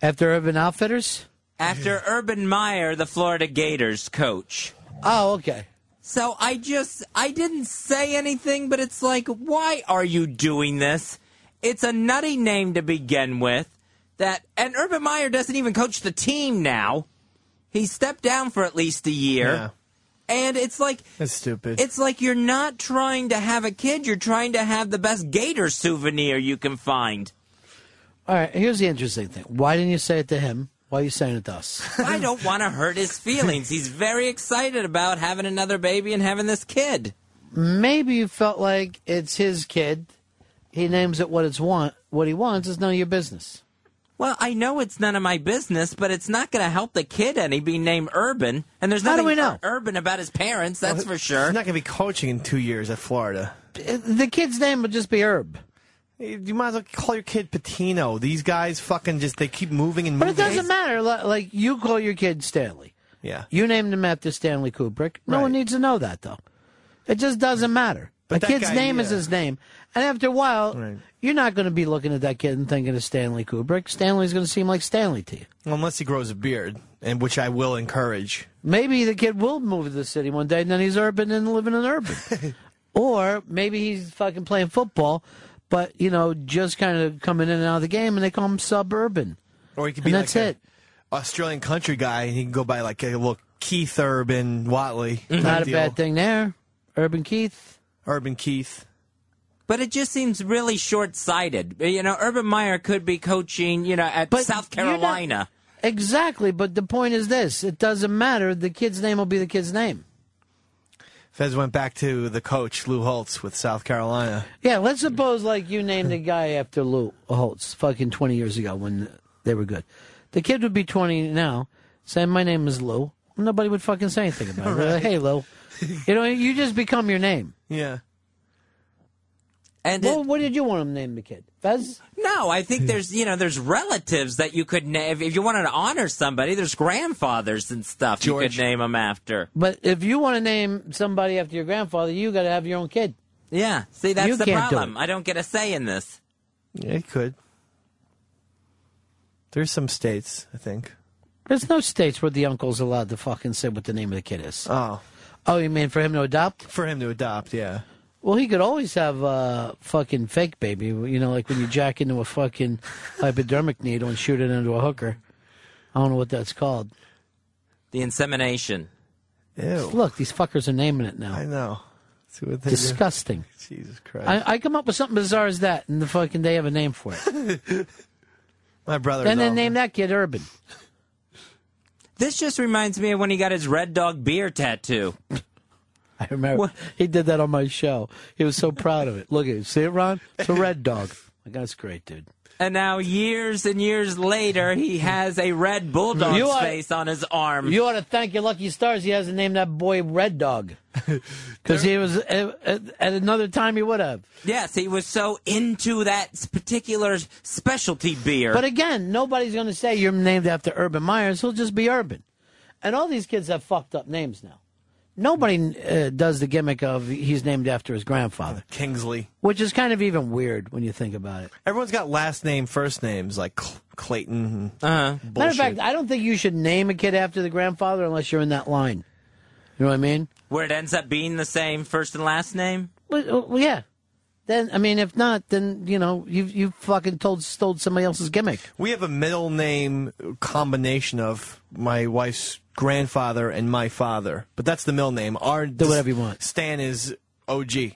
After Urban Outfitters? after Urban Meyer, the Florida Gators coach. Oh, okay. So I just I didn't say anything, but it's like, why are you doing this? It's a nutty name to begin with. That and Urban Meyer doesn't even coach the team now. He stepped down for at least a year. Yeah. And it's like That's stupid. it's like you're not trying to have a kid, you're trying to have the best gator souvenir you can find. All right, here's the interesting thing. Why didn't you say it to him? Why are you saying it to us? I don't want to hurt his feelings. He's very excited about having another baby and having this kid. Maybe you felt like it's his kid. He names it what it's want. What he wants is none of your business. Well, I know it's none of my business, but it's not going to help the kid any being named Urban. And there's How do nothing we know? urban about his parents, that's for sure. He's not going to be coaching in two years at Florida. Uh, the kid's name would just be Herb. You might as well call your kid Pitino. These guys fucking just they keep moving and But moving. it doesn't matter. Like you call your kid Stanley. Yeah. You named him after Stanley Kubrick. No Right. one needs to know that though. It just doesn't matter. But a kid's guy, name is his name, and after a while, you're not going to be looking at that kid and thinking of Stanley Kubrick. Stanley's going to seem like Stanley to you. Unless he grows a beard, and which I will encourage. Maybe the kid will move to the city one day, and then he's urban and living in urban. or maybe he's fucking playing football, but you know, just kind of coming in and out of the game, and they call him suburban. Or he could be And like that's a it. Australian country guy, and he can go by like a little Keith Urban Whatley. type Not a deal. bad thing there. Urban Keith. Urban Keith. But it just seems really short sighted. You know, Urban Meyer could be coaching, you know, at South you're not- Carolina. Exactly, but the point is this: it doesn't matter. The kid's name will be the kid's name. Fez went back to the coach Lou Holtz with South Carolina. Yeah, let's suppose like you named a guy after Lou Holtz, fucking twenty years ago when they were good. The kid would be twenty now, saying my name is Lou. Nobody would fucking say anything about it. Like, hey Lou, you know, you just become your name. Yeah. And well, what did you want him to name the kid? Fez? No, I think there's you know there's relatives that you could name if you wanted to honor somebody. There's grandfathers and stuff you could name them after. But if you want to name somebody after your grandfather, you got to have your own kid. Yeah, see that's You the can't do problem. I don't get a say in this. Yeah, he could. There's some states, I think. There's no states where the uncle's allowed to fucking say what the name of the kid is. Oh. Oh, you mean for him to adopt? For him to adopt, yeah. Well, he could always have a fucking fake baby. You know, like when you jack into a fucking hypodermic needle and shoot it into a hooker. I don't know what that's called. The insemination. Ew. Look, these fuckers are naming it now. I know. See what they do? Disgusting. Jesus Christ. I, I come up with something bizarre as that, and the fucking they have a name for it. My brother. and then name that kid Urban. This just reminds me of when he got his Red Dog beer tattoo. I remember he did that on my show. He was so proud of it. Look at it. See it, Ron? It's a red dog. Like, that's great, dude. And now, years and years later, he has a red bulldog's You are- face on his arm. You ought to thank your lucky stars he hasn't named that boy Red Dog. Because he was, at, at at another time he would have. Yes, he was so into that particular specialty beer. But again, nobody's going to say you're named after Urban Myers. He'll just be Urban. And all these kids have fucked up names now. Nobody uh, does the gimmick of he's named after his grandfather, Kingsley. which is kind of even weird when you think about it. Everyone's got last name, first names like Cl- Clayton. Uh-huh. Matter of fact, I don't think you should name a kid after the grandfather unless you're in that line. You know what I mean? Where it ends up being the same first and last name? Well, well, yeah. Then I mean, if not, then you know you you fucking told stole somebody else's gimmick. We have a middle name combination of my wife's grandfather and my father, but that's the middle name. Our Do whatever you want. Stan is OG.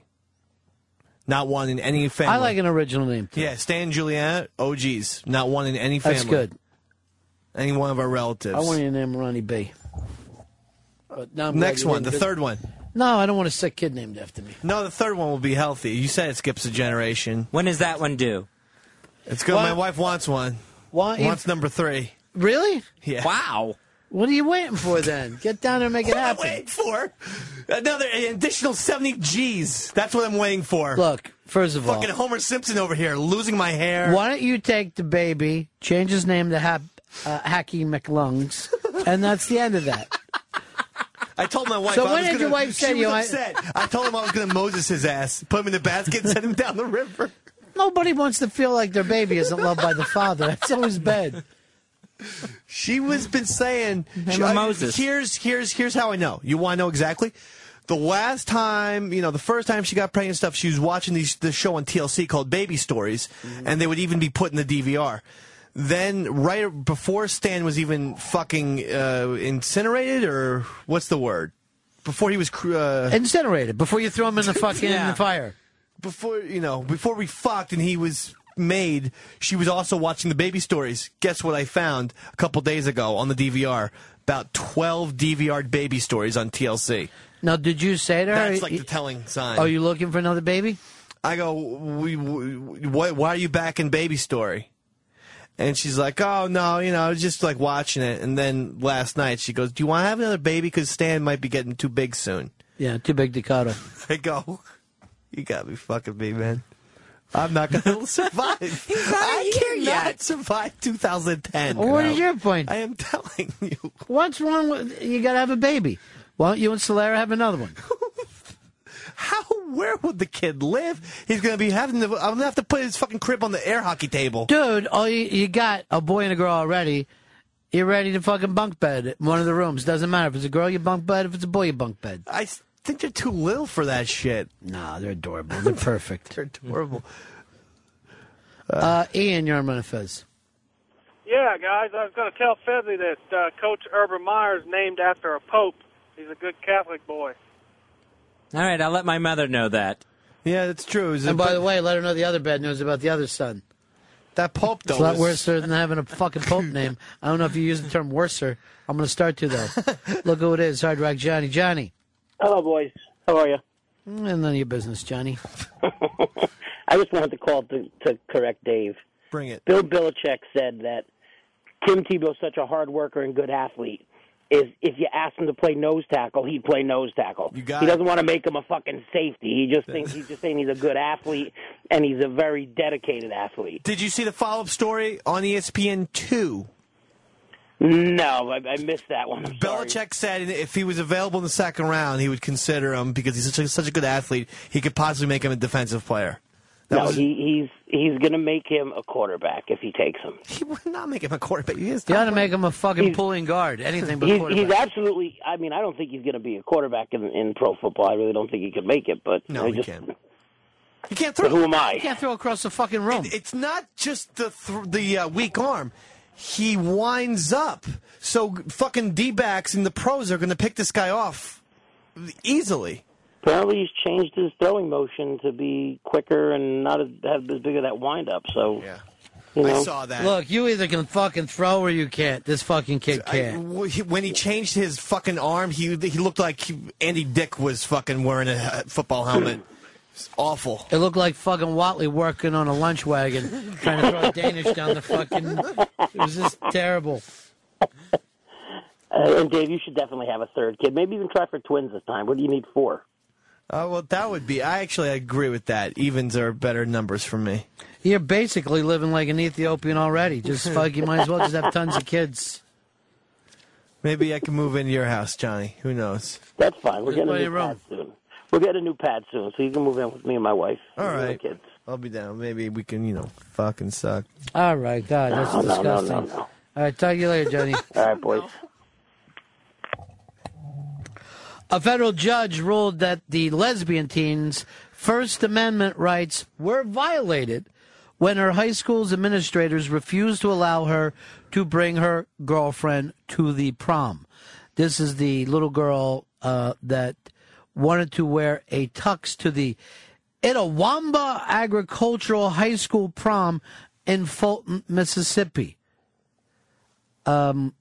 Not one in any family. I like an original name. Too. Yeah, Stan Juliana, OGs. Not one in any family. That's good. Any one of our relatives. I want you to name Ronnie B. But now Next one, the third one. No, I don't want a sick kid named after me. No, the third one will be healthy. You said it skips a generation. When is that one due? It's good. Why- My wife wants one. Why? Wants number three. Really? Yeah. Wow. What are you waiting for then? Get down there and make it happen. What am I waiting for? Another additional 70 G's. That's what I'm waiting for. Look, first of all, Fucking Homer Simpson over here, losing my hair. why don't you take the baby, change his name to Hap, uh, Hacky McLungs, and that's the end of that. I told my wife. So I when was did gonna, your wife she say was you- I- upset. I told him I was going to Moses his ass, put him in the basket, and send him down the river. Nobody wants to feel like their baby isn't loved by the father. That's always bad. She was been saying. She- I- Moses. Here's here's here's how I know. You want to know exactly? The last time, you know, the first time she got pregnant and stuff, she was watching these the show on TLC called Baby Stories, and they would even be put in the DVR. Then, right before Stan was even fucking uh, incinerated, or what's the word? Before he was cr- uh, Incinerated before you throw him in the fucking in the fire. before you know before we fucked and he was made she was also watching the baby stories. Guess what i found a couple days ago on the dvr about 12 dvr'd baby stories on tlc Now, did you say to her? that's like the telling sign. Are you looking for another baby? i go we, we, why, why are you back in baby story? And she's like oh no you know i was just like watching it. And then last night she goes do you want to have another baby? Because stan might be getting too big soon. Yeah, too big to cuddle. i go you got me fucking me man I'm not going to survive. I cannot survive 2010. Well, what bro. is your point? I am telling you. What's wrong with you? Got to have a baby. Why don't you and Solera have another one? How? Where would the kid live? He's going to be having to. I'm going to have to put his fucking crib on the air hockey table. Dude, oh, you, you got a boy and a girl already. You're ready to fucking bunk bed in one of the rooms. Doesn't matter if it's a girl, you bunk bed. If it's a boy, you bunk bed. I think they're too little for that shit. Nah, they're adorable. They're perfect. They're adorable. Uh, Ian, you're on Fez. Yeah, guys, I was going to tell Fezzi that uh, Coach Urban Meyer is named after a pope. He's a good Catholic boy. All right, I'll let my mother know that. Yeah, that's true. And by the way, let her know the other bad news about the other son. that Pope though. It's a lot is- worse than having a fucking pope name. I don't know if you use the term worser. I'm going to start to though. Look who it is, Hard Rock Johnny. Johnny. Hello, boys. How are you? Mm, None of your business, Johnny. I just wanted to call to, to correct Dave. Bring it. Bill Belichick said that Tim Tebow's such a hard worker and good athlete. Is if you ask him to play nose tackle, he'd play nose tackle. You got he doesn't want to make him a fucking safety. He just thinks he's just saying he's a good athlete and he's a very dedicated athlete. Did you see the follow up story on ESPN two? No, I, I missed that one. I'm sorry. Belichick said if he was available in the second round, he would consider him because he's such a, such a good athlete. He could possibly make him a defensive player. That no, was- he, he's he's going to make him a quarterback if he takes him. He would not make him a quarterback. He is You got to make him a fucking He's- pulling guard. Anything but He's, quarterback. he's absolutely. I mean, I don't think he's going to be a quarterback in, in pro football. I really don't think he could make it. But No, I he just, can't. You can't But throw. who am I? You can't throw across the fucking room. It- it's not just the th- the uh, weak arm. He winds up. So fucking D backs and the pros are going to pick this guy off easily. Apparently, he's changed his throwing motion to be quicker and not have as big of that wind up. So, yeah. you know, I saw that. Look, you either can fucking throw or you can't. This fucking kid can't. w- when he changed his fucking arm, he he looked like he, Andy Dick was fucking wearing a football helmet. It's awful. It looked like fucking Whatley working on a lunch wagon, trying to throw Danish down the fucking. It was just terrible. uh, and Dave, you should definitely have a third kid. Maybe even try for twins this time. What do you need four? Uh, well, that would be. I actually agree with that. Evens are better numbers for me. You're basically living like an Ethiopian already. Just fuck, you might as well just have tons of kids. Maybe I can move into your house, Johnny. Who knows? That's fine. We're Just getting a play new your pad soon. We'll get a new pad soon, so you can move in with me and my wife. All right. and kids. I'll be down. Maybe we can, you know, fucking suck. All right, God, that's No, no, no, disgusting. no, no. All right, talk to you later, Johnny. All right, boys. A federal judge ruled that the lesbian teen's First Amendment rights were violated when her high school's administrators refused to allow her to bring her girlfriend to the prom. This is the little girl uh, that wanted to wear a tux to the Itawamba Agricultural High School prom in Fulton, Mississippi. Um,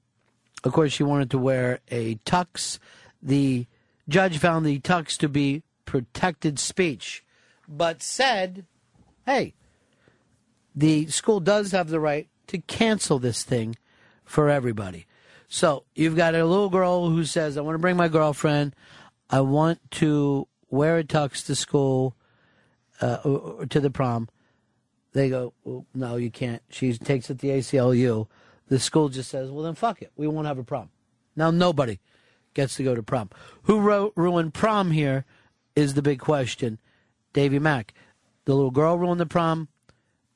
of course, she wanted to wear a tux. The judge found the tux to be protected speech, but said, hey, the school does have the right to cancel this thing for everybody. So you've got a little girl who says, I want to bring my girlfriend. I want to wear a tux to school, uh, or, or to the prom. They go, well, no, you can't. She takes it to the ACLU. The school just says, well, then fuck it. We won't have a prom. Now nobody gets to go to prom. Who wrote, ruined prom here is the big question. Davy Mack. The little girl ruined the prom.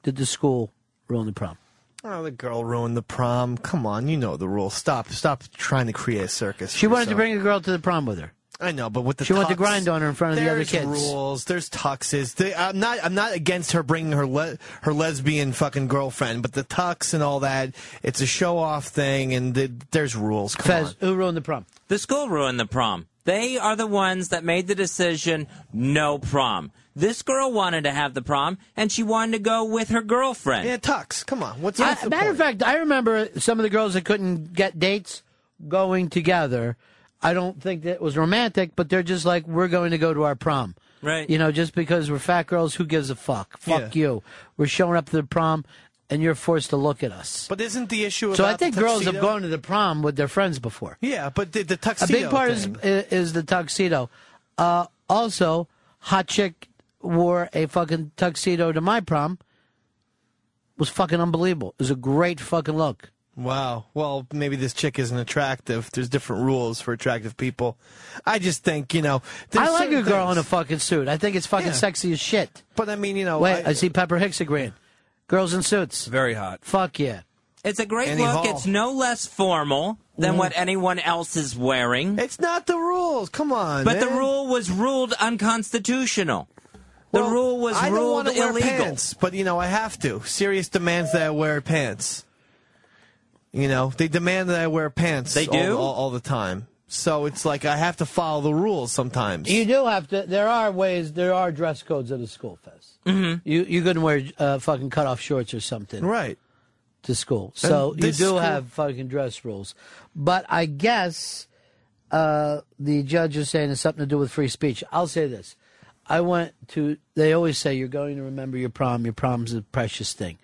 Did the school ruin the prom? Oh, the girl ruined the prom. Come on, you know the rules. Stop, stop trying to create a circus. She wanted to bring a girl to the prom with her. I know, but with the She wanted to grind on her in front of the other kids. there's rules. There's tuxes. They, I'm not. I'm not against her bringing her le- her lesbian fucking girlfriend, but the tux and all that. It's a show off thing, and the, there's rules. Come Fez, on. who ruined the prom? The school ruined the prom. They are the ones that made the decision no prom. This girl wanted to have the prom, and she wanted to go with her girlfriend. Yeah, tux. Come on. What's I- what's the matter of fact, I remember some of the girls that couldn't get dates going together. I don't think that was romantic, but they're just like, we're going to go to our prom. Right. You know, just because we're fat girls, who gives a fuck? Fuck you. We're showing up to the prom, and you're forced to look at us. But isn't the issue? so I think girls have gone to the prom with their friends before. Yeah, but the, the tuxedo. A big part is, thing. is the tuxedo. Uh, also, hot chick wore a fucking tuxedo to my prom. Was fucking unbelievable. It was a great fucking look. Wow. Well, maybe this chick isn't attractive. There's different rules for attractive people. I just think, you know. I like a girl things. in a fucking suit. I think it's fucking Yeah. sexy as shit. But I mean, you know. Wait, I- I, see Pepper Hicks agreeing. Girls in suits. Very hot. Fuck yeah. It's a great Annie look. Hall. It's no less formal than Mhm. what anyone else is wearing. It's not the rules. Come on. But the rule was ruled unconstitutional. The Well, rule was I don't ruled wanna wear illegal. Pants, but you know, I have to. Sirius demands that I wear pants. You know, they demand that I wear pants. They do? all, all the time. So it's like I have to follow the rules sometimes. You do have to. There are ways. There are dress codes at a school fest. Mm-hmm. You you couldn't wear uh, fucking cut off shorts or something. Right. To school. So you do school- have fucking dress rules. But I guess uh, the judge is saying it's something to do with free speech. I'll say this. I went to. They always say you're going to remember your prom. Your prom's a precious thing.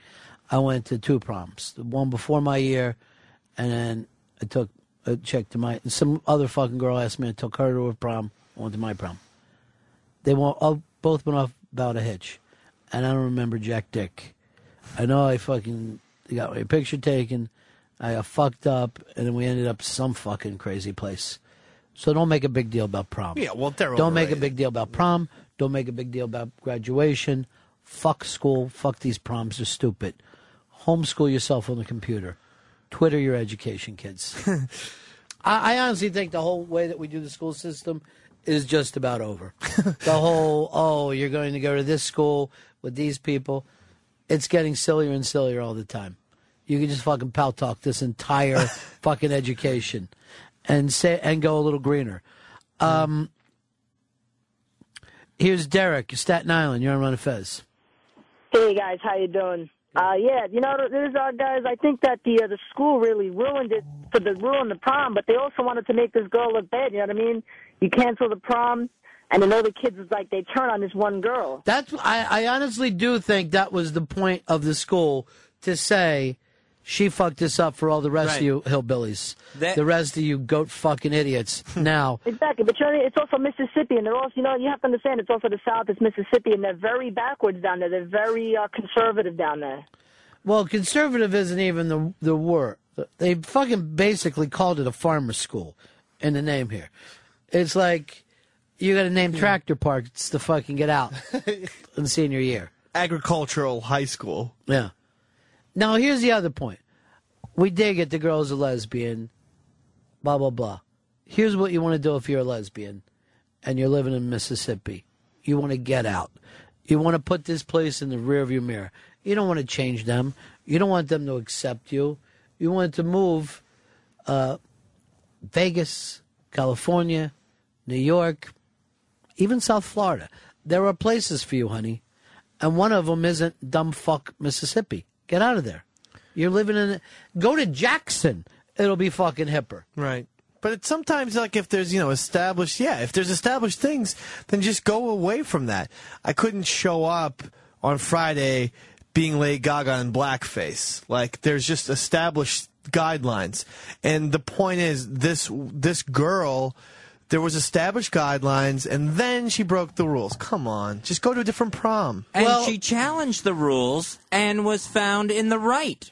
I went to two proms. The one before my year, and then I took a check to my. Some other fucking girl asked me. I took her to her prom. I went to my prom. They went, all, both went off about a hitch, and I don't remember Jack Dick. I know I fucking got my picture taken. I got fucked up, and then we ended up some fucking crazy place. So don't make a big deal about prom. Yeah, well, they're Don't make a big deal about prom. Don't make a big deal about graduation. Fuck school. Fuck these proms. They're stupid. Homeschool yourself on the computer. Twitter your education, kids. I, I honestly think the whole way that we do the school system is just about over. the whole, oh, you're going to go to this school with these people. It's getting sillier and sillier all the time. You can just fucking pal talk this entire fucking education and say and go a little greener. Um, here's Derek, Staten Island. You're on Ron and Fez. Hey guys, how you doing? Uh, yeah, you know, there's uh, guys. I think that the uh, the school really ruined it for the ruin the prom, but they also wanted to make this girl look bad. You know what I mean? You cancel the prom, and then all the kids is like they turn on this one girl. That's I, I honestly do think that was the point of the school to say she fucked this up for all the rest Right. of you hillbillies, That- the rest of you goat fucking idiots. now, Exactly, but you know, it's also Mississippi, and they're also, you know, you have to understand, it's also the South, it's Mississippi, and they're very backwards down there. They're very uh, conservative down there. well, conservative isn't even the the word. They fucking basically called it a farmer school in the name here. It's like you got to name tractor parks to fucking get out in senior year. Agricultural high school. Yeah. Now here's the other point. We dig it. The girl's a lesbian. Blah blah blah. Here's what you want to do if you're a lesbian, and you're living in Mississippi. You want to get out. You want to put this place in the rearview mirror. You don't want to change them. You don't want them to accept you. You want to move. Uh, Vegas, California, New York, even South Florida. There are places for you, honey. And one of them isn't dumb fuck Mississippi. Get out of there. You're living in. Go to Jackson. It'll be fucking hipper. Right. But it's sometimes like if there's, you know, established, yeah, if there's established things, then just go away from that. I couldn't show up on Friday being Lady Gaga in blackface. Like there's just established guidelines. And the point is this this girl there was established guidelines and then she broke the rules. Come on. Just go to a different prom. And she challenged the rules and was found in the right.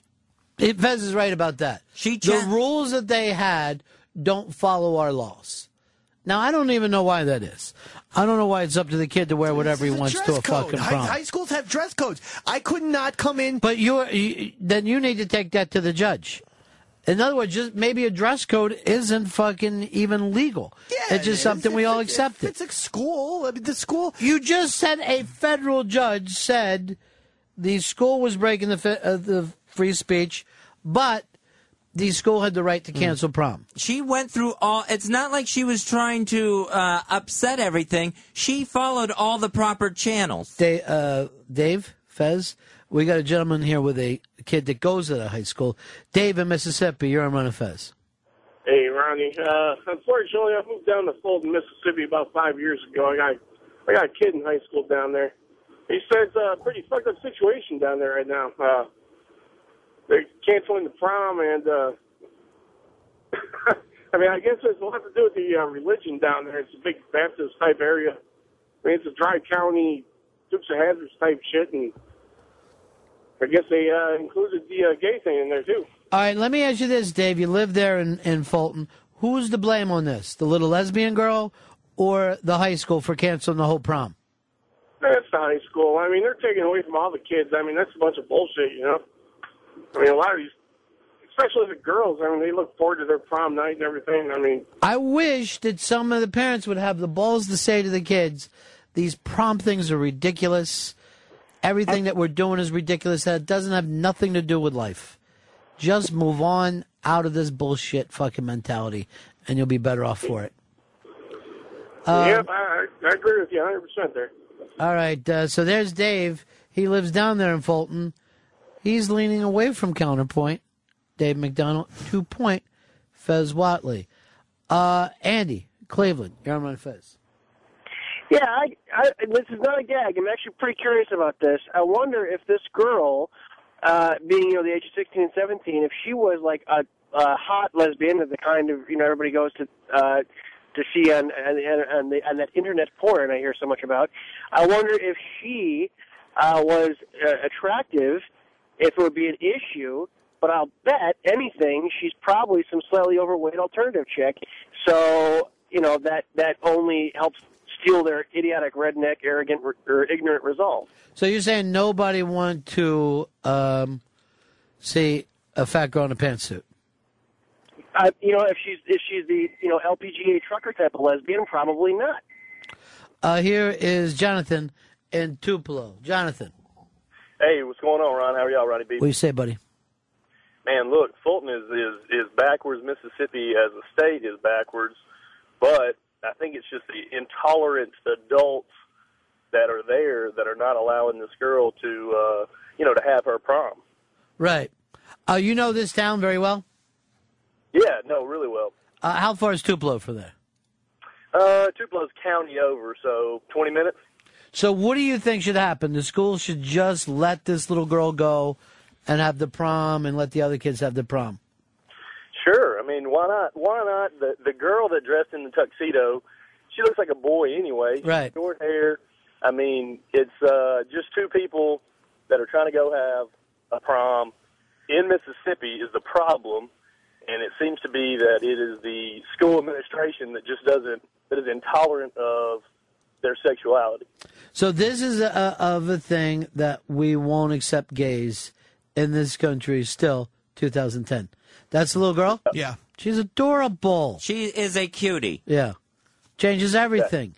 It, Fez is right about that. She the rules that they had don't follow our laws. Now I don't even know why that is. I don't know why it's up to the kid to wear whatever he wants to a code. fucking High, prom. high schools have dress codes. I could not come in. But you're, you, then you need to take that to the judge. In other words, just maybe a dress code isn't fucking even legal. Yeah, it's just something we all accept. It's a school. I mean, the school. You just said a federal judge said the school was breaking the uh, the free speech, but the school had the right to cancel prom. She went through all. It's not like she was trying to uh, upset everything. She followed all the proper channels. Da- uh, Dave Fez, we got a gentleman here with a kid that goes to the high school. Dave in Mississippi, you're on Ron. Hey, Ronnie. Uh, unfortunately, I moved down to Fulton, Mississippi about five years ago. I got, I got a kid in high school down there. He says uh, pretty fucked up situation down there right now. Uh, they're canceling the prom, and uh, I mean, I guess it's a lot to do with the uh, religion down there. It's a big Baptist type area. I mean, it's a dry county, Dukes of Hazzards type shit, and I guess they uh, included the uh, gay thing in there too. All right, let me ask you this, Dave. You live there in, in Fulton. Who's to blame on this? The little lesbian girl or the high school for canceling the whole prom? That's the high school. I mean, they're taking away from all the kids. I mean, that's a bunch of bullshit, you know. I mean, a lot of these, especially the girls. I mean, they look forward to their prom night and everything. I mean, I wish that some of the parents would have the balls to say to the kids, these prom things are ridiculous. Everything that we're doing is ridiculous. That doesn't have nothing to do with life. Just move on out of this bullshit fucking mentality, and you'll be better off for it. Uh, yeah, I, I agree with you 100 percent there. All right, uh, so there's Dave. He lives down there in Fulton. He's leaning away from counterpoint. Dave McDonald, two point. Fez Whatley. Uh, Andy, Cleveland. You're on Ron Fez. Yeah, I, I, this is not a gag. I'm actually pretty curious about this. I wonder if this girl, uh, being you know the age of 16 and 17, if she was like a, a hot lesbian, of the kind of you know everybody goes to uh, to see on on, the, on that internet porn I hear so much about. I wonder if she uh, was uh, attractive, if it would be an issue. But I'll bet anything she's probably some slightly overweight alternative chick. So you know that that only helps fuel their idiotic, redneck, arrogant, or ignorant resolve. So you're saying nobody want to um, see a fat girl in a pantsuit? Uh, you know, if she's if she's the you know LPGA trucker type of lesbian, probably not. Uh, here is Jonathan in Tupelo. Jonathan, Hey, what's going on, Ron? How are y'all, Ronnie B? what do you say, buddy? Man, look, Fulton is, is is backwards. Mississippi as a state is backwards, but I think it's just the intolerant adults that are there that are not allowing this girl to, uh, you know, to have her prom. Right. Uh, you know this town very well. Yeah, no, really well. Uh, how far is Tupelo from there? Uh, Tupelo's county over, so 20 minutes. So what do you think should happen? The school should just let this little girl go and have the prom and let the other kids have the prom. I mean, why not? Why not? The the girl that dressed in the tuxedo, she looks like a boy anyway. Right. Short hair. I mean, it's uh, just two people that are trying to go have a prom in Mississippi is the problem, and it seems to be that it is the school administration that just doesn't that is intolerant of their sexuality. So this is a, of a thing that we won't accept gays in this country still 2010. That's the little girl? Yeah. She's adorable. She is a cutie. Yeah. Changes everything.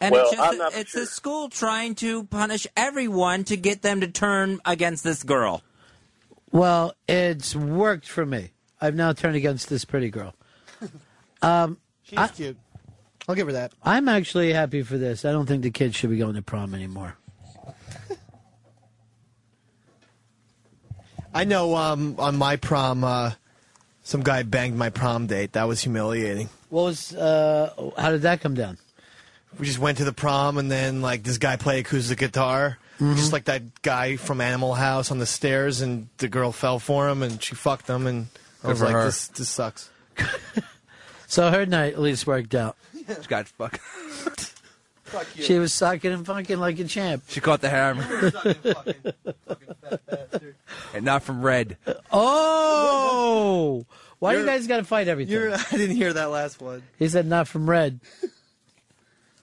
And Well, it's just I'm not it's the school trying to punish everyone to get them to turn against this girl. Well, it's worked for me. I've now turned against this pretty girl. Um, She's cute. I'll give her that. I'm actually happy for this. I don't think the kids should be going to prom anymore. I know um, on my prom, uh, some guy banged my prom date. That was humiliating. What was? Uh, how did that come down? We just went to the prom, and then like this guy played acoustic guitar, Mm-hmm. just like that guy from Animal House on the stairs, and the girl fell for him, and she fucked him, and I Good was like, her. this this sucks. So her night at least worked out. She got fuck. She was sucking and fucking like a champ. She caught the hammer. and not from Red. Oh, why do you You're- guys got to fight everything? You're, I didn't hear that last one. He said not from red.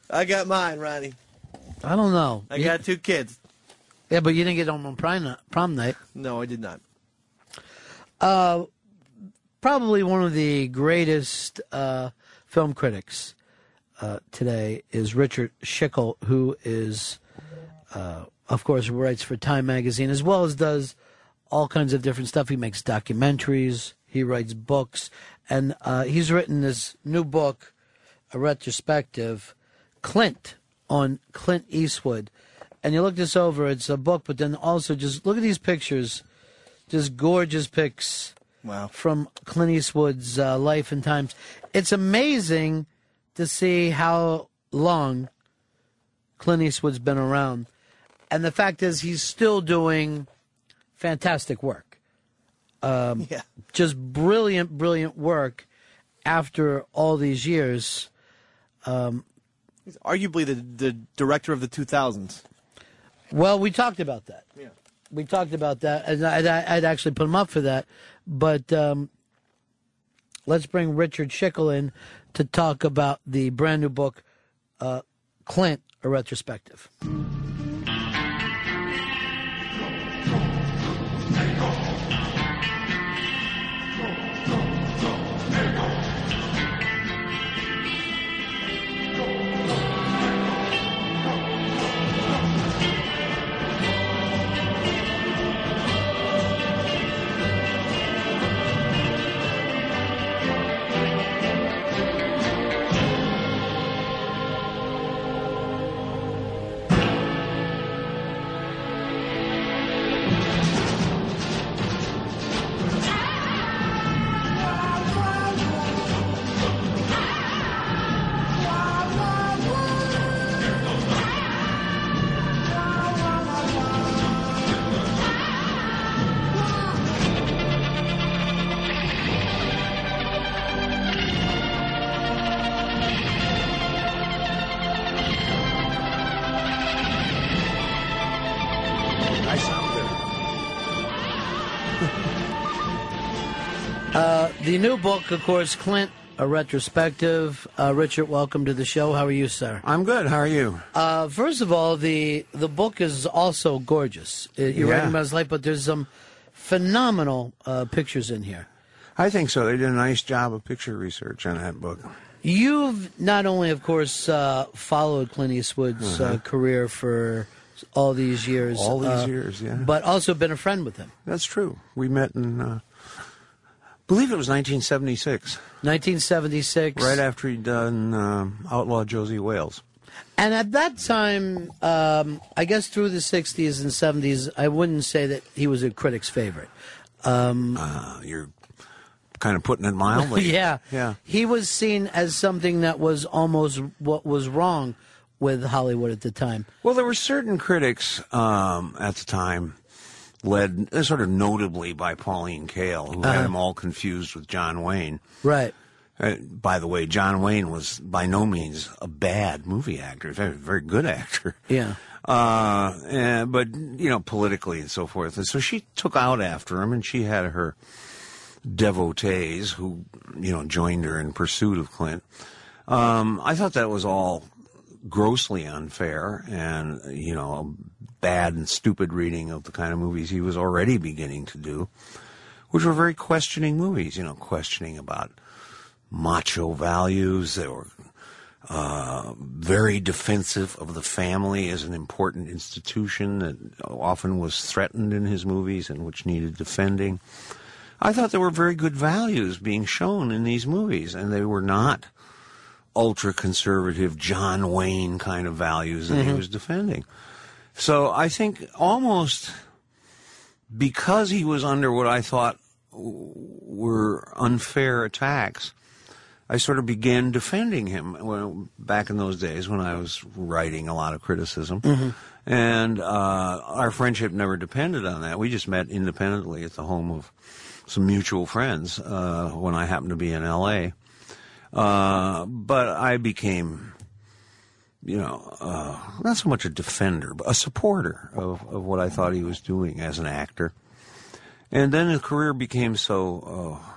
I got mine, Ronnie. I don't know. I got two kids. Yeah, but you didn't get home on prom night. Prom night. No, I did not. Uh, probably one of the greatest uh, film critics uh, today is Richard Schickel, who is, uh, of course, writes for Time magazine as well as does all kinds of different stuff. He makes documentaries, he writes books, and uh, he's written this new book, a retrospective, Clint on Clint Eastwood. And you look this over, it's a book, but then also just look at these pictures, just gorgeous pics Wow. from Clint Eastwood's uh, life and times. It's amazing to see how long Clint Eastwood's been around. And the fact is, he's still doing fantastic work. Um, Yeah. Just brilliant, brilliant work after all these years. Um, He's arguably the the director of the 2000s. well, we talked about that. Yeah. We talked about that, and I'd, I'd actually put him up for that. But um, let's bring Richard Schickel in to talk about the brand new book, uh, Clint, a retrospective. New book, of course, Clint a retrospective. Uh, Richard, welcome to the show. How are you, sir? I'm good. How are you? Uh, first of all, the the book is also gorgeous. Uh, You're Yeah. writing about his life, but there's some phenomenal uh, pictures in here. I think so. They did a nice job of picture research on that book. You've not only, of course, uh, followed Clint Eastwood's uh Uh-huh. career for all these years, All these years, yeah. but also been a friend with him. That's true. We met in, uh, believe it was 1976. 1976. Right after he'd done um, Outlaw Josey Wales. And at that time, um, I guess through the 60s and 70s, I wouldn't say that he was a critic's favorite. Um, uh, you're kind of putting it mildly. yeah. Yeah. He was seen as something that was almost what was wrong with Hollywood at the time. Well, there were certain critics um, at the time, led uh, sort of notably by Pauline Kael, who had Uh-huh. him all confused with John Wayne. Right. Uh, by the way, John Wayne was by no means a bad movie actor; very, very good actor. Yeah. Uh, and, but you know, politically and so forth. And so she took out after him, and she had her devotees who, you know, joined her in pursuit of Clint. Um, I thought that was all grossly unfair and, you know, bad and stupid reading of the kind of movies he was already beginning to do, which were very questioning movies, you know, questioning about macho values. They were uh, very defensive of the family as an important institution that often was threatened in his movies and which needed defending. I thought there were very good values being shown in these movies, and they were not ultra conservative John Wayne kind of values that he Mhm. was defending. So I think almost because he was under what I thought were unfair attacks, I sort of began defending him well, back in those days when I was writing a lot of criticism. Mhm. And uh, our friendship never depended on that. We just met independently at the home of some mutual friends uh, when I happened to be in L.A. Uh, but I became, you know, uh, not so much a defender, but a supporter of, of what I thought he was doing as an actor. And then his career became so uh,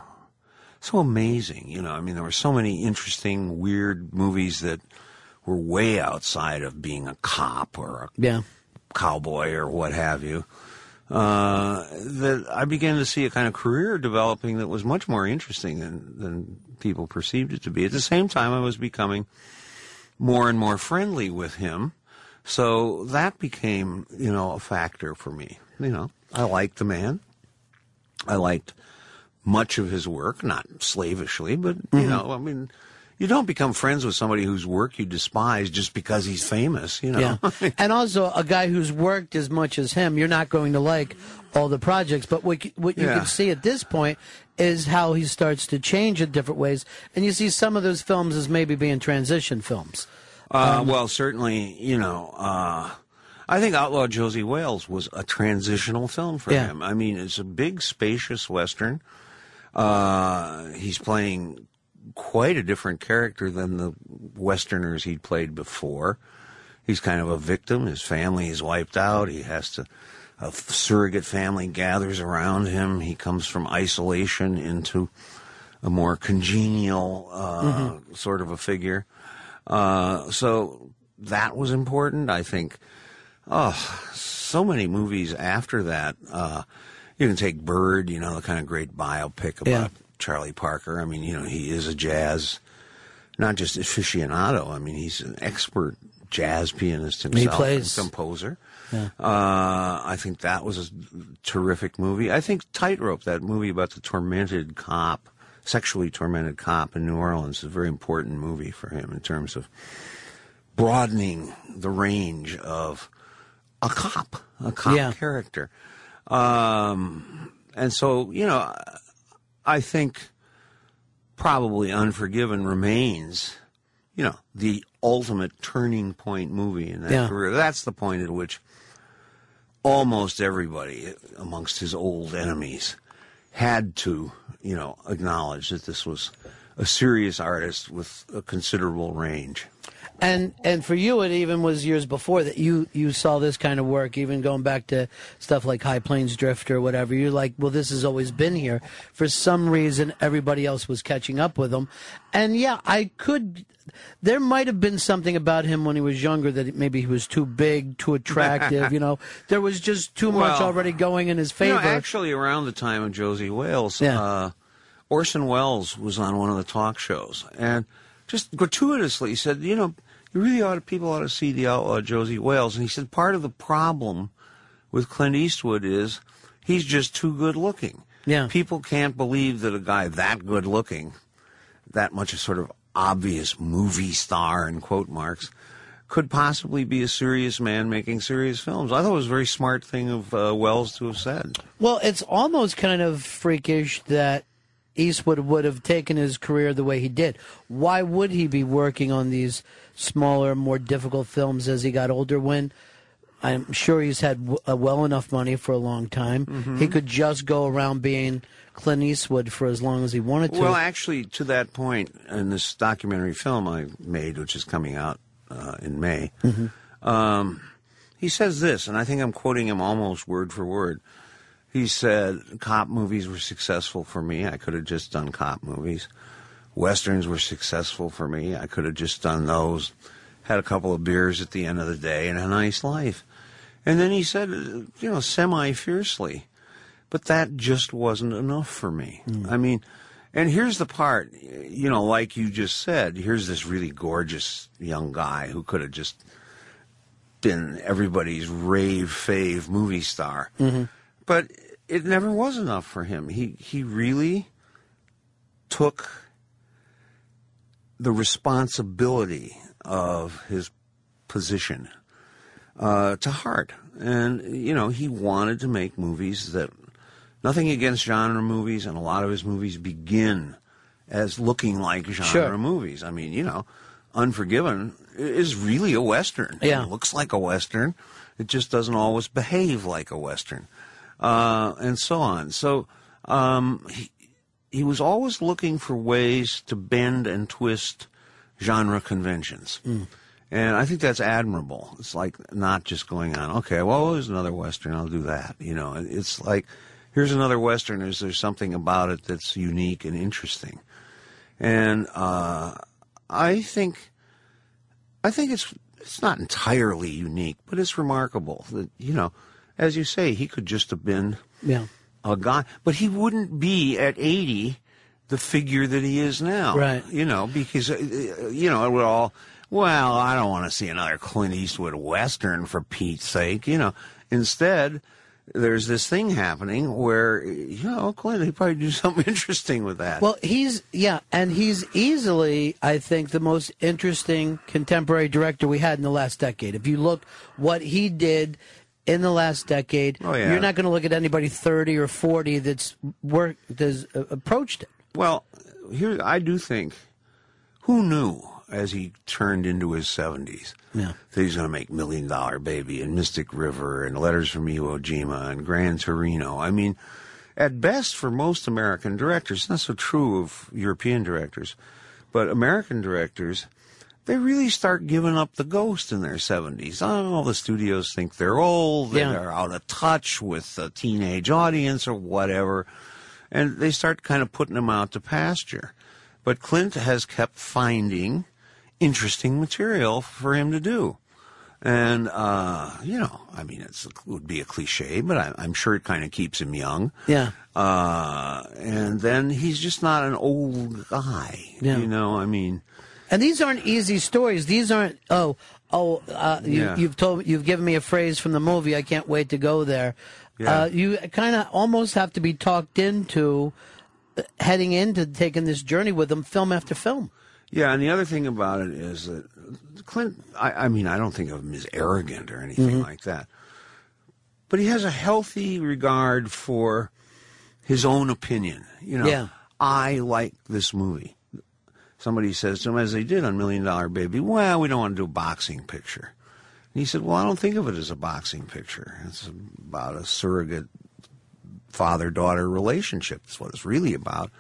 so amazing. You know, I mean, there were so many interesting, weird movies that were way outside of being a cop or a Yeah. cowboy or what have you. Uh, that I began to see a kind of career developing that was much more interesting than, than people perceived it to be. At the same time, I was becoming more and more friendly with him. So that became, you know, a factor for me. You know, I liked the man. I liked much of his work, not slavishly, but, you Mhm. know, I mean, you don't become friends with somebody whose work you despise just because he's famous, you know. Yeah. and also, a guy who's worked as much as him, you're not going to like all the projects. But what, you- what you Yeah. can see at this point is how he starts to change in different ways. And you see some of those films as maybe being transition films. Uh, well, certainly, you know, uh, I think Outlaw Josey Wales was a transitional film for Yeah. him. I mean, it's a big, spacious Western. Uh, he's playing quite a different character than the Westerners he'd played before. He's kind of a victim. His family is wiped out. He has to, a surrogate family gathers around him. He comes from isolation into a more congenial uh, Mhm. sort of a figure. Uh, so that was important. I think, oh, so many movies after that. Uh, you can take Bird, you know, the kind of great biopic about Yeah. Charlie Parker. I mean, you know, he is a jazz, not just aficionado. I mean, he's an expert jazz pianist He himself, plays- and composer. Yeah. Uh, I think that was a terrific movie. I think Tightrope, that movie about the tormented cop, sexually tormented cop in New Orleans, is a very important movie for him in terms of broadening the range of a cop, a cop Yeah. character. Um, and so, you know, I think probably Unforgiven remains, you know, the ultimate turning point movie in that Yeah. career. That's the point at which almost everybody amongst his old enemies had to, you know, acknowledge that this was a serious artist with a considerable range. And and for you, it even was years before that you you saw this kind of work, even going back to stuff like High Plains Drift or whatever. You're like, well, this has always been here. For some reason, everybody else was catching up with him. And yeah, I could. There might have been something about him when he was younger that maybe he was too big, too attractive. you know, there was just too much already going in his You favor. know, actually, around the time of Josey Wales, uh, Orson Welles was on one of the talk shows, and just gratuitously said, "You know, you really ought to, people ought to see the outlaw Josey Wales." And he said, part of the problem with Clint Eastwood is he's just too good looking. Yeah, people can't believe that a guy that good looking, that much a sort of obvious movie star in quote marks. Could possibly be a serious man making serious films. I thought it was a very smart thing of uh, Welles to have said. Well, it's almost kind of freakish that Eastwood would have taken his career the way he did. Why would he be working on these smaller, more difficult films as he got older when I'm sure he's had w- uh, well enough money for a long time? Mhm. He could just go around being Clint Eastwood for as long as he wanted to. Well, actually, to that point, in this documentary film I made, which is coming out uh, in May, um, he says this, and I think I'm quoting him almost word for word. He said, Cop movies were successful for me. I could have just done cop movies. Westerns were successful for me. I could have just done those. Had a couple of beers at the end of the day and a nice life. And then he said, you know, semi fiercely, but that just wasn't enough for me. I mean, and here's the part, you know, like you just said, here's this really gorgeous young guy who could have just been everybody's rave fave movie star. Mhm. But it never was enough for him. He he really took the responsibility of his position uh, to heart, and you know he wanted to make movies that nothing against genre movies, and a lot of his movies begin as looking like genre Sure. movies. I mean, you know, Unforgiven is really a western. Yeah. it looks like a western. It just doesn't always behave like a western, uh, and so on. So um, he he was always looking for ways to bend and twist genre conventions. And I think that's admirable. It's like not just going on, okay, well, there's another Western, I'll do that. You know, it's like, here's another Western, is there something about it that's unique and interesting? And uh, I think, I think it's it's not entirely unique, but it's remarkable that you know, as you say, he could just have been Yeah. A guy, but he wouldn't be at 80 the figure that he is now. Right. You know, because, uh, you know, it would all, well, I don't want to see another Clint Eastwood Western for Pete's sake. You know, instead, there's this thing happening where, you know, Clint, he'd probably do something interesting with that. Well, he's yeah, and he's easily, I think, the most interesting contemporary director we had in the last decade. If you look what he did in the last decade, Oh, yeah. you're not going to look at anybody thirty or forty that's worked that's uh, approached it. Well, here I do think, who knew as he turned into his seventies Yeah. that he's going to make Million Dollar Baby and Mystic River and Letters from Iwo Jima and Gran Torino. I mean, at best for most American directors, not so true of European directors, but American directors, they really start giving up the ghost in their 70s. Oh, the studios think they're old, Yeah. they're out of touch with the teenage audience or whatever, and they start kind of putting them out to pasture. But Clint has kept finding interesting material for him to do. And, uh, you know, I mean, it's, it would be a cliche, but I, I'm sure it kind of keeps him young. Yeah. Uh, and then he's just not an old guy. Yeah. You know, I mean, And these aren't easy stories. These aren't oh oh uh, you, Yeah. you've told you've given me a phrase from the movie. I can't wait to go there. Yeah. Uh, you kind of almost have to be talked into uh, heading into taking this journey with them, film after film. Yeah, and the other thing about it is that Clint, I, I mean, I don't think of him as arrogant or anything Mhm. like that. But he has a healthy regard for his own opinion. You know, Yeah. I like this movie. Somebody says to him, as they did on Million Dollar Baby, well, we don't want to do a boxing picture. And he said, well, I don't think of it as a boxing picture. It's about a surrogate father daughter relationship. That's what it's really about.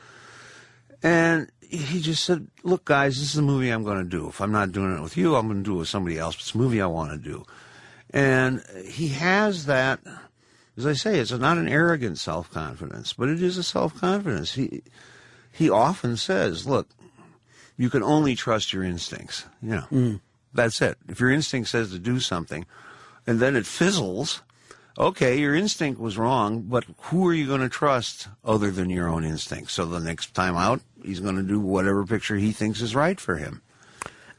And he just said, "Look, guys, this is the movie I'm going to do. If I'm not doing it with you, I'm going to do it with somebody else. But it's a movie I want to do." And he has that. As I say, it's not an arrogant self confidence, but it is a self confidence. He he often says, "Look, you can only trust your instincts. You know, Mm. that's it. If your instinct says to do something, and then it fizzles." Okay, your instinct was wrong, but who are you going to trust other than your own instinct? So the next time out, he's going to do whatever picture he thinks is right for him.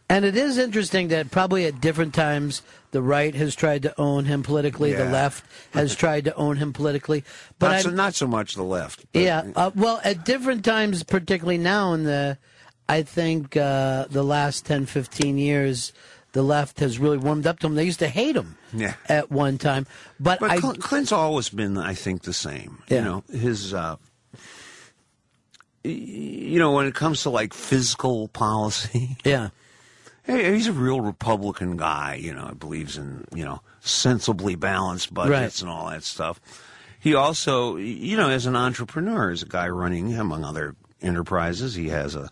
And it is interesting that probably at different times the right has tried to own him politically, the left has tried to own him politically. But not, so, not so much the left. yeah, uh, well, at different times, particularly now in the, I think uh, the last 10, 15 years, the left has really warmed up to him. They used to hate him Yeah. at one time, but, But I, Cl- Clint's always been, I think, the same. Yeah. You know, his, uh, you know, when it comes to like physical policy, yeah, he's a real Republican guy. You know, believes in you know sensibly balanced budgets Right. and all that stuff. He also, you know, as an entrepreneur, as a guy running among other enterprises, he has a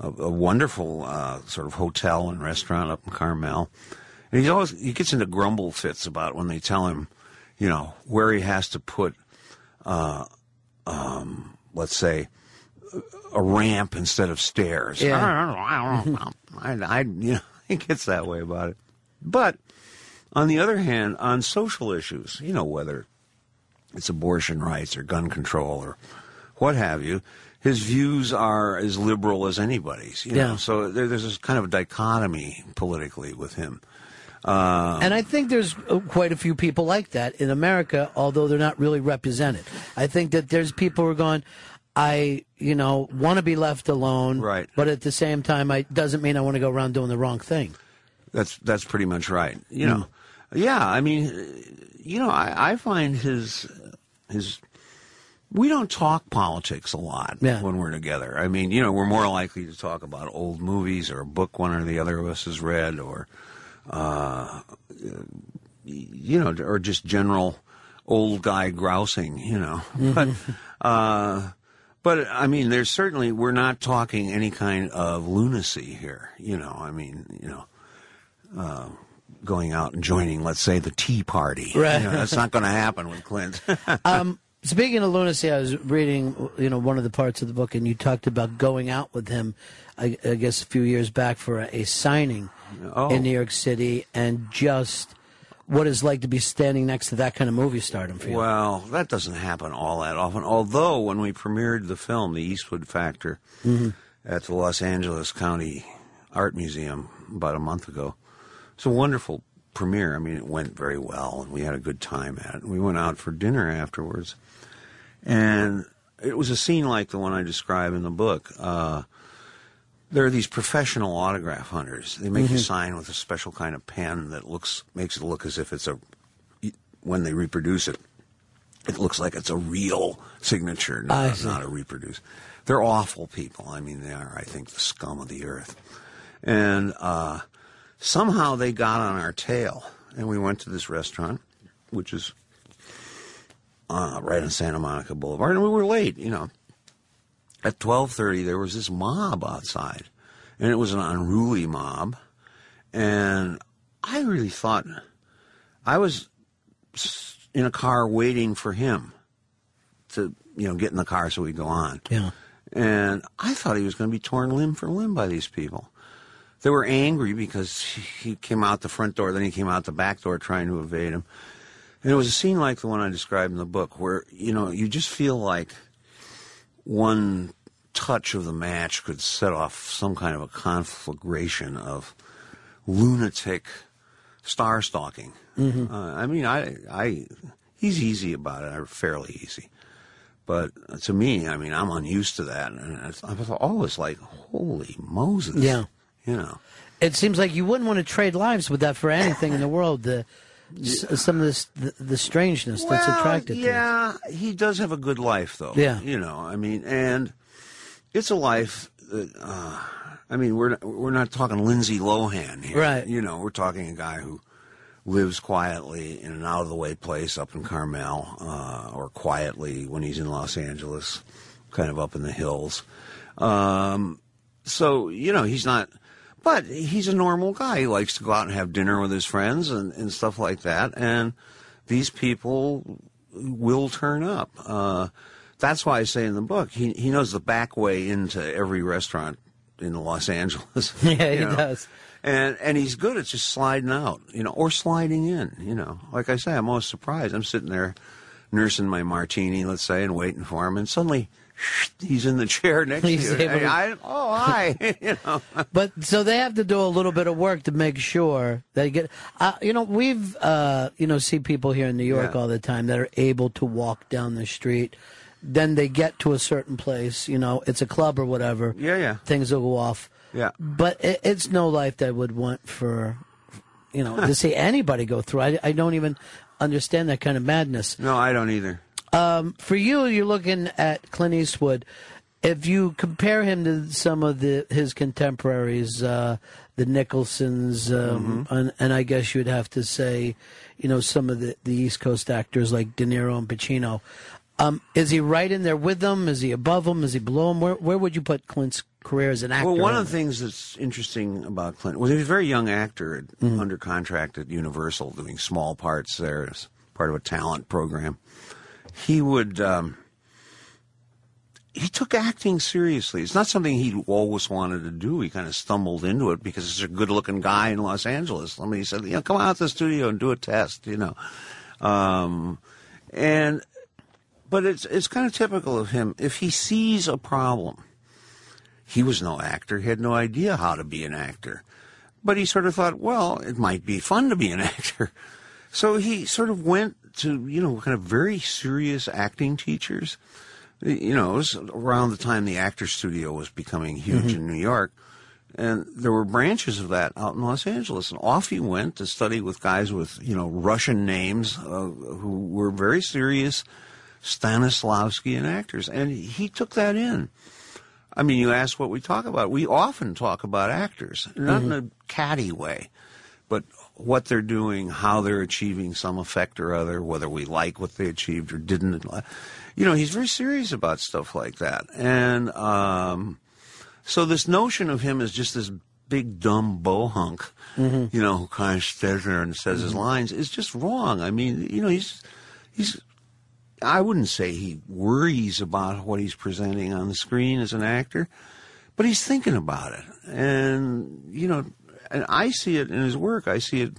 a, a wonderful uh, sort of hotel and restaurant up in Carmel. And he's always he gets into grumble fits about when they tell him, you know, where he has to put, uh, um, let's say, a ramp instead of stairs. Yeah. I don't know. I don't know. I, I, you know, he gets that way about it. But on the other hand, on social issues, you know, whether it's abortion rights or gun control or what have you, his views are as liberal as anybody's. You know? Yeah. So there, there's this kind of dichotomy politically with him. Uh, and I think there's uh, quite a few people like that in America, although they're not really represented. I think that there's people who are going, I, you know, want to be left alone, Right. But at the same time, I doesn't mean I want to go around doing the wrong thing. That's that's pretty much right. You know, yeah. I mean, you know, I, I find his his. We don't talk politics a lot when we're together. I mean, you know, we're more likely to talk about old movies or a book one or the other of us has read, or uh, you know, or just general old guy grousing. You know, but. Uh, but I mean, there's certainly we're not talking any kind of lunacy here. You know, I mean, you know, uh, going out and joining, let's say, the Tea Party. Right. You know, that's not going to happen with Clint. um, speaking of lunacy, I was reading, you know, one of the parts of the book, and you talked about going out with him. I, I guess a few years back for a, a signing Oh. in New York City, and just what it's like to be standing next to that kind of movie stardom for you. well, that doesn't happen all that often. Although when we premiered the film, The Eastwood Factor, Mhm. at the Los Angeles County Art Museum about a month ago, it's a wonderful premiere. I mean, it went very well, and we had a good time at it. We went out for dinner afterwards, and it was a scene like the one I describe in the book. Uh, there are these professional autograph hunters. They make you Mhm. sign with a special kind of pen that looks makes it look as if it's a when they reproduce it, it looks like it's a real signature, not, not a reproduce. They're awful people. I mean, they are. I think the scum of the earth. And uh, somehow they got on our tail, and we went to this restaurant, which is uh, right on Santa Monica Boulevard, and we were late. You know, at twelve thirty, there was this mob outside, and it was an unruly mob, and I really thought I was in a car waiting for him to, you know, get in the car so we'd go on. Yeah. And I thought he was going to be torn limb for limb by these people. They were angry because he came out the front door, then he came out the back door trying to evade him. And it was a scene like the one I described in the book where, you know, you just feel like one touch of the match could set off some kind of a conflagration of lunatic star stalking. Mhm. Uh, I mean, I, I, he's easy about it, or fairly easy. But to me, I mean, I'm unused to that, and I was always like, "Holy Moses!" Yeah. you know. It seems like you wouldn't want to trade lives with that for anything in the world. The s- some of this the, the strangeness that's Well, attracted to it. yeah, he does have a good life, though. Yeah. you know, I mean, and it's a life that, uh, I mean, we're not, we're not talking Lindsay Lohan here, Right. You know, we're talking a guy who lives quietly in an out of the way place up in Carmel, uh, or quietly when he's in Los Angeles, kind of up in the hills. Um, so you know he's not, but he's a normal guy. He likes to go out and have dinner with his friends and, and stuff like that. And these people will turn up. Uh, that's why I say in the book he he knows the back way into every restaurant in Los Angeles. Yeah, he know. does. And and he's good at just sliding out, you know, or sliding in. You know, like I say, I'm always surprised. I'm sitting there nursing my martini, let's say, and waiting for him, and suddenly he's in the chair next He's to you. able to- I, oh, hi. you know. But so they have to do a little bit of work to make sure they get. Uh, you know, we've uh, you know see people here in New York Yeah. all the time that are able to walk down the street. Then they get to a certain place. You know, it's a club or whatever. Yeah, yeah. Things will go off. Yeah. But it, it's no life that I would want for, you know, to see anybody go through. I, I don't even understand that kind of madness. No, I don't either. Um, for you, you're looking at Clint Eastwood. If you compare him to some of the his contemporaries, uh, the Nicholsons, um, Mm-hmm. and, and I guess you'd have to say, you know, some of the, the East Coast actors like De Niro and Pacino. Um, is he right in there with them? Is he above them? Is he below them? Where where would you put Clint's career as an actor? Well, one of the things that's interesting about Clint was he was a very young actor Mm-hmm. under contract at Universal, doing small parts there as part of a talent program. He would. Um, he took acting seriously. It's not something he always wanted to do. He kind of stumbled into it because he's a good-looking guy in Los Angeles. I mean, he said, "You know, come out to the studio and do a test." You know, um, and but it's it's kind of typical of him. If he sees a problem, he was no actor. He had no idea how to be an actor. But he sort of thought, well, it might be fun to be an actor. So he sort of went to, you know, kind of very serious acting teachers. You know, it was around the time the actor studio was becoming huge Mhm. in New York. And there were branches of that out in Los Angeles. And off he went to study with guys with, you know, Russian names uh, who were very serious Stanislavskian actors. And he took that in. I mean, you ask what we talk about. We often talk about actors, not in a catty way, but what they're doing, how they're achieving some effect or other, whether we like what they achieved or didn't. You know, he's very serious about stuff like that. And um, so this notion of him as just this big dumb bohunk, you know, who kind of stands there and says his lines is just wrong. I mean, you know, he's he's I wouldn't say he worries about what he's presenting on the screen as an actor, but he's thinking about it. And, you know, and I see it in his work. I see it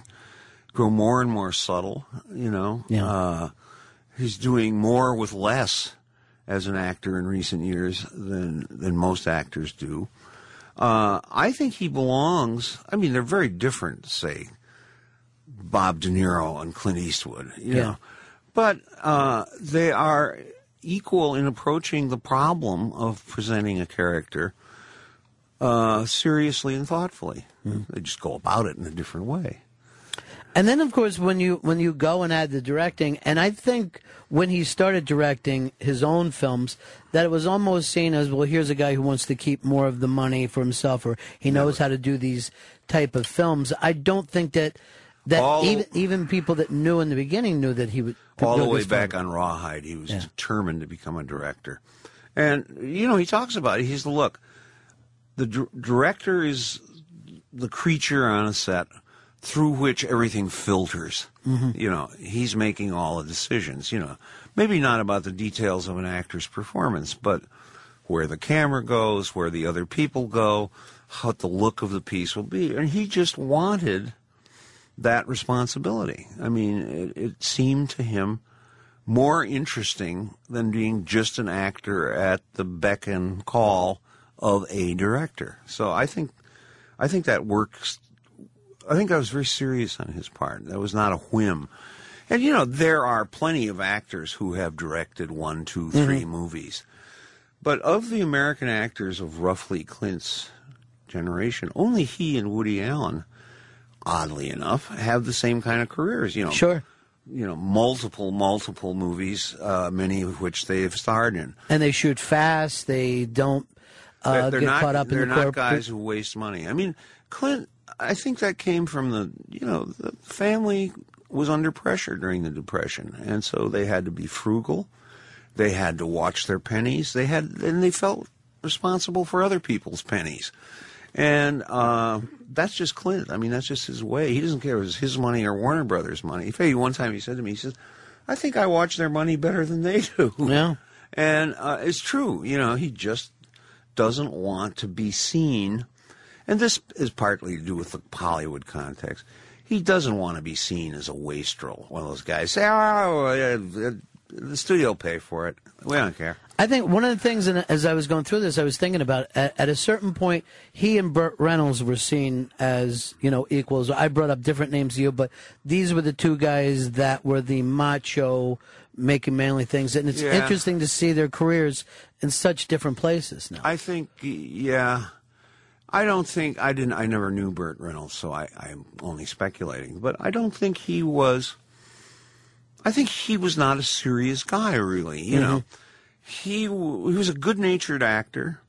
grow more and more subtle, you know. Yeah. Uh, he's doing more with less as an actor in recent years than, than most actors do. Uh, I think he belongs, I mean, they're very different, say, Bob De Niro and Clint Eastwood, you Yeah. know. But uh, they are equal in approaching the problem of presenting a character uh, seriously and thoughtfully. They just go about it in a different way. And then, of course, when you when you go and add the directing, and I think when he started directing his own films, that it was almost seen as well. Here's a guy who wants to keep more of the money for himself, or he knows how to do these type of films. I don't think that that All- even even people that knew in the beginning knew that he would All the way back film. on Rawhide, he was determined to become a director. And, you know, he talks about it. He's look, the dir- director is the creature on a set through which everything filters. Mhm. You know, he's making all the decisions, you know, maybe not about the details of an actor's performance, but where the camera goes, where the other people go, what the look of the piece will be. And he just wanted that responsibility. I mean, it, it seemed to him more interesting than being just an actor at the beck and call of a director. So I think, I think that works. I think that was very serious on his part. That was not a whim. And you know, there are plenty of actors who have directed one, two, three Mhm. movies. But of the American actors of roughly Clint's generation, only he and Woody Allen, oddly enough, have the same kind of careers. You know, Sure. You know, multiple, multiple movies, uh, many of which they have starred in. and they shoot fast. They don't uh, they're, get not, caught up in they're not guys who waste money. I mean, Clint. I think that came from the you know the family was under pressure during the depression, and so they had to be frugal. They had to watch their pennies. They had and they felt responsible for other people's pennies. And uh, that's just Clint. I mean, that's just his way. He doesn't care if it's his money or Warner Brothers' money. In fact, one time he said to me, he says, I think I watch their money better than they do. Yeah. And uh, it's true. You know, he just doesn't want to be seen. And this is partly to do with the Hollywood context. He doesn't want to be seen as a wastrel. One of those guys say, oh, the studio will pay for it. We don't care. I think one of the things, and as I was going through this, I was thinking about at, at a certain point, he and Burt Reynolds were seen as you know equals. I brought up different names to you, but these were the two guys that were the macho, making manly things, and it's Yeah. interesting to see their careers in such different places now. I think, yeah. I don't think I didn't. I never knew Burt Reynolds, so I, I'm only speculating. But I don't think he was. I think he was not a serious guy, really. You know, he he was a good-natured actor.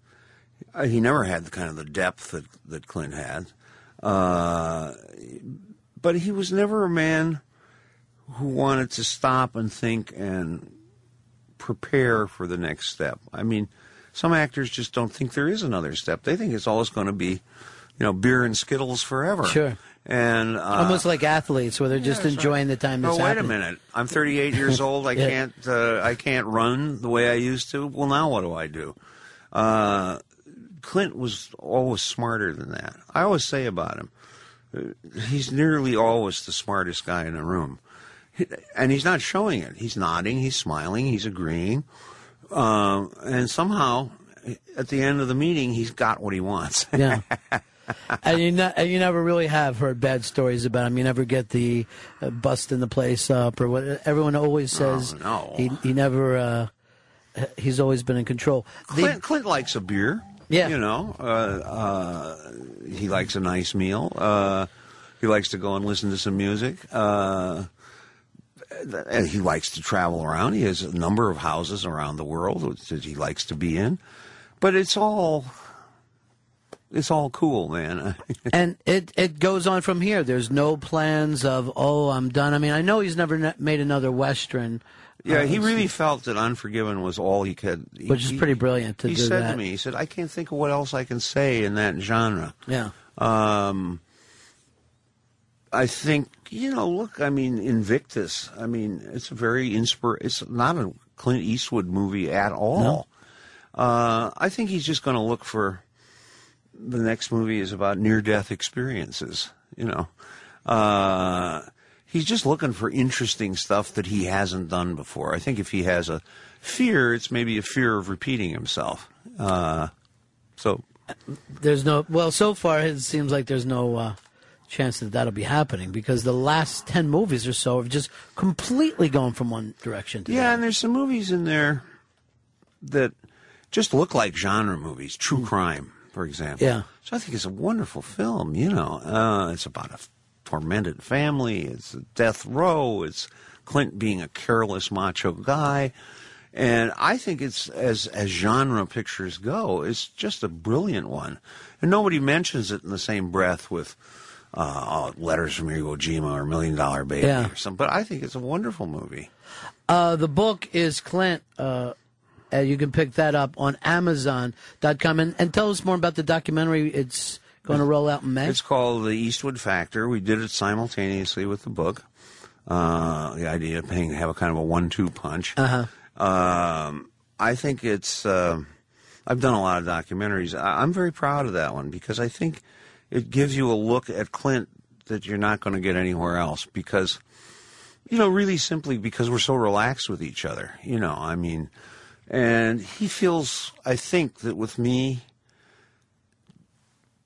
Uh, he never had the kind of the depth that that Clint had, uh, but he was never a man who wanted to stop and think and prepare for the next step. I mean, some actors just don't think there is another step. They think it's always going to be, you know, beer and skittles forever. Sure. And uh, Almost like athletes, where they're just enjoying the time Oh, wait a minute! I'm 38 years old. I Yeah. can't. Uh, I can't run the way I used to. Well, now what do I do? Uh, Clint was always smarter than that. I always say about him, uh, he's nearly always the smartest guy in the room, and he's not showing it. He's nodding. He's smiling. He's agreeing, uh, and somehow, at the end of the meeting, he's got what he wants. Yeah. and you ne- and you never really have heard bad stories about him. You never get the uh, busting the place up or what. Everyone always says Oh, no. he he never. Uh, he's always been in control. The- Clint, Clint likes a beer. Yeah. You know, uh, uh, he likes a nice meal. Uh, he likes to go and listen to some music. He likes to travel around. He has a number of houses around the world that he likes to be in. But it's all, it's all cool, man. and it it goes on from here. There's no plans of oh I'm done. I mean I know he's never ne- made another western. Yeah, uh, he really felt that Unforgiven was all he could. he- Which is he- pretty brilliant to he said that. to me, he said, "I can't think of what else I can say in that genre." Yeah. Um, I think you know. Look, I mean, Invictus. I mean, it's a very inspir. It's not a Clint Eastwood movie at all. Uh, I think he's just going to look for the next movie is about near-death experiences. You know, uh, he's just looking for interesting stuff that he hasn't done before. I think if he has a fear, it's maybe a fear of repeating himself. Uh, so There's no well so far it seems like there's no uh, chance that that'll be happening because the last ten movies or so have just completely gone from one direction to the other. Yeah, and there's some movies in there that just look like genre movies. True Crime, for example. Yeah. So I think it's a wonderful film. You know, uh, it's about a tormented family. It's death row. It's Clint being a careless macho guy. And I think it's as as genre pictures go, it's just a brilliant one, and nobody mentions it in the same breath with uh, Letters from Iwo Jima or Million Dollar Baby Yeah. or something. But I think it's a wonderful movie. Uh, the book is Clint. Uh, uh, you can pick that up on Amazon.com. And, and tell us more about the documentary. It's going to roll out in May. It's called The Eastwood Factor. We did it simultaneously with the book. Uh, the idea of being have a kind of a one-two punch. Uh-huh. Um, I think it's. Uh, I've done a lot of documentaries. I, I'm very proud of that one because I think it gives you a look at Clint that you're not going to get anywhere else because, you know, really simply because we're so relaxed with each other. You know, I mean, and he feels. I think that with me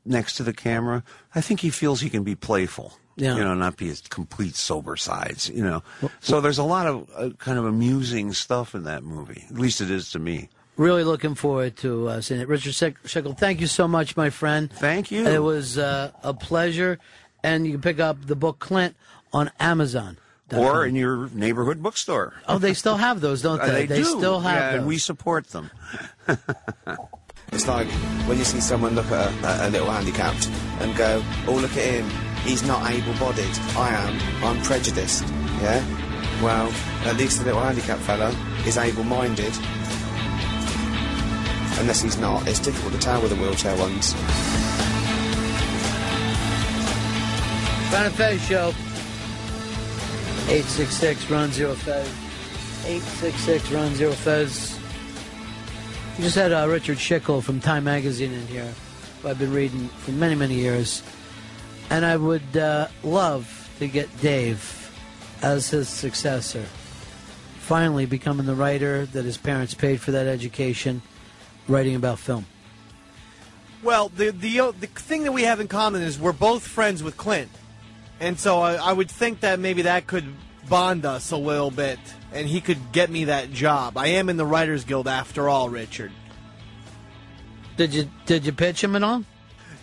next to the camera, I think he feels he can be playful. Yeah. You know, not be his complete sober sides, you know. So there's a lot of uh, kind of amusing stuff in that movie. At least it is to me. Really looking forward to uh, seeing it. Richard Sheck- Sheckle, thank you so much, my friend. Thank you. It was uh, a pleasure. And you can pick up the book Clint on Amazon. Or in your neighborhood bookstore. Oh, they still have those, don't Uh, they? they do. still have Yeah, those. and we support them. It's like when you see someone look at a, a little handicapped and go, oh, look at him, he's not able-bodied. I am. I'm prejudiced. Yeah? Well, at least the little handicapped fellow is able-minded. Unless he's not. It's difficult to tell with the wheelchair ones. And Fez show. 866 Ron Zero Fez. 866 Ron Zero Fez. We just had uh, Richard Schickel from Time Magazine in here, who I've been reading for many, many years. And I would uh, love to get Dave as his successor. Finally becoming the writer that his parents paid for that education, writing about film. Well, the the uh, the thing that we have in common is we're both friends with Clint, and so I, I would think that maybe that could bond us a little bit, and he could get me that job. I am in the Writers Guild after all, Richard. Did you did you pitch him at all?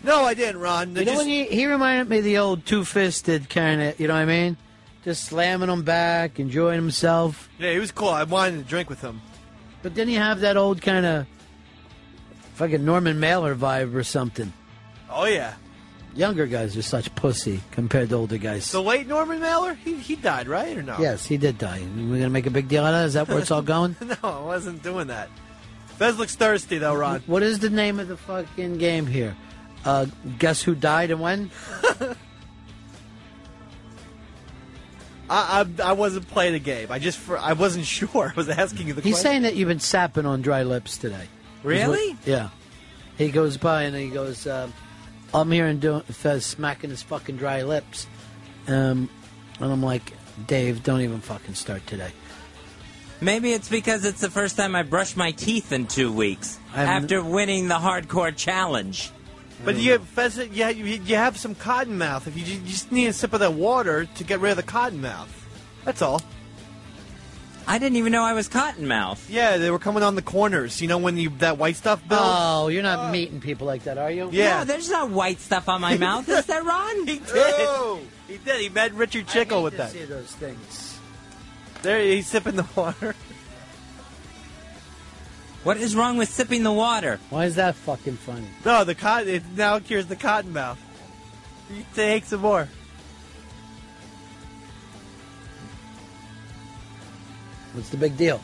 No, I didn't, Ron. You know, just- when he, he reminded me of the old two fisted kind of, you know what I mean? Just slamming them back, enjoying himself. yeah, he was cool. I wanted to drink with him. But then you have that old kind of fucking Norman Mailer vibe or something. Oh yeah, Younger guys are such pussy compared to older guys. the late Norman Mailer. He he died, right or no? Yes, he did die. We're gonna make a big deal out of that. Is that where it's all going? no, I wasn't doing that. Fez looks thirsty though, Ron. What is the name of the fucking game here? Uh, guess who died and when? I, I I wasn't playing the game. I just I wasn't sure. I was asking you the question. He's question. saying that you've been sapping on dry lips today. Really? Yeah. He goes by and he goes, um, I'm hearing doing Fez smacking his fucking dry lips. Um, and I'm like, Dave, don't even fucking start today. Maybe it's because it's the first time I brushed my teeth in two weeks haven't- after winning the hardcore challenge. But you, Fez, you, you, you have some cotton mouth. If you, you just need a sip of that water to get rid of the cotton mouth. That's all. I didn't even know I was cottonmouth. Yeah, they were coming on the corners. You know when you that white stuff builds. Oh, you're not uh, meeting people like that, are you? Yeah. No, there's no white stuff on my mouth, is there, Ron? he did. He did. He met Richard Chickle with to that. see those things. There, he's sipping the water. What is wrong with sipping the water? Why is that fucking funny? No, the cotton. It now cures the cotton mouth. You take some more. What's the big deal?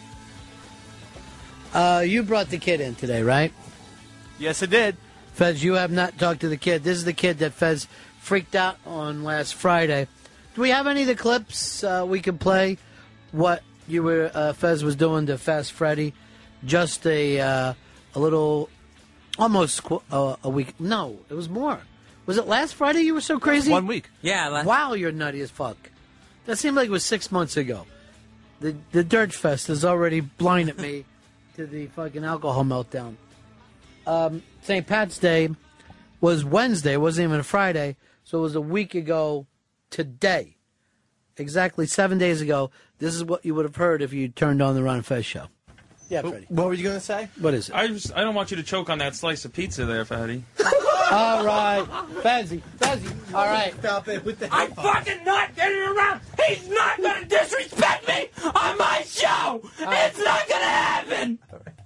Uh, you brought the kid in today, right? Yes, I did. Fez, you have not talked to the kid. This is the kid that Fez freaked out on last Friday. Do we have any of the clips uh, we can play? What you were uh, Fez was doing to Fast Freddy? Just a uh, a little, almost qu- uh, a week. No, it was more. Was it last Friday? You were so crazy. One week. Yeah. la- Wow, you're nutty as fuck. That seemed like it was six months ago. The the Dirt Fest has already blinded me to the fucking alcohol meltdown. Um, St. Pat's Day was Wednesday. It wasn't even a Friday, so it was a week ago today. Exactly seven days ago. This is what you would have heard if you turned on the Ron Fez show. Yeah, Freddie. What were you gonna say? What is it? I just I don't want you to choke on that slice of pizza there, Fatty. All right, Fezzy, Fezzy. All right. Stop it with the. I'm fucking not getting around. He's not gonna disrespect me on my show. It's not gonna happen.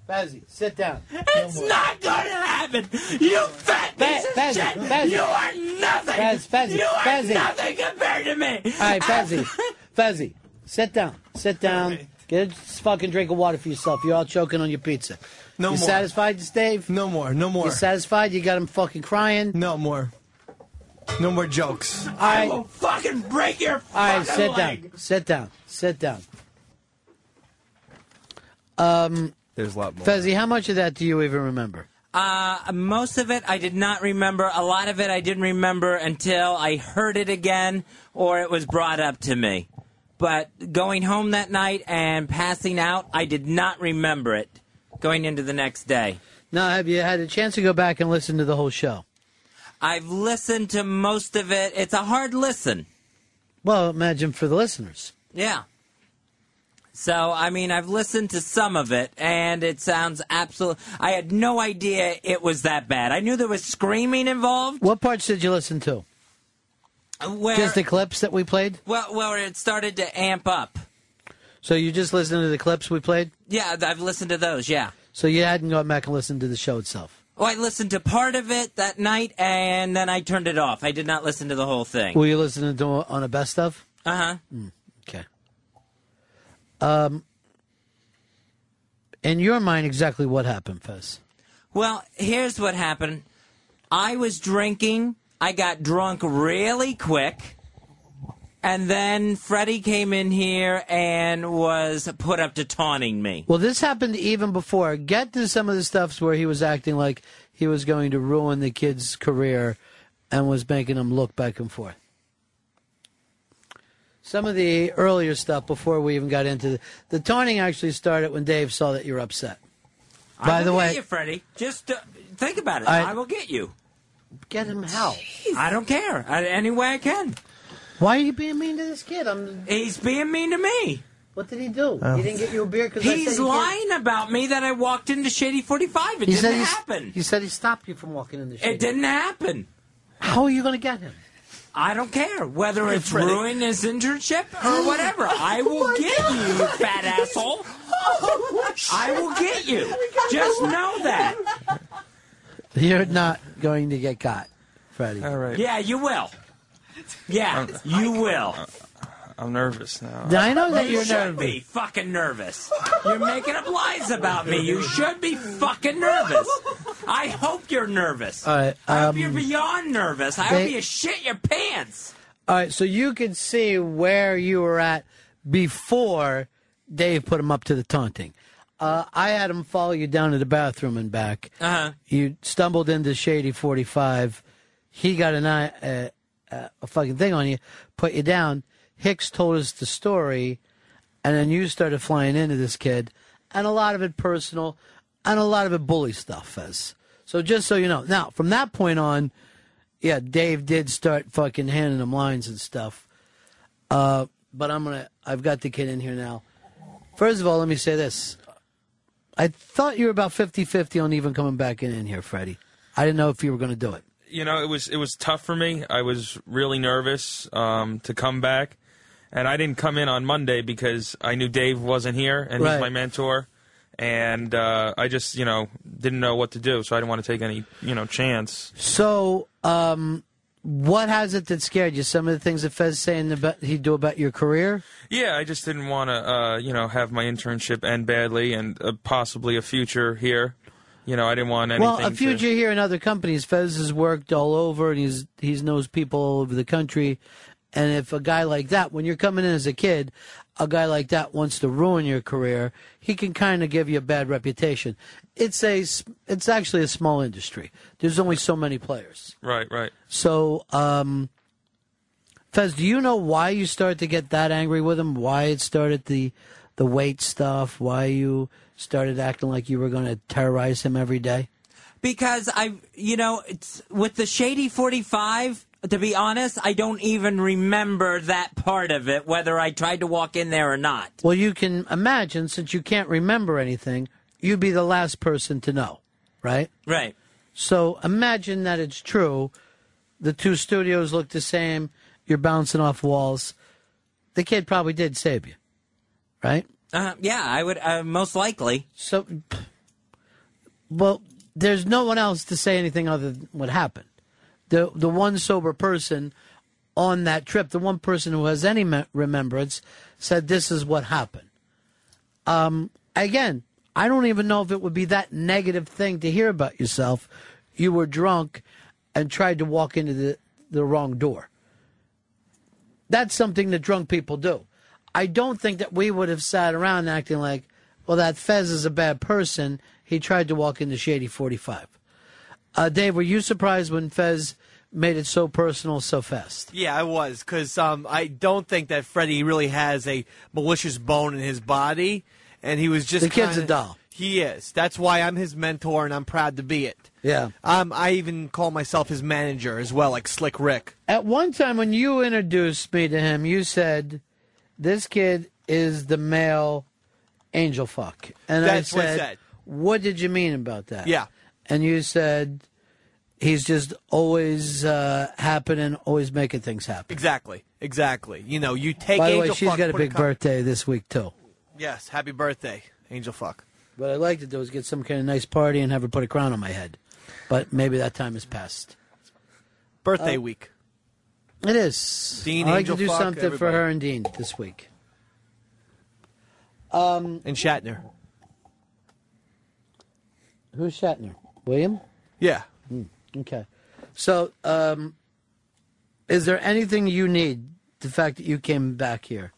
Fezzy, sit down. It's not gonna happen. You fat piece of Fez- shit. Fez- You are nothing. Fez- Fezzy, you are Fezzy. nothing compared to me. All right, Fezzy. Fezzy, sit down. Sit down. Get a fucking drink of water for yourself. You're all choking on your pizza. No more. you more. satisfied, Dave? No more. No more. You satisfied? You got him fucking crying? No more. No more jokes. All I will fucking break your fucking All right, fucking sit leg. down. Sit down. Sit down. Um, There's a lot more. Fezzy, how much of that do you even remember? Uh, most of it I did not remember. A lot of it I didn't remember until I heard it again or it was brought up to me. But going home that night and passing out, I did not remember it going into the next day. Now, have you had a chance to go back and listen to the whole show? I've listened to most of it. It's a hard listen. Well, imagine for the listeners. Yeah. So, I mean, I've listened to some of it, and it sounds absolute. I had no idea it was that bad. I knew there was screaming involved. What parts did you listen to? Where, Just the clips that we played? well, where it started to amp up. So you just listened to the clips we played? Yeah, I've listened to those. Yeah. So you hadn't gone back and listened to the show itself? Well, I listened to part of it that night, and then I turned it off. I did not listen to the whole thing. Were you listening to on a best of? Uh huh. Okay. Um, in your mind, exactly what happened, Fez? Well, here's what happened. I was drinking. I got drunk really quick. And then Freddie came in here and was put up to taunting me. Well, this happened even before. Get to some of the stuffs where he was acting like he was going to ruin the kid's career and was making him look back and forth. Some of the earlier stuff before we even got into the, the taunting actually started when Dave saw that you're upset. I By the get way, you, Freddie. Just uh, think about it. I- I will get you. Get him how? I don't care. I, any way I can. Why are you being mean to this kid? I'm. He's being mean to me. What did he do? Oh. He didn't get you a beer because He's lying about me that I walked into Shady 45. It He said didn't he's- happen. He said he stopped you from walking in the shade. It didn't happen. How are you going to get him? I don't care whether it's Freddie. ruining his internship or whatever. Oh oh, I will get you, you fat asshole. I will get you. Just know that. You're not going to get caught, Freddie. All right. Yeah, you will. Yeah, you will. I'm nervous now. I know that you you're should nervous. be fucking nervous. You're making up lies about me. You should be fucking nervous. I hope you're nervous. All right. I hope um, you're beyond nervous. I they- hope you shit your pants. All right, so you can see where you were at before Dave put him up to the taunting. Uh, I had him follow you down to the bathroom and back. Uh-huh. You stumbled into Shady 45. He got an eye, uh, uh, a fucking thing on you, put you down. Hicks told us the story, and then you started flying into this kid, and a lot of it personal, and a lot of it bully stuff, Fez. So just so you know. Now, from that point on, yeah, Dave did start fucking handing him lines and stuff. Uh, but I'm gonna. I've got the kid in here now. First of all, let me say this. I thought you were about 50-50 on even coming back in, in here, Freddie. I didn't know if you were going to do it. you know, it was it was tough for me. I was really nervous um, to come back, and I didn't come in on Monday because I knew Dave wasn't here, and Right. he's my mentor, and uh, I just you know didn't know what to do, so I didn't want to take any you know chance. So, um, what has it that scared you? Some of the things that Fez saying about he'd do about your career. Yeah, I just didn't want to uh, you know have my internship end badly and uh, possibly a future here. You know, I didn't want anything. Well, a to- future here in other companies. Fez has worked all over, and he's he's knows people all over the country. And if a guy like that, when you're coming in as a kid, a guy like that wants to ruin your career, he can kind of give you a bad reputation. It's a s- it's actually a small industry. There's only so many players. Right, right. So, um, Fez, do you know why you started to get that angry with him? Why it started the the weight stuff? Why you started acting like you were going to terrorize him every day? Because I, you know, it's with the Shady 45, to be honest, I don't even remember that part of it, whether I tried to walk in there or not. Well, you can imagine since you can't remember anything, you'd be the last person to know, right? Right. So imagine that it's true. The two studios look the same. You're bouncing off walls. The kid probably did save you, right? Uh, yeah, I would, uh, most likely. So, well, there's no one else to say anything other than what happened. The the one sober person on that trip, the one person who has any me- remembrance, said this is what happened. Um, again, I don't even know if it would be that negative thing to hear about yourself. You were drunk and tried to walk into the, the wrong door. That's something that drunk people do. I don't think that we would have sat around acting like, well, that Fez is a bad person. He tried to walk into Shady 45. Uh, Dave, were you surprised when Fez made it so personal so fast? Yeah, I was because um, I don't think that Freddie really has a malicious bone in his body, and he was just The kid's a kinda- doll. He is. That's why I'm his mentor, and I'm proud to be it. Yeah. Um, I even call myself his manager as well, like Slick Rick. At one time, when you introduced me to him, you said, "This kid is the male angel fuck," and That's I what said, said. "What did you mean about that?" Yeah. and you said, "He's just always uh, happening, always making things happen." Exactly. Exactly. You know, you take By the way, Angel she's Fuck, got a big com- birthday this week too. Yes, happy birthday, Angel Fuck. What I'd like to do is get some kind of nice party and have her put a crown on my head, but maybe that time has passed. Birthday Uh, week. It is. Dean, I'd like Angel to do Fuck, something for everybody. her and Dean this week. Um, and Shatner. Who's Shatner? William? Yeah. Okay. So, um, is there anything you need? The fact that you came back here,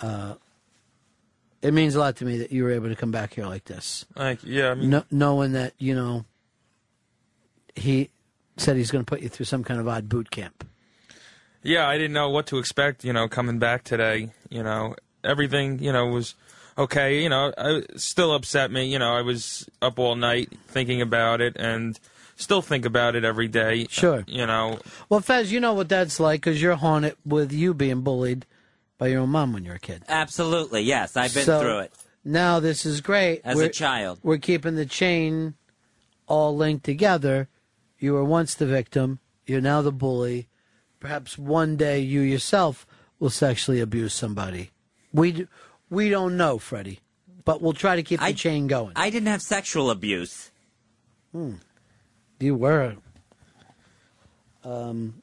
uh, it means a lot to me that you were able to come back here like this. Like, yeah, I mean, No, knowing that you know he said he's going to put you through some kind of odd boot camp. yeah, I didn't know what to expect. You know, coming back today, you know, everything, you know, was okay. You know, I, still upset me. You know, I was up all night thinking about it, and still think about it every day. Sure. You know, Well, Fez, you know what that's like because you're haunted with you being bullied by your own mom when you were a kid. Absolutely, yes. I've been So, through it. Now this is great. As a child. We're keeping the chain all linked together. You were once the victim. You're now the bully. Perhaps one day you yourself will sexually abuse somebody. We d- we don't know, Freddie, but we'll try to keep the chain going. I didn't have sexual abuse. Hmm. You were. Um,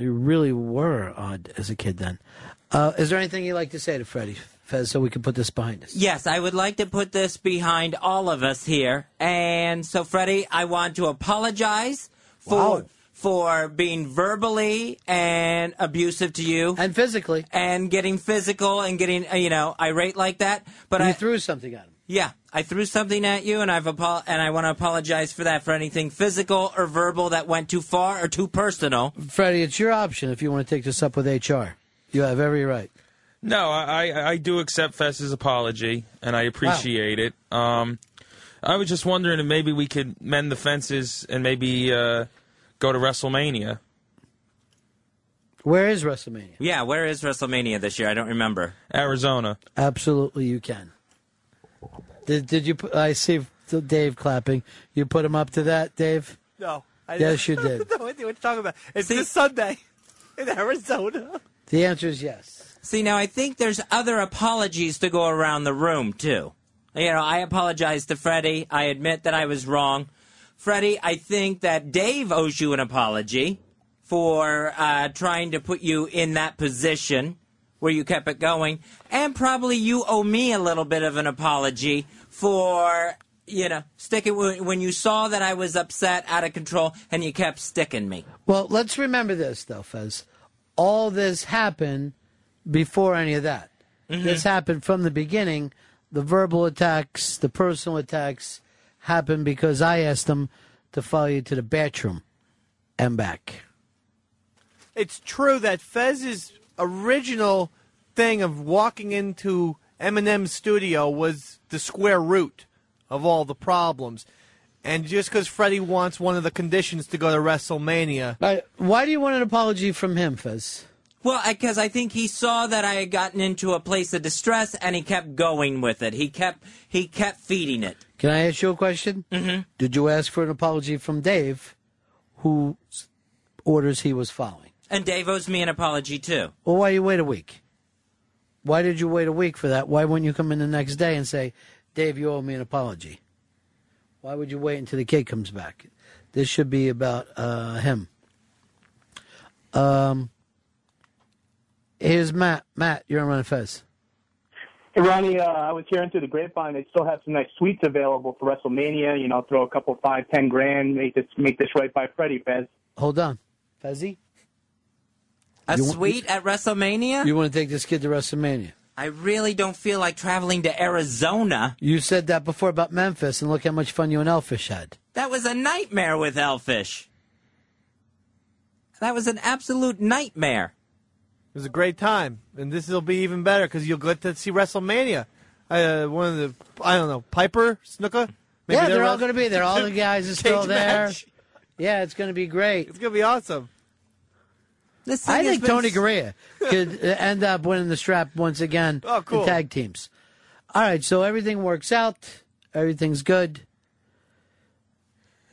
you really were odd as a kid then. Uh, is there anything you'd like to say to Freddie, Fez, so we can put this behind us? Yes, I would like to put this behind all of us here. And so, Freddie, I want to apologize for for being verbally and abusive to you, and physically, and getting physical and getting uh, you know irate like that. But you I threw something at him. Yeah, I threw something at you, and I've apo- and I want to apologize for that for anything physical or verbal that went too far or too personal. Freddie, it's your option if you want to take this up with HR. You have every right. No, I, I- I do accept Fez's apology, and I appreciate it. Um, I was just wondering if maybe we could mend the fences and maybe uh, go to WrestleMania. Where is WrestleMania? Yeah, where is WrestleMania this year? I don't remember. Arizona. Absolutely, you can. Did did you? Put, I see Dave clapping. You put him up to that, Dave. No. I Yes, you did. no idea what you're talking about. It's this Sunday in Arizona. The answer is yes. See, now I think there's other apologies to go around the room too. You know, I apologize to Freddie. I admit that I was wrong. Freddie, I think that Dave owes you an apology for uh, trying to put you in that position where you kept it going, and probably you owe me a little bit of an apology for you know sticking when when you saw that I was upset, out of control, and you kept sticking me. Well, let's remember this though, Fez. All this happened before any of that. Mm-hmm. This happened from the beginning. The verbal attacks, the personal attacks happened because I asked them to follow you to the bathroom and back. It's true that Fez's original thing of walking into Eminem's studio was the square root of all the problems. And just because Freddie wants one of the conditions to go to WrestleMania, All right, why do you want an apology from him, Fez? Well, because I think he saw that I had gotten into a place of distress, and he kept going with it. He kept he kept feeding it. Can I ask you a question? Mm-hmm. Did you ask for an apology from Dave, whose orders he was following? And Dave owes me an apology too. Well, why you wait a week? Why did you wait a week for that? Why wouldn't you come in the next day and say, Dave, you owe me an apology? Why would you wait until the kid comes back? This should be about uh, him. Um, here's Matt. Matt, you're on Ron Fez. Hey, Ronnie, uh, I was hearing through the grapevine they still have some nice suites available for WrestleMania. You know, throw a couple five, ten grand, make this make this right by Freddie Fez. Hold on. Fezzy? A You want- suite at WrestleMania? You want to take this kid to WrestleMania? I really don't feel like traveling to Arizona. You said that before about Memphis, and look how much fun you and Elfish had. That was a nightmare with Elfish. That was an absolute nightmare. it was a great time. And this will be even better because you'll get to see WrestleMania. Uh, one of the, I don't know, Piper, Snuka? yeah, they're, all going to be there. All the guys are still there. match. Yeah, it's going to be great. It's going to be awesome. This I thing has think been Tony s- Garea could uh, end up winning the strap once again Oh, cool. in tag teams. All right, so everything works out. Everything's good.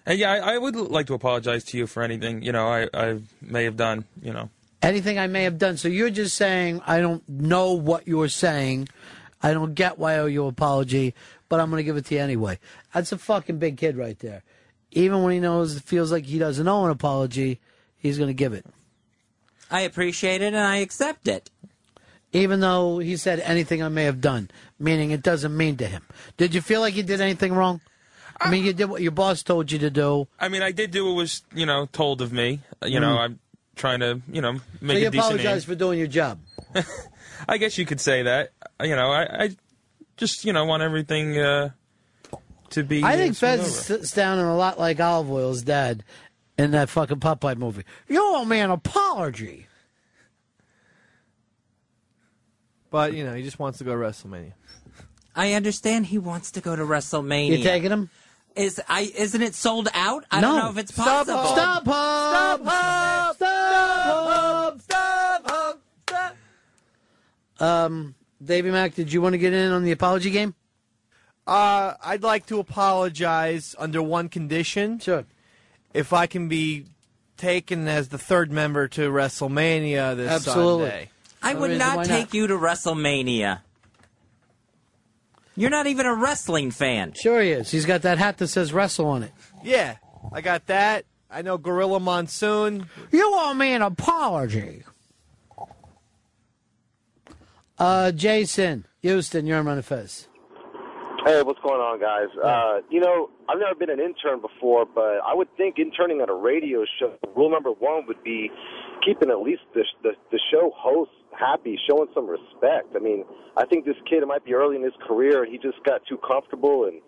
And yeah, I, I would like to apologize to you for anything you know I, I may have done. You know, Anything I may have done. So you're just saying I don't know what you're saying. I don't get why I owe you an apology, but I'm going to give it to you anyway. That's a fucking big kid right there. Even when he knows it feels like he doesn't owe an apology, he's going to give it. I appreciate it and I accept it. even though he said anything I may have done, meaning it doesn't mean to him. Did you feel like you did anything wrong? I mean, you did what your boss told you to do. I mean, I did do what was, you know, told of me. You know, Mm. I'm trying to, you know, make so you a decent apologize for doing your job. I guess you could say that. You know, I, I just, you know, want everything uh, to be. I think smooth Fez over. is sounding a lot like Olive Oyl's dad in that fucking Popeye movie. You owe me an apology. But you know, he just wants to go to WrestleMania. I understand he wants to go to WrestleMania. You taking him? Is I isn't it sold out? I No. don't know if it's possible. Stop possible. Stop Stop Stop Stop Stop Stop Um, Davey Mack, did you want to get in on the apology game? Uh, I'd like to apologize under one condition. Sure. If I can be taken as the third member to WrestleMania this Absolutely. Sunday. I would reason why not not. take you to WrestleMania. You're not even a wrestling fan. Sure he is. He's got that hat that says wrestle on it. Yeah, I got that. I know Gorilla Monsoon. You owe me an apology. Uh, Jason, Houston, you're on Ron of Fez. Hey, what's going on, guys? Uh, you know, I've never been an intern before, but I would think interning at a radio show, rule number one would be keeping at least the, the, the show host happy, showing some respect. I mean, I think this kid it might be early in his career, and he just got too comfortable, and,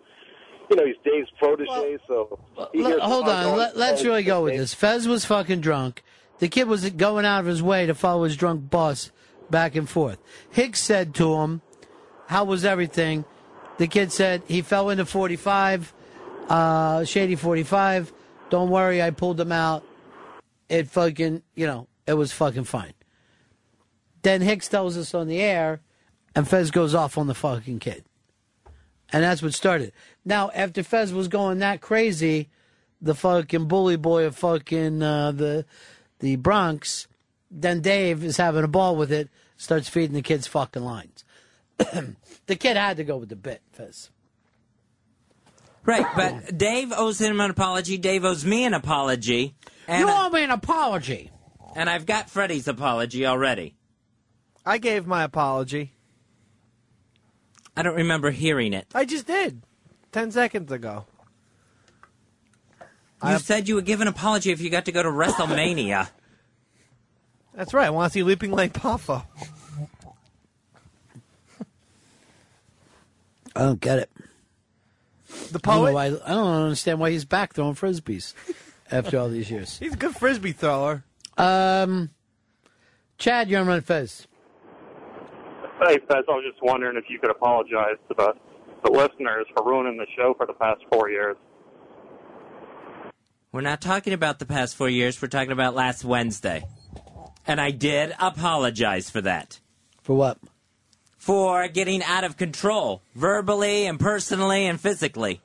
you know, he's Dave's protege, so... he Let- hold on. Let, let's really go with this. Fez was fucking drunk. The kid was going out of his way to follow his drunk boss back and forth. Hicks said to him, How was everything? The kid said he fell into 45, uh, Shady 45. Don't worry, I pulled him out. It fucking, you know, it was fucking fine. Then Hicks tells us on the air, and Fez goes off on the fucking kid. And that's what started. Now, after Fez was going that crazy, the fucking bully boy of fucking uh, the the Bronx, then Dave is having a ball with it, starts feeding the kids fucking lines. the kid had to go with the bit, Fez. Right, but Dave owes him an apology. Dave owes me an apology. And, you owe me an apology. and I've got Freddie's apology already. I gave my apology. I don't remember hearing it. I just did. Ten seconds ago. You said you would give an apology if you got to go to WrestleMania. That's right. I want to see Leaping Lanny Poffo. I don't get it. The I don't, know poet? why, I don't understand why he's back throwing frisbees after all these years. He's a good frisbee thrower. Um, Chad, you're on Ron Fez. Hey, Fez, I was just wondering if you could apologize to the, the listeners for ruining the show for the past four years. We're not talking about the past four years. We're talking about last Wednesday. And I did apologize for that. For what? For getting out of control, verbally and personally and physically.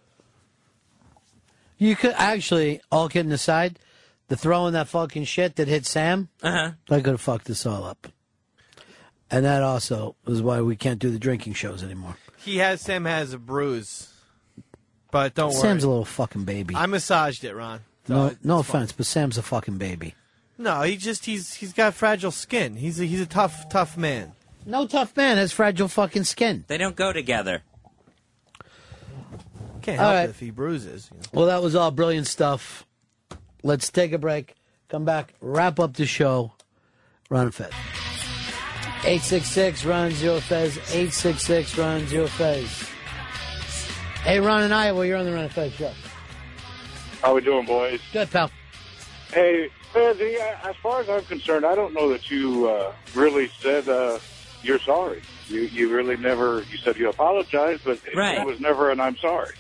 You could actually, all kidding aside, the throwing that fucking shit that hit Sam, uh-huh. I could have fucked this all up. And that also is why we can't do the drinking shows anymore. He has Sam has a bruise, but don't worry. Sam's a little fucking baby. I massaged it, Ron. no, So no it's fine. offense, but Sam's a fucking baby. No, he just he's he's got fragile skin. He's a, he's a tough tough man. No tough man has fragile fucking skin. They don't go together. Can't help right. it if he bruises. you know. Well, that was all brilliant stuff. Let's take a break. Come back, wrap up the show. Ron Fez. 866 Ron Zero Fez. 866 Ron Zero Fez. Hey, Ron in Iowa, you're on the Ron Fez show. How we doing, boys? Good, pal. Hey, Fezzy, uh, as far as I'm concerned, I don't know that you uh, really said uh, you're sorry. You you really never. You said you apologized, but it, Right. it was never an I'm sorry.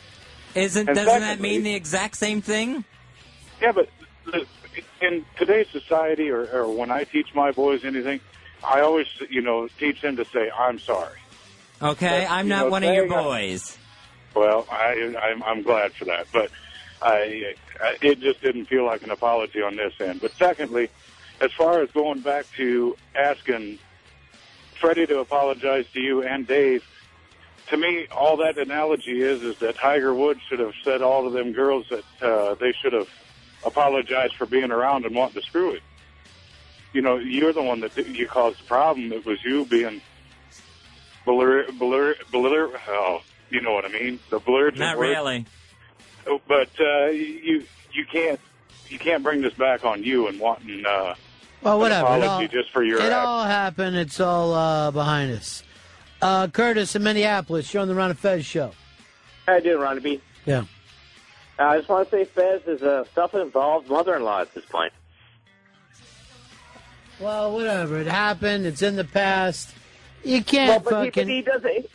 Isn't And doesn't that mean the exact same thing? Yeah, but in today's society, or, or when I teach my boys anything, I always you know teach them to say I'm sorry. Okay, But, I'm not know, one of your saying I- boys. Well, I, I'm, I'm glad for that, but I, I, it just didn't feel like an apology on this end. But secondly, as far as going back to asking Freddie to apologize to you and Dave, to me, all that analogy is is that Tiger Woods should have said all of them girls that uh, they should have apologized for being around and wanting to screw it. you know, you're the one that you caused the problem. It was you being blur, blur, blur. Oh, you know what I mean? The blurred. Not word. really. But uh, you you can't you can't bring this back on you and wanting uh, Well, whatever. It apology all, just for your it act. all happened. It's all uh, behind us. Uh, Curtis in Minneapolis, you're on the Ron and Fez show. How you doing, Ronnie B? Yeah. Uh, I just want to say Fez is a self-involved mother-in-law at this point. Well, whatever. It happened. It's in the past. You can't well, but he, fucking. but he does it.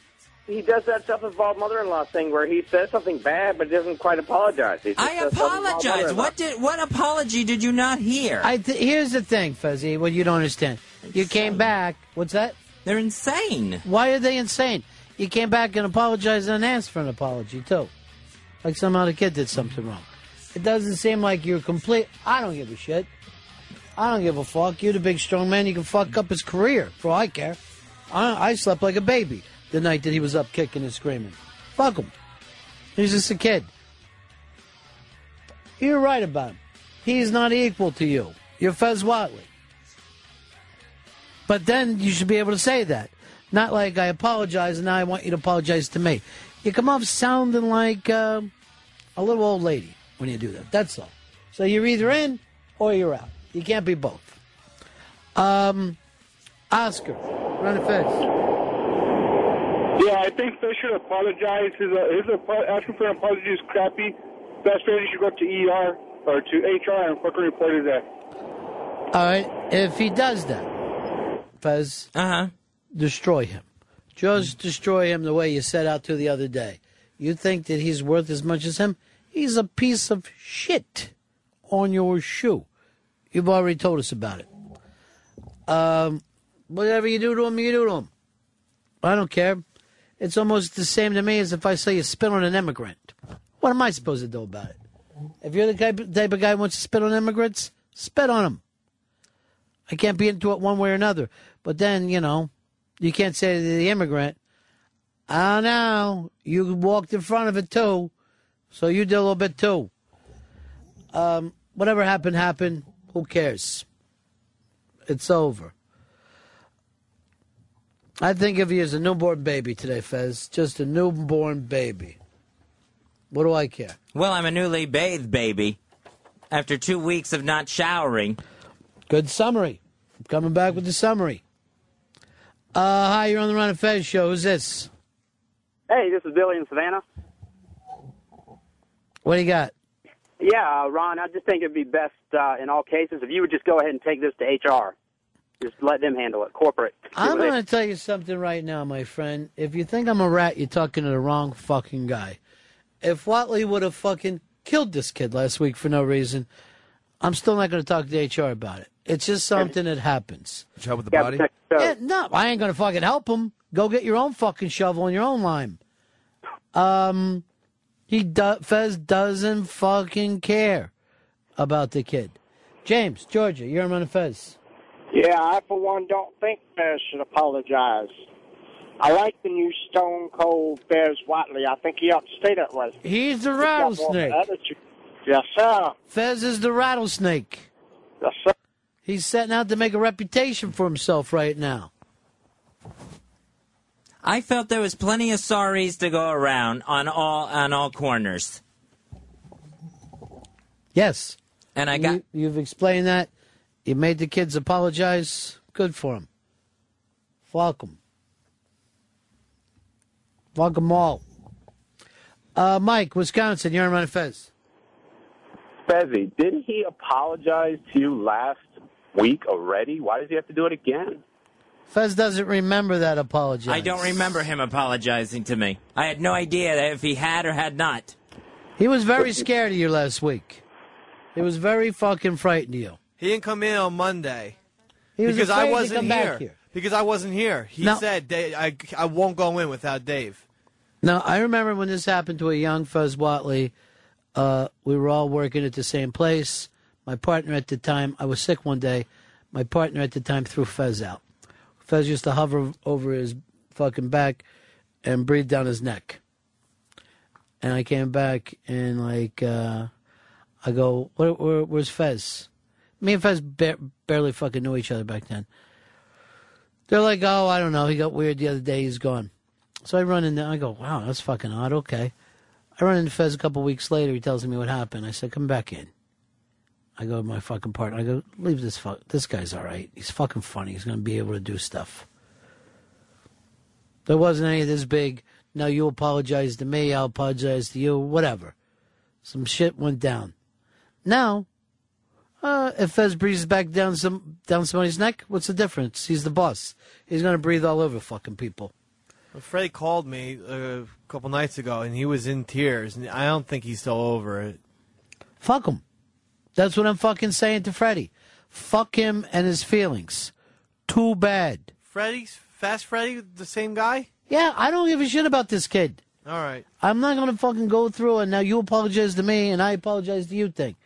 He does that self-involved mother-in-law thing where he says something bad but doesn't quite apologize. He I apologize. What did what apology did you not hear? I th- here's the thing, Fezzy. What you don't understand. You came back. What's that? They're insane. Why are they insane? You came back and apologized and asked for an apology too, like some other kid did something wrong. It doesn't seem like you're complete. I don't give a shit. I don't give a fuck. You're the big strong man. You can fuck up his career for all I care. I, I slept like a baby the night that he was up kicking and screaming. Fuck him. He's just a kid. You're right about him. He's not equal to you. You're Fez Whatley. But then you should be able to say that. Not like I apologize and now I want you to apologize to me. You come off sounding like uh, a little old lady when you do that. That's all. So you're either in or you're out. You can't be both. Um, Oscar, run a fence. Yeah, I think Fish should apologize. His, uh, his apo- asking for an apology is crappy. Best way, he should go up to ER or to HR and fucking report his ass. All right, if he does that, Fez, uh-huh. destroy him. Just destroy him the way you set out to the other day. You think that he's worth as much as him? He's a piece of shit on your shoe. You've already told us about it. Um, whatever you do to him, you do to him. I don't care. It's almost the same to me as if I say you spit on an immigrant. What am I supposed to do about it? If you're the type, of guy who wants to spit on immigrants, spit on them. I can't be into it one way or another. But then, you know, you can't say to the immigrant, oh no, you walked in front of it too, so you did a little bit too. Um, whatever happened, happened. Who cares? It's over. I think of you as a newborn baby today, Fez. Just a newborn baby. What do I care? Well, I'm a newly bathed baby. After two weeks of not showering. Good summary. I'm coming back with the summary. Uh, hi, you're on the Ron and Fez show. Who's this? Hey, this is Billy in Savannah. What do you got? Yeah, uh, Ron, I just think it'd be best uh, in all cases if you would just go ahead and take this to HR. Just let them handle it, corporate. I'm going to tell you something right now, my friend. If you think I'm a rat, you're talking to the wrong fucking guy. If Whatley would have fucking killed this kid last week for no reason, I'm still not going to talk to HR about it. It's just something that happens. Did you help with the body? Yeah, no, I ain't going to fucking help him. Go get your own fucking shovel and your own lime. Um, he do, Fez doesn't fucking care about the kid. James, Georgia, you're on Fez. Yeah, I for one don't think Bears should apologize. I like the new Stone Cold Bears Whatley. I think he ought to stay that way. He's the He's got more of an rattlesnake. Yes, sir. Fez is the rattlesnake. Yes, sir. He's setting out to make a reputation for himself right now. I felt there was plenty of sorries to go around on all on all corners. Yes. And I got You, you've explained that. You made the kids apologize. Good for them. Welcome. Welcome all. Uh, Mike, Wisconsin, you're on Ron Fez. Fezzy, didn't he apologize to you last week already? Why does he have to do it again? Fez doesn't remember that apology. I don't remember him apologizing to me. I had no idea if he had or had not. He was very scared of you last week. He was very fucking frightened of you. He didn't come in on Monday He was because I wasn't come here. back here. Because I wasn't here. He No. said, "Da- I, I won't go in without Dave. Now, I remember when this happened to a young Fez Whatley. Uh, we were all working at the same place. My partner at the time, I was sick one day. My partner at the time threw Fez out. Fez used to hover over his fucking back and breathe down his neck. And I came back and like, uh, I go, where, where, where's Fez? Me and Fez ba- barely fucking knew each other back then. They're like, oh, I don't know. He got weird the other day. He's gone. So I run in there. I go, wow, that's fucking odd. Okay. I run into Fez a couple weeks later. He tells me what happened. I said, come back in. I go to my fucking partner. I go, leave this fuck. This guy's all right. He's fucking funny. He's going to be able to do stuff. There wasn't any of this big, no, you apologize to me, I'll apologize to you, whatever. Some shit went down. Now, uh, if Fez breathes back down some down somebody's neck, what's the difference? He's the boss. He's going to breathe all over fucking people. Well, Freddie called me uh, a couple nights ago, and he was in tears, and I don't think he's still over it. Fuck him. That's what I'm fucking saying to Freddie. Fuck him and his feelings. Too bad. Freddie's Fast Freddy, the same guy. Yeah, I don't give a shit about this kid. All right. I'm not going to fucking go through and now you apologize to me and I apologize to you thing.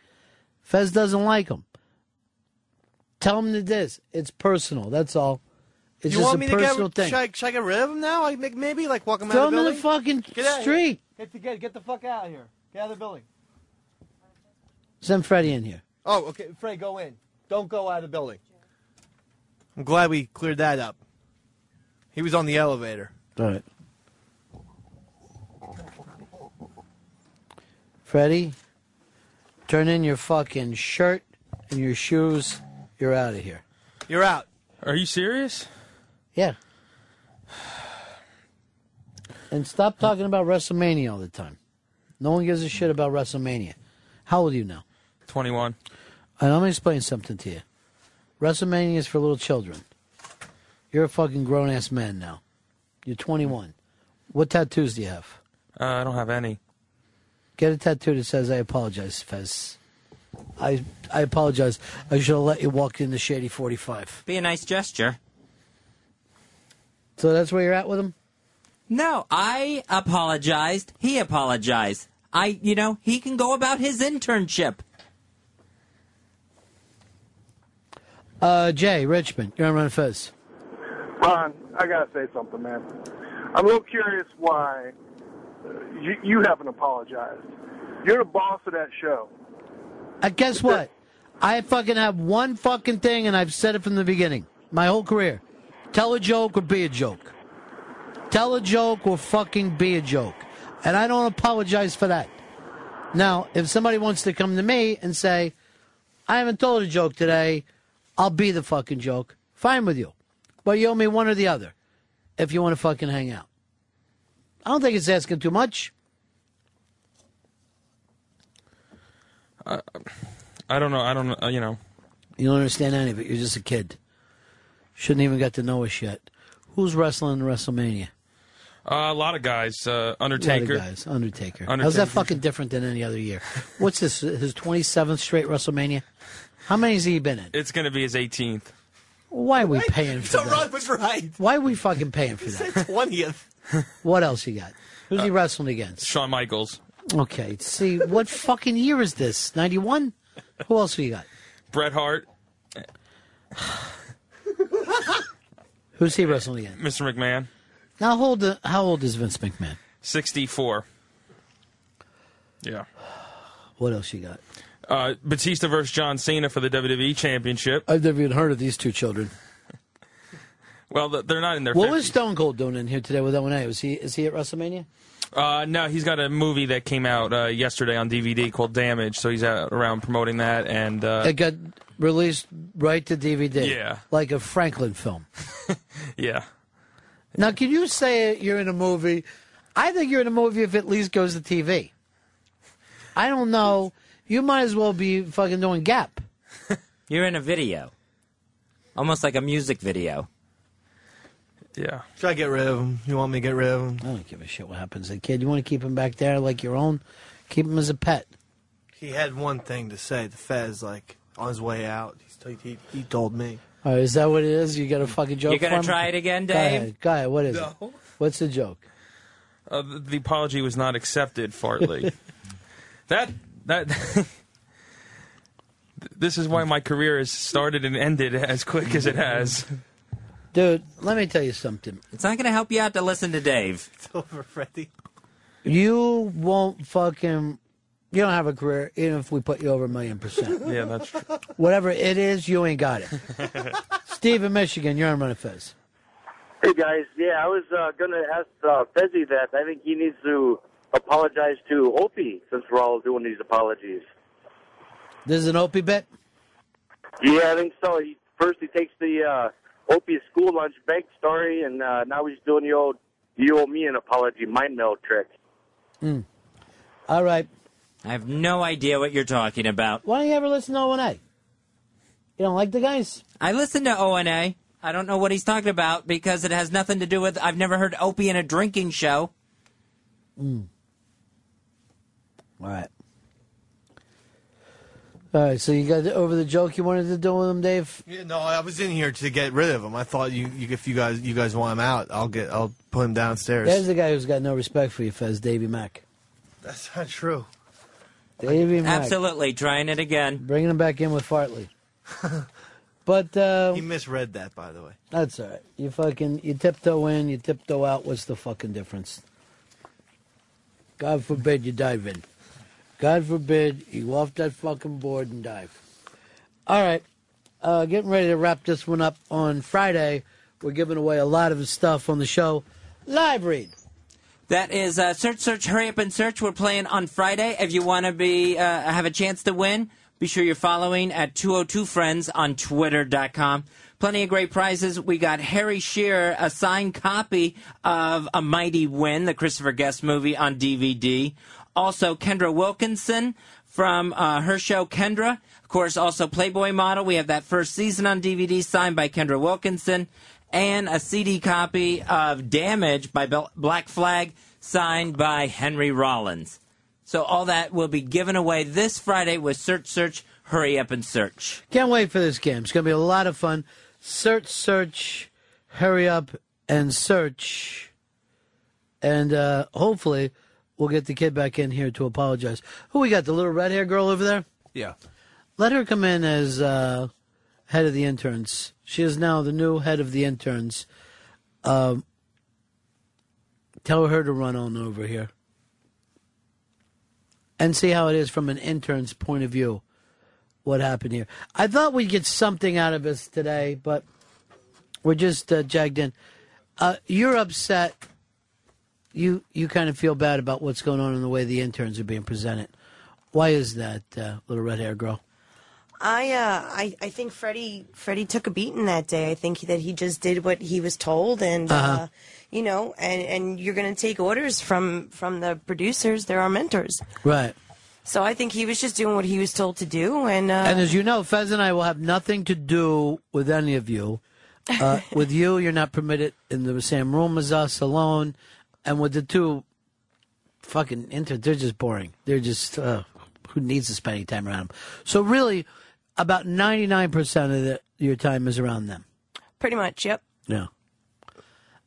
Fez doesn't like him. Tell him that this. It's personal. That's all. It's you just want a me to personal get? thing. Should I, should I get rid of him now? Like maybe like walk him Throw out of the him in the fucking Get street. Get the get get the fuck out of here. Get out of the building. Send Freddie in here. Oh, okay. Freddie, go in. Don't go out of the building. I'm glad we cleared that up. He was on the elevator. All right. Freddie, turn in your fucking shirt and your shoes. You're out of here. You're out. Are you serious? Yeah. And stop talking about WrestleMania all the time. No one gives a shit about WrestleMania. How old are you now? 21. And I'm going to explain something to you. WrestleMania is for little children. You're a fucking grown ass man now. You're 21. What tattoos do you have? Uh, I don't have any. Get a tattoo that says, I apologize, Fez. I I apologize. I should have let you walk in the Shady 45. Be a nice gesture. So that's where you're at with him? No, I apologized. He apologized. I, you know, he can go about his internship. Uh, Jay, Richmond, you're on Ron Fez. Ron, I gotta say something, man. I'm a little curious why you, you haven't apologized. You're the boss of that show. Uh, guess what? I fucking have one fucking thing, and I've said it from the beginning. My whole career. Tell a joke or be a joke. Tell a joke or fucking be a joke. And I don't apologize for that. Now, if somebody wants to come to me and say, I haven't told a joke today, I'll be the fucking joke. Fine with you. But you owe me one or the other if you want to fucking hang out. I don't think it's asking too much. I, I don't know. I don't know. uh, You know. You don't understand any of it. You're just a kid. Shouldn't even got to know us yet. Who's wrestling in WrestleMania? Uh, a lot of guys. Uh, A lot of Undertaker. guys. Undertaker. How's that fucking different than any other year? What's this? His 27th straight WrestleMania? How many has he been in? It's going to be his 18th. Why are we paying for So that? Ron was right. Why are we fucking paying for that? Twentieth. What else you got? Who's he wrestling against? Shawn Michaels. Okay, see, what fucking year is this? 91? Who else we got? Bret Hart. Who's he wrestling against? Mr. McMahon. Now, how old, how old is Vince McMahon? 64. Yeah. What else you got? Uh, Batista versus John Cena for the WWE Championship. I've never even heard of these two children. Well, they're not in their What 50s. was Stone Cold doing in here today with O&A? Was he, is he at WrestleMania? Uh, no, he's got a movie that came out uh, yesterday on DVD called Damage, so he's out around promoting that. And uh, It got released right to DVD. Yeah. Like a Franklin film. yeah, Now, can you say you're in a movie? I think you're in a movie if it at least goes to TV. I don't know. You might as well be fucking doing Gap. You're in a video. Almost like a music video. Yeah. Should I get rid of him? You want me to get rid of him? I don't give a shit what happens to the kid. You want to keep him back there like your own? Keep him as a pet. He had one thing to say The Fez, like on his way out. He he, he told me. All right, is that what it is? You got a fucking joke? You gonna try it again, Go Dave? ahead. Go ahead. What is it? What's the joke? Uh, the, the apology was not accepted, Fartley. that that. this is why my career has started and ended as quick as it has. Dude, let me tell you something. It's not going to help you out to listen to Dave. It's over, Freddie. You won't fucking. You don't have a career, even if we put you over a million percent. Yeah, that's true. Whatever it is, you ain't got it. Steve in Michigan, you're on Ron of Fez. Hey guys, yeah, I was uh, gonna ask uh, Fezzy that. I think he needs to apologize to Opie since we're all doing these apologies. This is an Opie bit? Yeah, I think so. He, first he takes the uh, Opie school lunch bank story, and uh, now he's doing the old "you owe me an apology" mind meld trick. Hmm. All right. I have no idea what you're talking about. Why don't you ever listen to O&A? You don't like the guys? I listen to O&A. I don't know what he's talking about because it has nothing to do with. I've never heard Opie in a drinking show. Mm. All right. All right, so you got over the joke you wanted to do with him, Dave? Yeah, no, I was in here to get rid of him. I thought you, you if you guys you guys want him out, I'll get I'll put him downstairs. There's the guy who's got no respect for you, Fez, Davy Mack. That's not true. Davy Mack. Absolutely, trying it again. Bringing him back in with Fartley. but uh, he misread that, by the way. That's all right. You fucking you tiptoe in, you tiptoe out. What's the fucking difference? God forbid you dive in. God forbid you off that fucking board and dive. All right, uh, getting ready to wrap this one up on Friday. We're giving away a lot of stuff on the show. Live read. That is uh, search, search, hurry up and search. We're playing on Friday. If you want to be uh, have a chance to win, be sure you're following at 202 Friends on Twitter.com. Plenty of great prizes. We got Harry Shearer, a signed copy of A Mighty Wind, the Christopher Guest movie on DVD. Also, Kendra Wilkinson from uh, her show Kendra. Of course, also Playboy model. We have that first season on DVD signed by Kendra Wilkinson. And a CD copy of Damage by Black Flag signed by Henry Rollins. So all that will be given away this Friday with Search Search Hurry Up and Search. Can't wait for this game. It's going to be a lot of fun. Search, search, hurry up and search. And uh, hopefully we'll get the kid back in here to apologize. Who we got? The little red hair girl over there? Yeah. Let her come in as uh, head of the interns. She is now the new head of the interns. Um, tell her to run on over here and see how it is from an intern's point of view. What happened here? I thought we'd get something out of this today, but we're just uh, jagged in. Uh, you're upset. You you kind of feel bad about what's going on in the way the interns are being presented. Why is that, uh, little red hair girl? I uh, I I think Freddie Freddie took a beating that day. I think that he just did what he was told, and uh Uh-huh. you know, and and you're going to take orders from from the producers. They're our mentors. Right. So I think he was just doing what he was told to do, and uh, And as you know, Fez and I will have nothing to do with any of you. Uh, with you, you're not permitted in the same room as us alone. And with the two fucking inter, they're just boring. They're just, uh, who needs to spend any time around them? So really, about 99% of the, your time is around them. pretty much, yep. Yeah.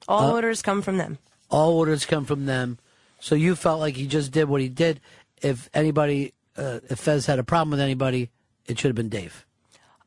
All Uh, orders come from them. All orders come from them. So you felt like he just did what he did. If anybody, uh, if Fez had a problem with anybody, it should have been Dave.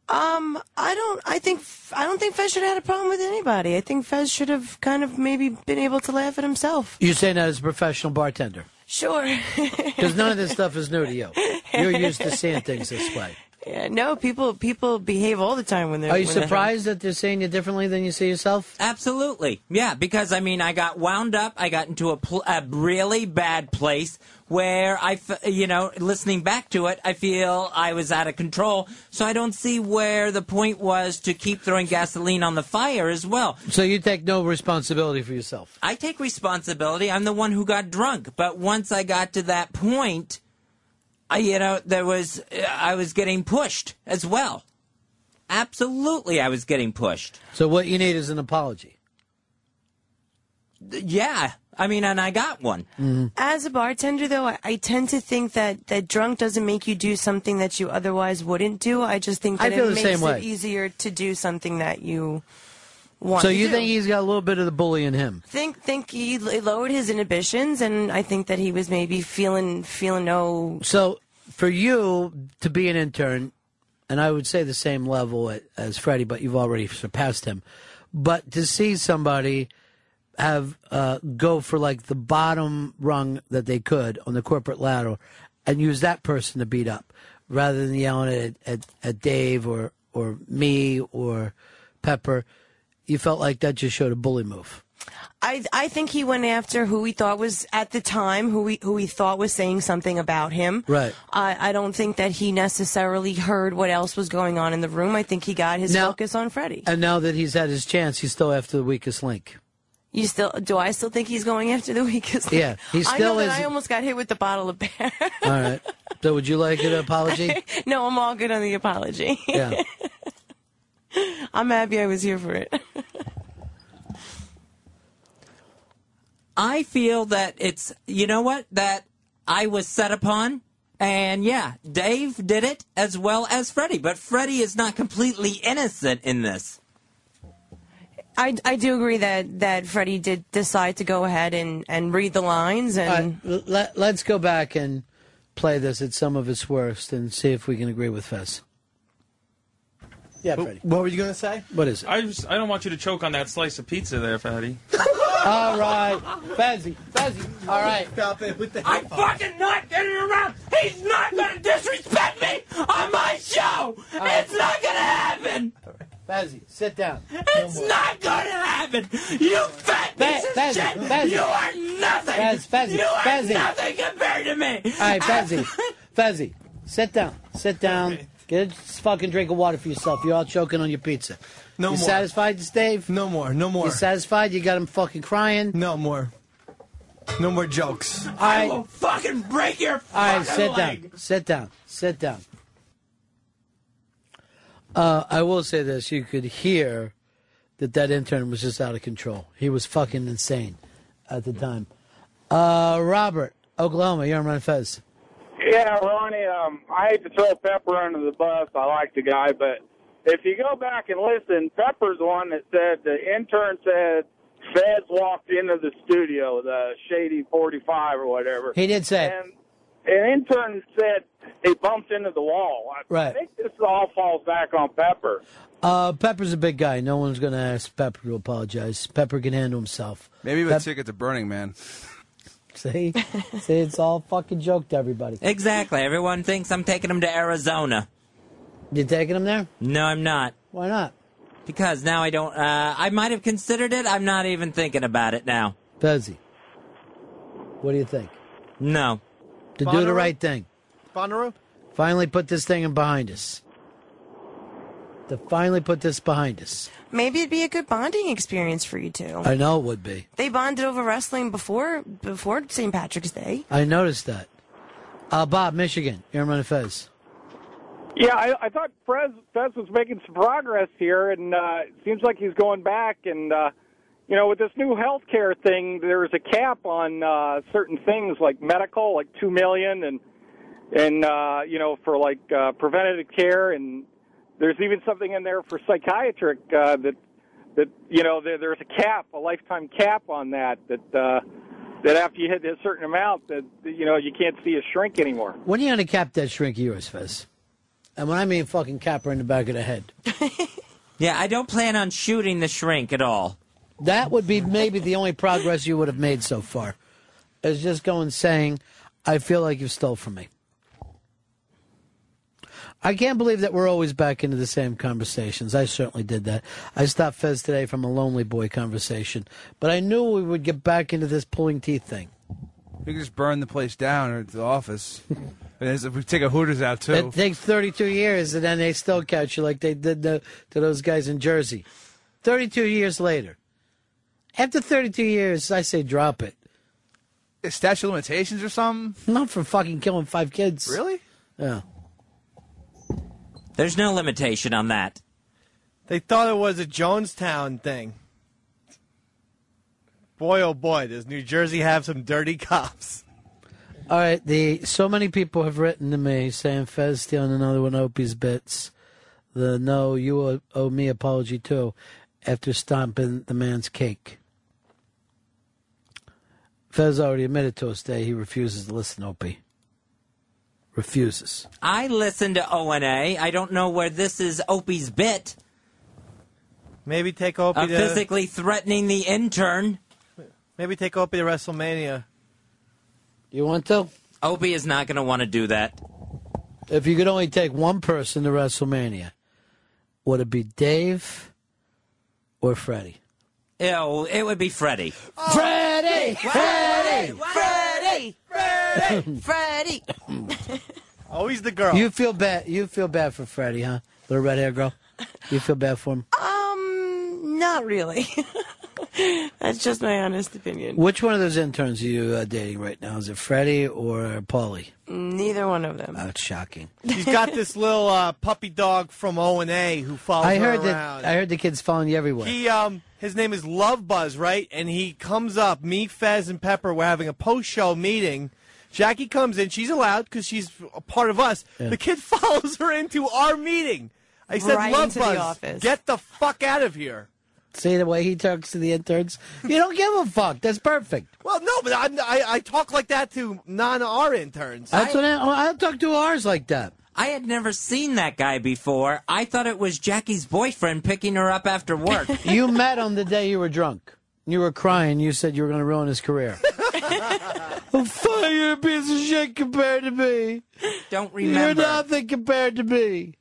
Um, I don't. I think I don't think Fez should have had a problem with anybody. I think Fez should have kind of maybe been able to laugh at himself. You're saying that as a professional bartender. Sure. Because none of this stuff is new to you. You're used to seeing things this way. Yeah, no, people people behave all the time when they're. Are you when they're- surprised that they're seeing you differently than you see yourself? Absolutely. Yeah, because I mean, I got wound up. I got into a, pl- a really bad place where I, f- you know, listening back to it, I feel I was out of control. So I don't see where the point was to keep throwing gasoline on the fire as well. So you take no responsibility for yourself. I take responsibility. I'm the one who got drunk. But once I got to that point, I, you know, there was, uh, I was getting pushed as well. Absolutely, I was getting pushed. So what you need is an apology. Yeah, I mean, and I got one. Mm-hmm. As a bartender, though, I, I tend to think that that drunk doesn't make you do something that you otherwise wouldn't do. I just think I that feel it the makes same way. it easier to do something that you want. So to you do. think he's got a little bit of the bully in him? think think he lowered his inhibitions, and I think that he was maybe feeling feeling no. So for you to be an intern, and I would say the same level as Freddie, but you've already surpassed him. But to see somebody have uh, go for like the bottom rung that they could on the corporate ladder, and use that person to beat up rather than yelling at, at, at Dave or, or me or Pepper. You felt like that just showed a bully move. I I think he went after who he thought was at the time who he who he thought was saying something about him. Right. I I don't think that he necessarily heard what else was going on in the room. I think he got his Now- focus on Freddie. And now that he's had his chance, he's still after the weakest link. You still do? I still think he's going after the weakest. Link? Yeah, he I know still that is- I almost got hit with the bottle of beer. All right. So would you like an apology? no, I'm all good on the apology. Yeah. I'm happy I was here for it. I feel that it's you know what that I was set upon, and yeah, Dave did it as well as Freddie, but Freddie is not completely innocent in this. I, I do agree that, that Freddie did decide to go ahead and, and read the lines and All right, let, let's go back and play this at some of its worst and see if we can agree with Fez. Yeah, Freddie. What were you going to say? What is it? I just, I don't want you to choke on that slice of pizza there, Fatty. All right, Fezzy, Fezzy. All right. Stop it with the I'm fucking not getting around. He's not gonna disrespect me on my show. It's not gonna happen. Fezzy, sit down. It's not gonna happen. You fat piece of Fez- shit. Fez- you are nothing. Fez- Fezzy, you are Fezzy. nothing compared to me. All right, Fezzy, Fezzy, sit down, sit down. Get a fucking drink of water for yourself. You're all choking on your pizza. No you more. satisfied, Dave? No more. No more. You satisfied? You got him fucking crying? No more. No more jokes. All I will fucking break your All fucking right, sit leg. down. Sit down. Sit down. Uh, I will say this: you could hear that that intern was just out of control. He was fucking insane at the time. Uh, Robert, Oklahoma, you're on Ron Fez. Yeah, Ronnie, um, I hate to throw Pepper under the bus. I like the guy, but if you go back and listen, Pepper's the one that said the intern said Fez walked into the studio, the Shady 45 or whatever. He did say. And an intern said he bumped into the wall. I Right. think this all falls back on Pepper. Uh, Pepper's a big guy. No one's going to ask Pepper to apologize. Pepper can handle himself. Maybe Pep- with ticket to Burning Man. See, see, it's all fucking joke to everybody. Exactly. Everyone thinks I'm taking him to Arizona. You taking him there? No, I'm not. Why not? Because now I don't. Uh, I might have considered it. I'm not even thinking about it now. Fezzy, what do you think? No. To do the right thing. Bonnaroo? Finally put this thing in behind us. To finally put this behind us. maybe it'd be a good bonding experience for you two. I know it would be. They bonded over wrestling before before St. Patrick's Day. I noticed that. Uh, Bob, Michigan, you're on Ron Fez. Yeah, I, I thought Fez, Fez was making some progress here, and uh, it seems like he's going back. And uh, you know, with this new health care thing, there's a cap on uh, certain things like medical, like two million, and and uh, you know for like uh, preventative care, and there's even something in there for psychiatric uh, that that you know there, there's a cap, a lifetime cap on that that. Uh, that after you hit a certain amount, that you know you can't see a shrink anymore. When are you going to cap that shrink of yours, Fez? And when I mean fucking cap her in the back of the head. Yeah, I don't plan on shooting the shrink at all. That would be maybe the only progress you would have made so far. Is just going saying, I feel like you stole from me. I can't believe that we're always back into the same conversations. I certainly did that. I stopped Fez today from a lonely boy conversation, but I knew we would get back into this pulling teeth thing. We could just burn the place down or the office. and if we take a Hooters out too. It takes 32 years, and then they still catch you like they did to, to those guys in Jersey. 32 years later. After 32 years, I say drop it. statute of limitations or something? Not for fucking killing five kids. Really? Yeah. There's no limitation on that. They thought it was a Jonestown thing. Boy, oh boy, does New Jersey have some dirty cops. All right, the so many people have written to me saying Fez stealing another one of Opie's bits. The no, you owe, owe me apology too, after stomping the man's cake. Fez already admitted to us that he refuses to listen to Opie. Refuses. I listen to ONA. I don't know where this is Opie's bit Maybe take Opie of to physically threatening the intern. maybe take Opie to WrestleMania. You want to? Opie is not going to want to do that. If you could only take one person to WrestleMania, would it be Dave or Freddie? Ew, it would be Freddie. Freddie! Freddie! Freddie! Freddie! Freddie! Always the girl. You feel bad. You feel bad for Freddie, huh? Little red hair girl. You feel bad for him. Um, not really. That's just my honest opinion. Which one of those interns are you uh, dating right now? Is it Freddie or Paulie? Neither one of them. That's shocking. She's got this little uh, puppy dog from O and A who follows I her heard around. that. I heard the kids following you everywhere. He um his name is Love Buzz, right? And he comes up. Me, Fez, and Pepper were having a post show meeting. Jackie comes in. She's allowed because she's a part of us. Yeah. The kid follows her into our meeting. I said, Right Love into the Buzz, get the fuck out of here. See the way he talks to the interns? You don't give a fuck. That's perfect. Well, no, but I'm, I I talk like that to non our interns. That's what I, oh, I'll talk to ours like that. I had never seen that guy before. I thought it was Jackie's boyfriend picking her up after work. You met him the day you were drunk. You were crying. You said you were going to ruin his career. oh, fuck, you're a piece of shit compared to me. Don't remember. You're nothing compared to me.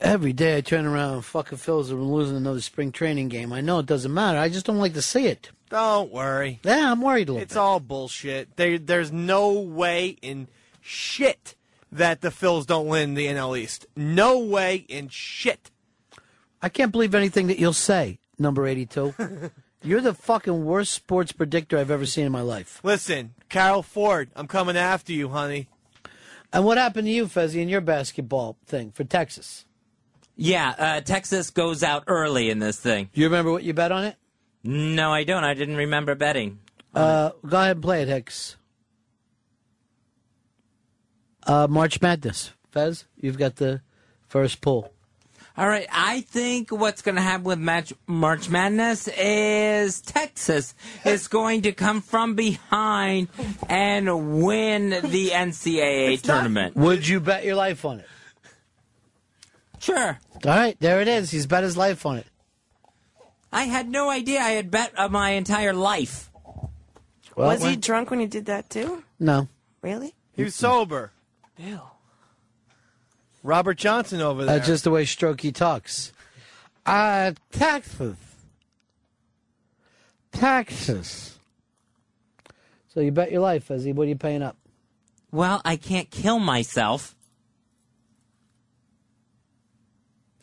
Every day I turn around and fucking feels I'm losing another spring training game. I know it doesn't matter. I just don't like to see it. Don't worry. Yeah, I'm worried a little It's all bullshit. There, there's no way in shit that the Phils don't win the NL East. No way in shit. I can't believe anything that you'll say, number 82. You're the fucking worst sports predictor I've ever seen in my life. Listen, Carol Ford, I'm coming after you, honey. And what happened to you, Fezzy, in your basketball thing for Texas? Yeah, uh, Texas goes out early in this thing. Do You remember what you bet on it? No, I don't. I didn't remember betting. Uh, go ahead and play it, Hicks. Uh, March Madness. Fez, you've got the first pull. All right, I think what's going to happen with match, March Madness is Texas is going to come from behind and win the NCAA tournament. Would you bet your life on it? Sure. All right, there it is. He's bet his life on it. I had no idea I had bet uh, my entire life. Well, was he drunk when he did that too? No. Really? He was sober. Ew. Robert Johnson over there. That's just the way Strokey talks. Uh, Texas. Texas. So you bet your life, Fezzy. What are you paying up? Well, I can't kill myself.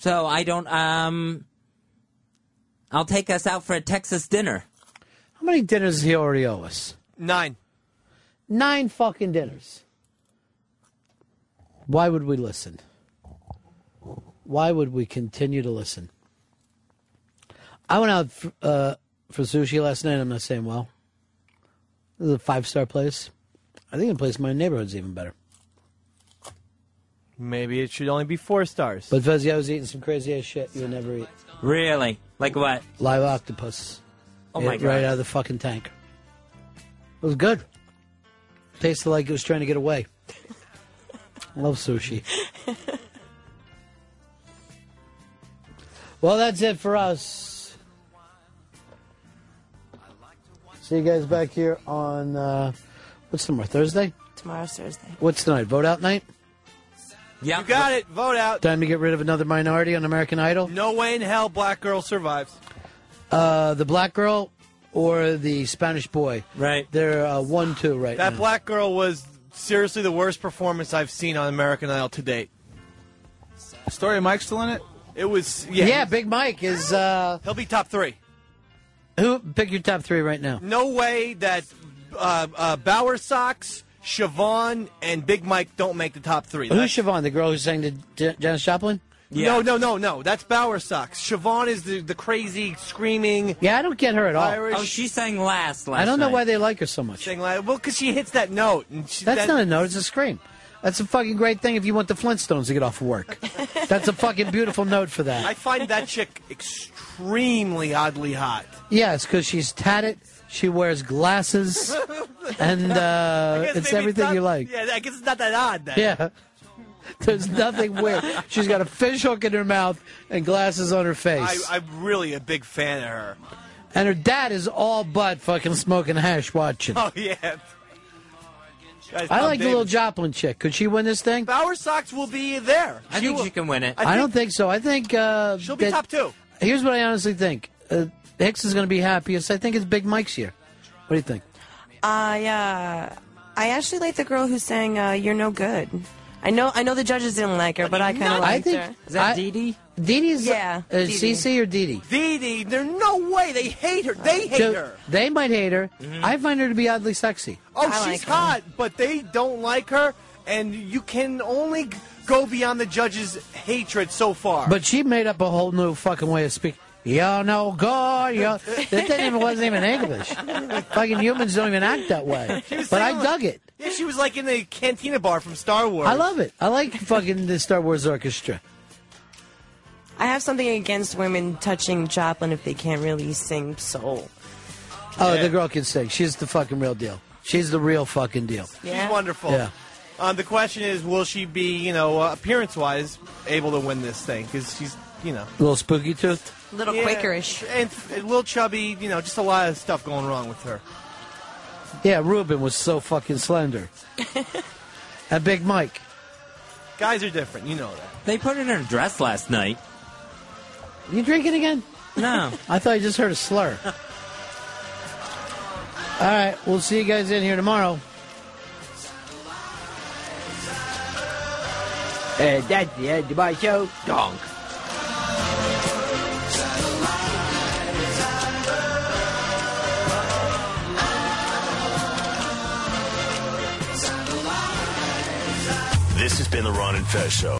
So I don't, um. I'll take us out for a Texas dinner. How many dinners does he already owe us? Nine. Nine fucking dinners. Why would we listen? Why would we continue to listen? I went out f- uh, for sushi last night. I'm not saying well. This is a five star place. I think the place in my neighborhood's even better. Maybe it should only be four stars. But Fezzy, I was eating some crazy ass shit you would never eat. Really? Like what? Live octopus. Oh my God. Right out of the fucking tank. It was good. Tasted like it was trying to get away. I love sushi. well, that's it for us. See you guys back here on uh, what's tomorrow? Thursday? Tomorrow's Thursday. What's tonight? Vote out night? Yeah. You got it. Vote out. Time to get rid of another minority on American Idol? No way in hell black girl survives. Uh, the black girl or the Spanish boy? Right. They're uh, one two right That now. That black girl was seriously the worst performance I've seen on American Idol to date. Story of Mike still in it? It was yeah. yeah, Big Mike is. Uh, He'll be top three. who pick your top three right now? No way that uh, uh, Bowersox, Siobhan, and Big Mike don't make the top three. Who's Siobhan? The girl who sang to J- Janis Joplin? No, no, no, no. That's Bowersox. Siobhan is the, the crazy, screaming. Yeah, I don't get her at all. Irish. Oh, she sang last last I don't know night. why they like her so much. Sing like, well, because she hits that note. And she, That's that- not a note; it's a scream. That's a fucking great thing if you want the Flintstones to get off of work. That's a fucking beautiful note for that. I find that chick extremely oddly hot. Yes, because she's tatted. She wears glasses, and uh, it's maybe everything not- you like. Yeah, I guess it's not that odd. Then. Yeah. There's nothing weird. She's got a fish hook in her mouth and glasses on her face. I, I'm really a big fan of her. And her dad is all but fucking smoking hash watching. Oh yeah. Guys, I Tom like the little Joplin chick. Could she win this thing? Bowersox will be there. I think will- she can win it. I, don't think so. I think uh, She'll be that- top two. Here's what I honestly think. Uh, Hicks is going to be happiest. I think it's Big Mike's year. What do you think? I uh, I actually like the girl who sang uh, "You're No Good." I know I know the judges didn't like her, but I kind of I liked think her. Is that I- Dee Dee? Dee Dee's Yeah, uh, Dee Dee. Cece or Dee Dee? Dee Dee, there's no way they hate her. They hate So, her. They might hate her. I find her to be oddly sexy. Oh, I she's like her. hot, but they don't like her, and you can only go beyond the judges' hatred so far. But she made up a whole new fucking way of speaking. You're no good. You're... that didn't even wasn't even English. fucking humans don't even act that way. But I saying, dug it. Yeah, she was like in the cantina bar from Star Wars. I love it. I like fucking the Star Wars orchestra. I have something against women touching Joplin if they can't really sing soul. Oh, Yeah. the girl can sing. She's the fucking real deal. She's the real fucking deal. She's wonderful. Yeah. Um, the question is, will she be, you know, uh, appearance-wise, able to win this thing? Because she's, you know, a little spooky tooth. A little Yeah, Quakerish. and a little chubby. You know, just a lot of stuff going wrong with her. Yeah, Ruben was so fucking slender. and Big Mike. Guys are different. You know that. They put her in a dress last night. You drinking again? No. I thought you just heard a slur. All right, we'll see you guys in here tomorrow. Uh, that's the end of my show. Donk. This has been the Ron and Fez Show.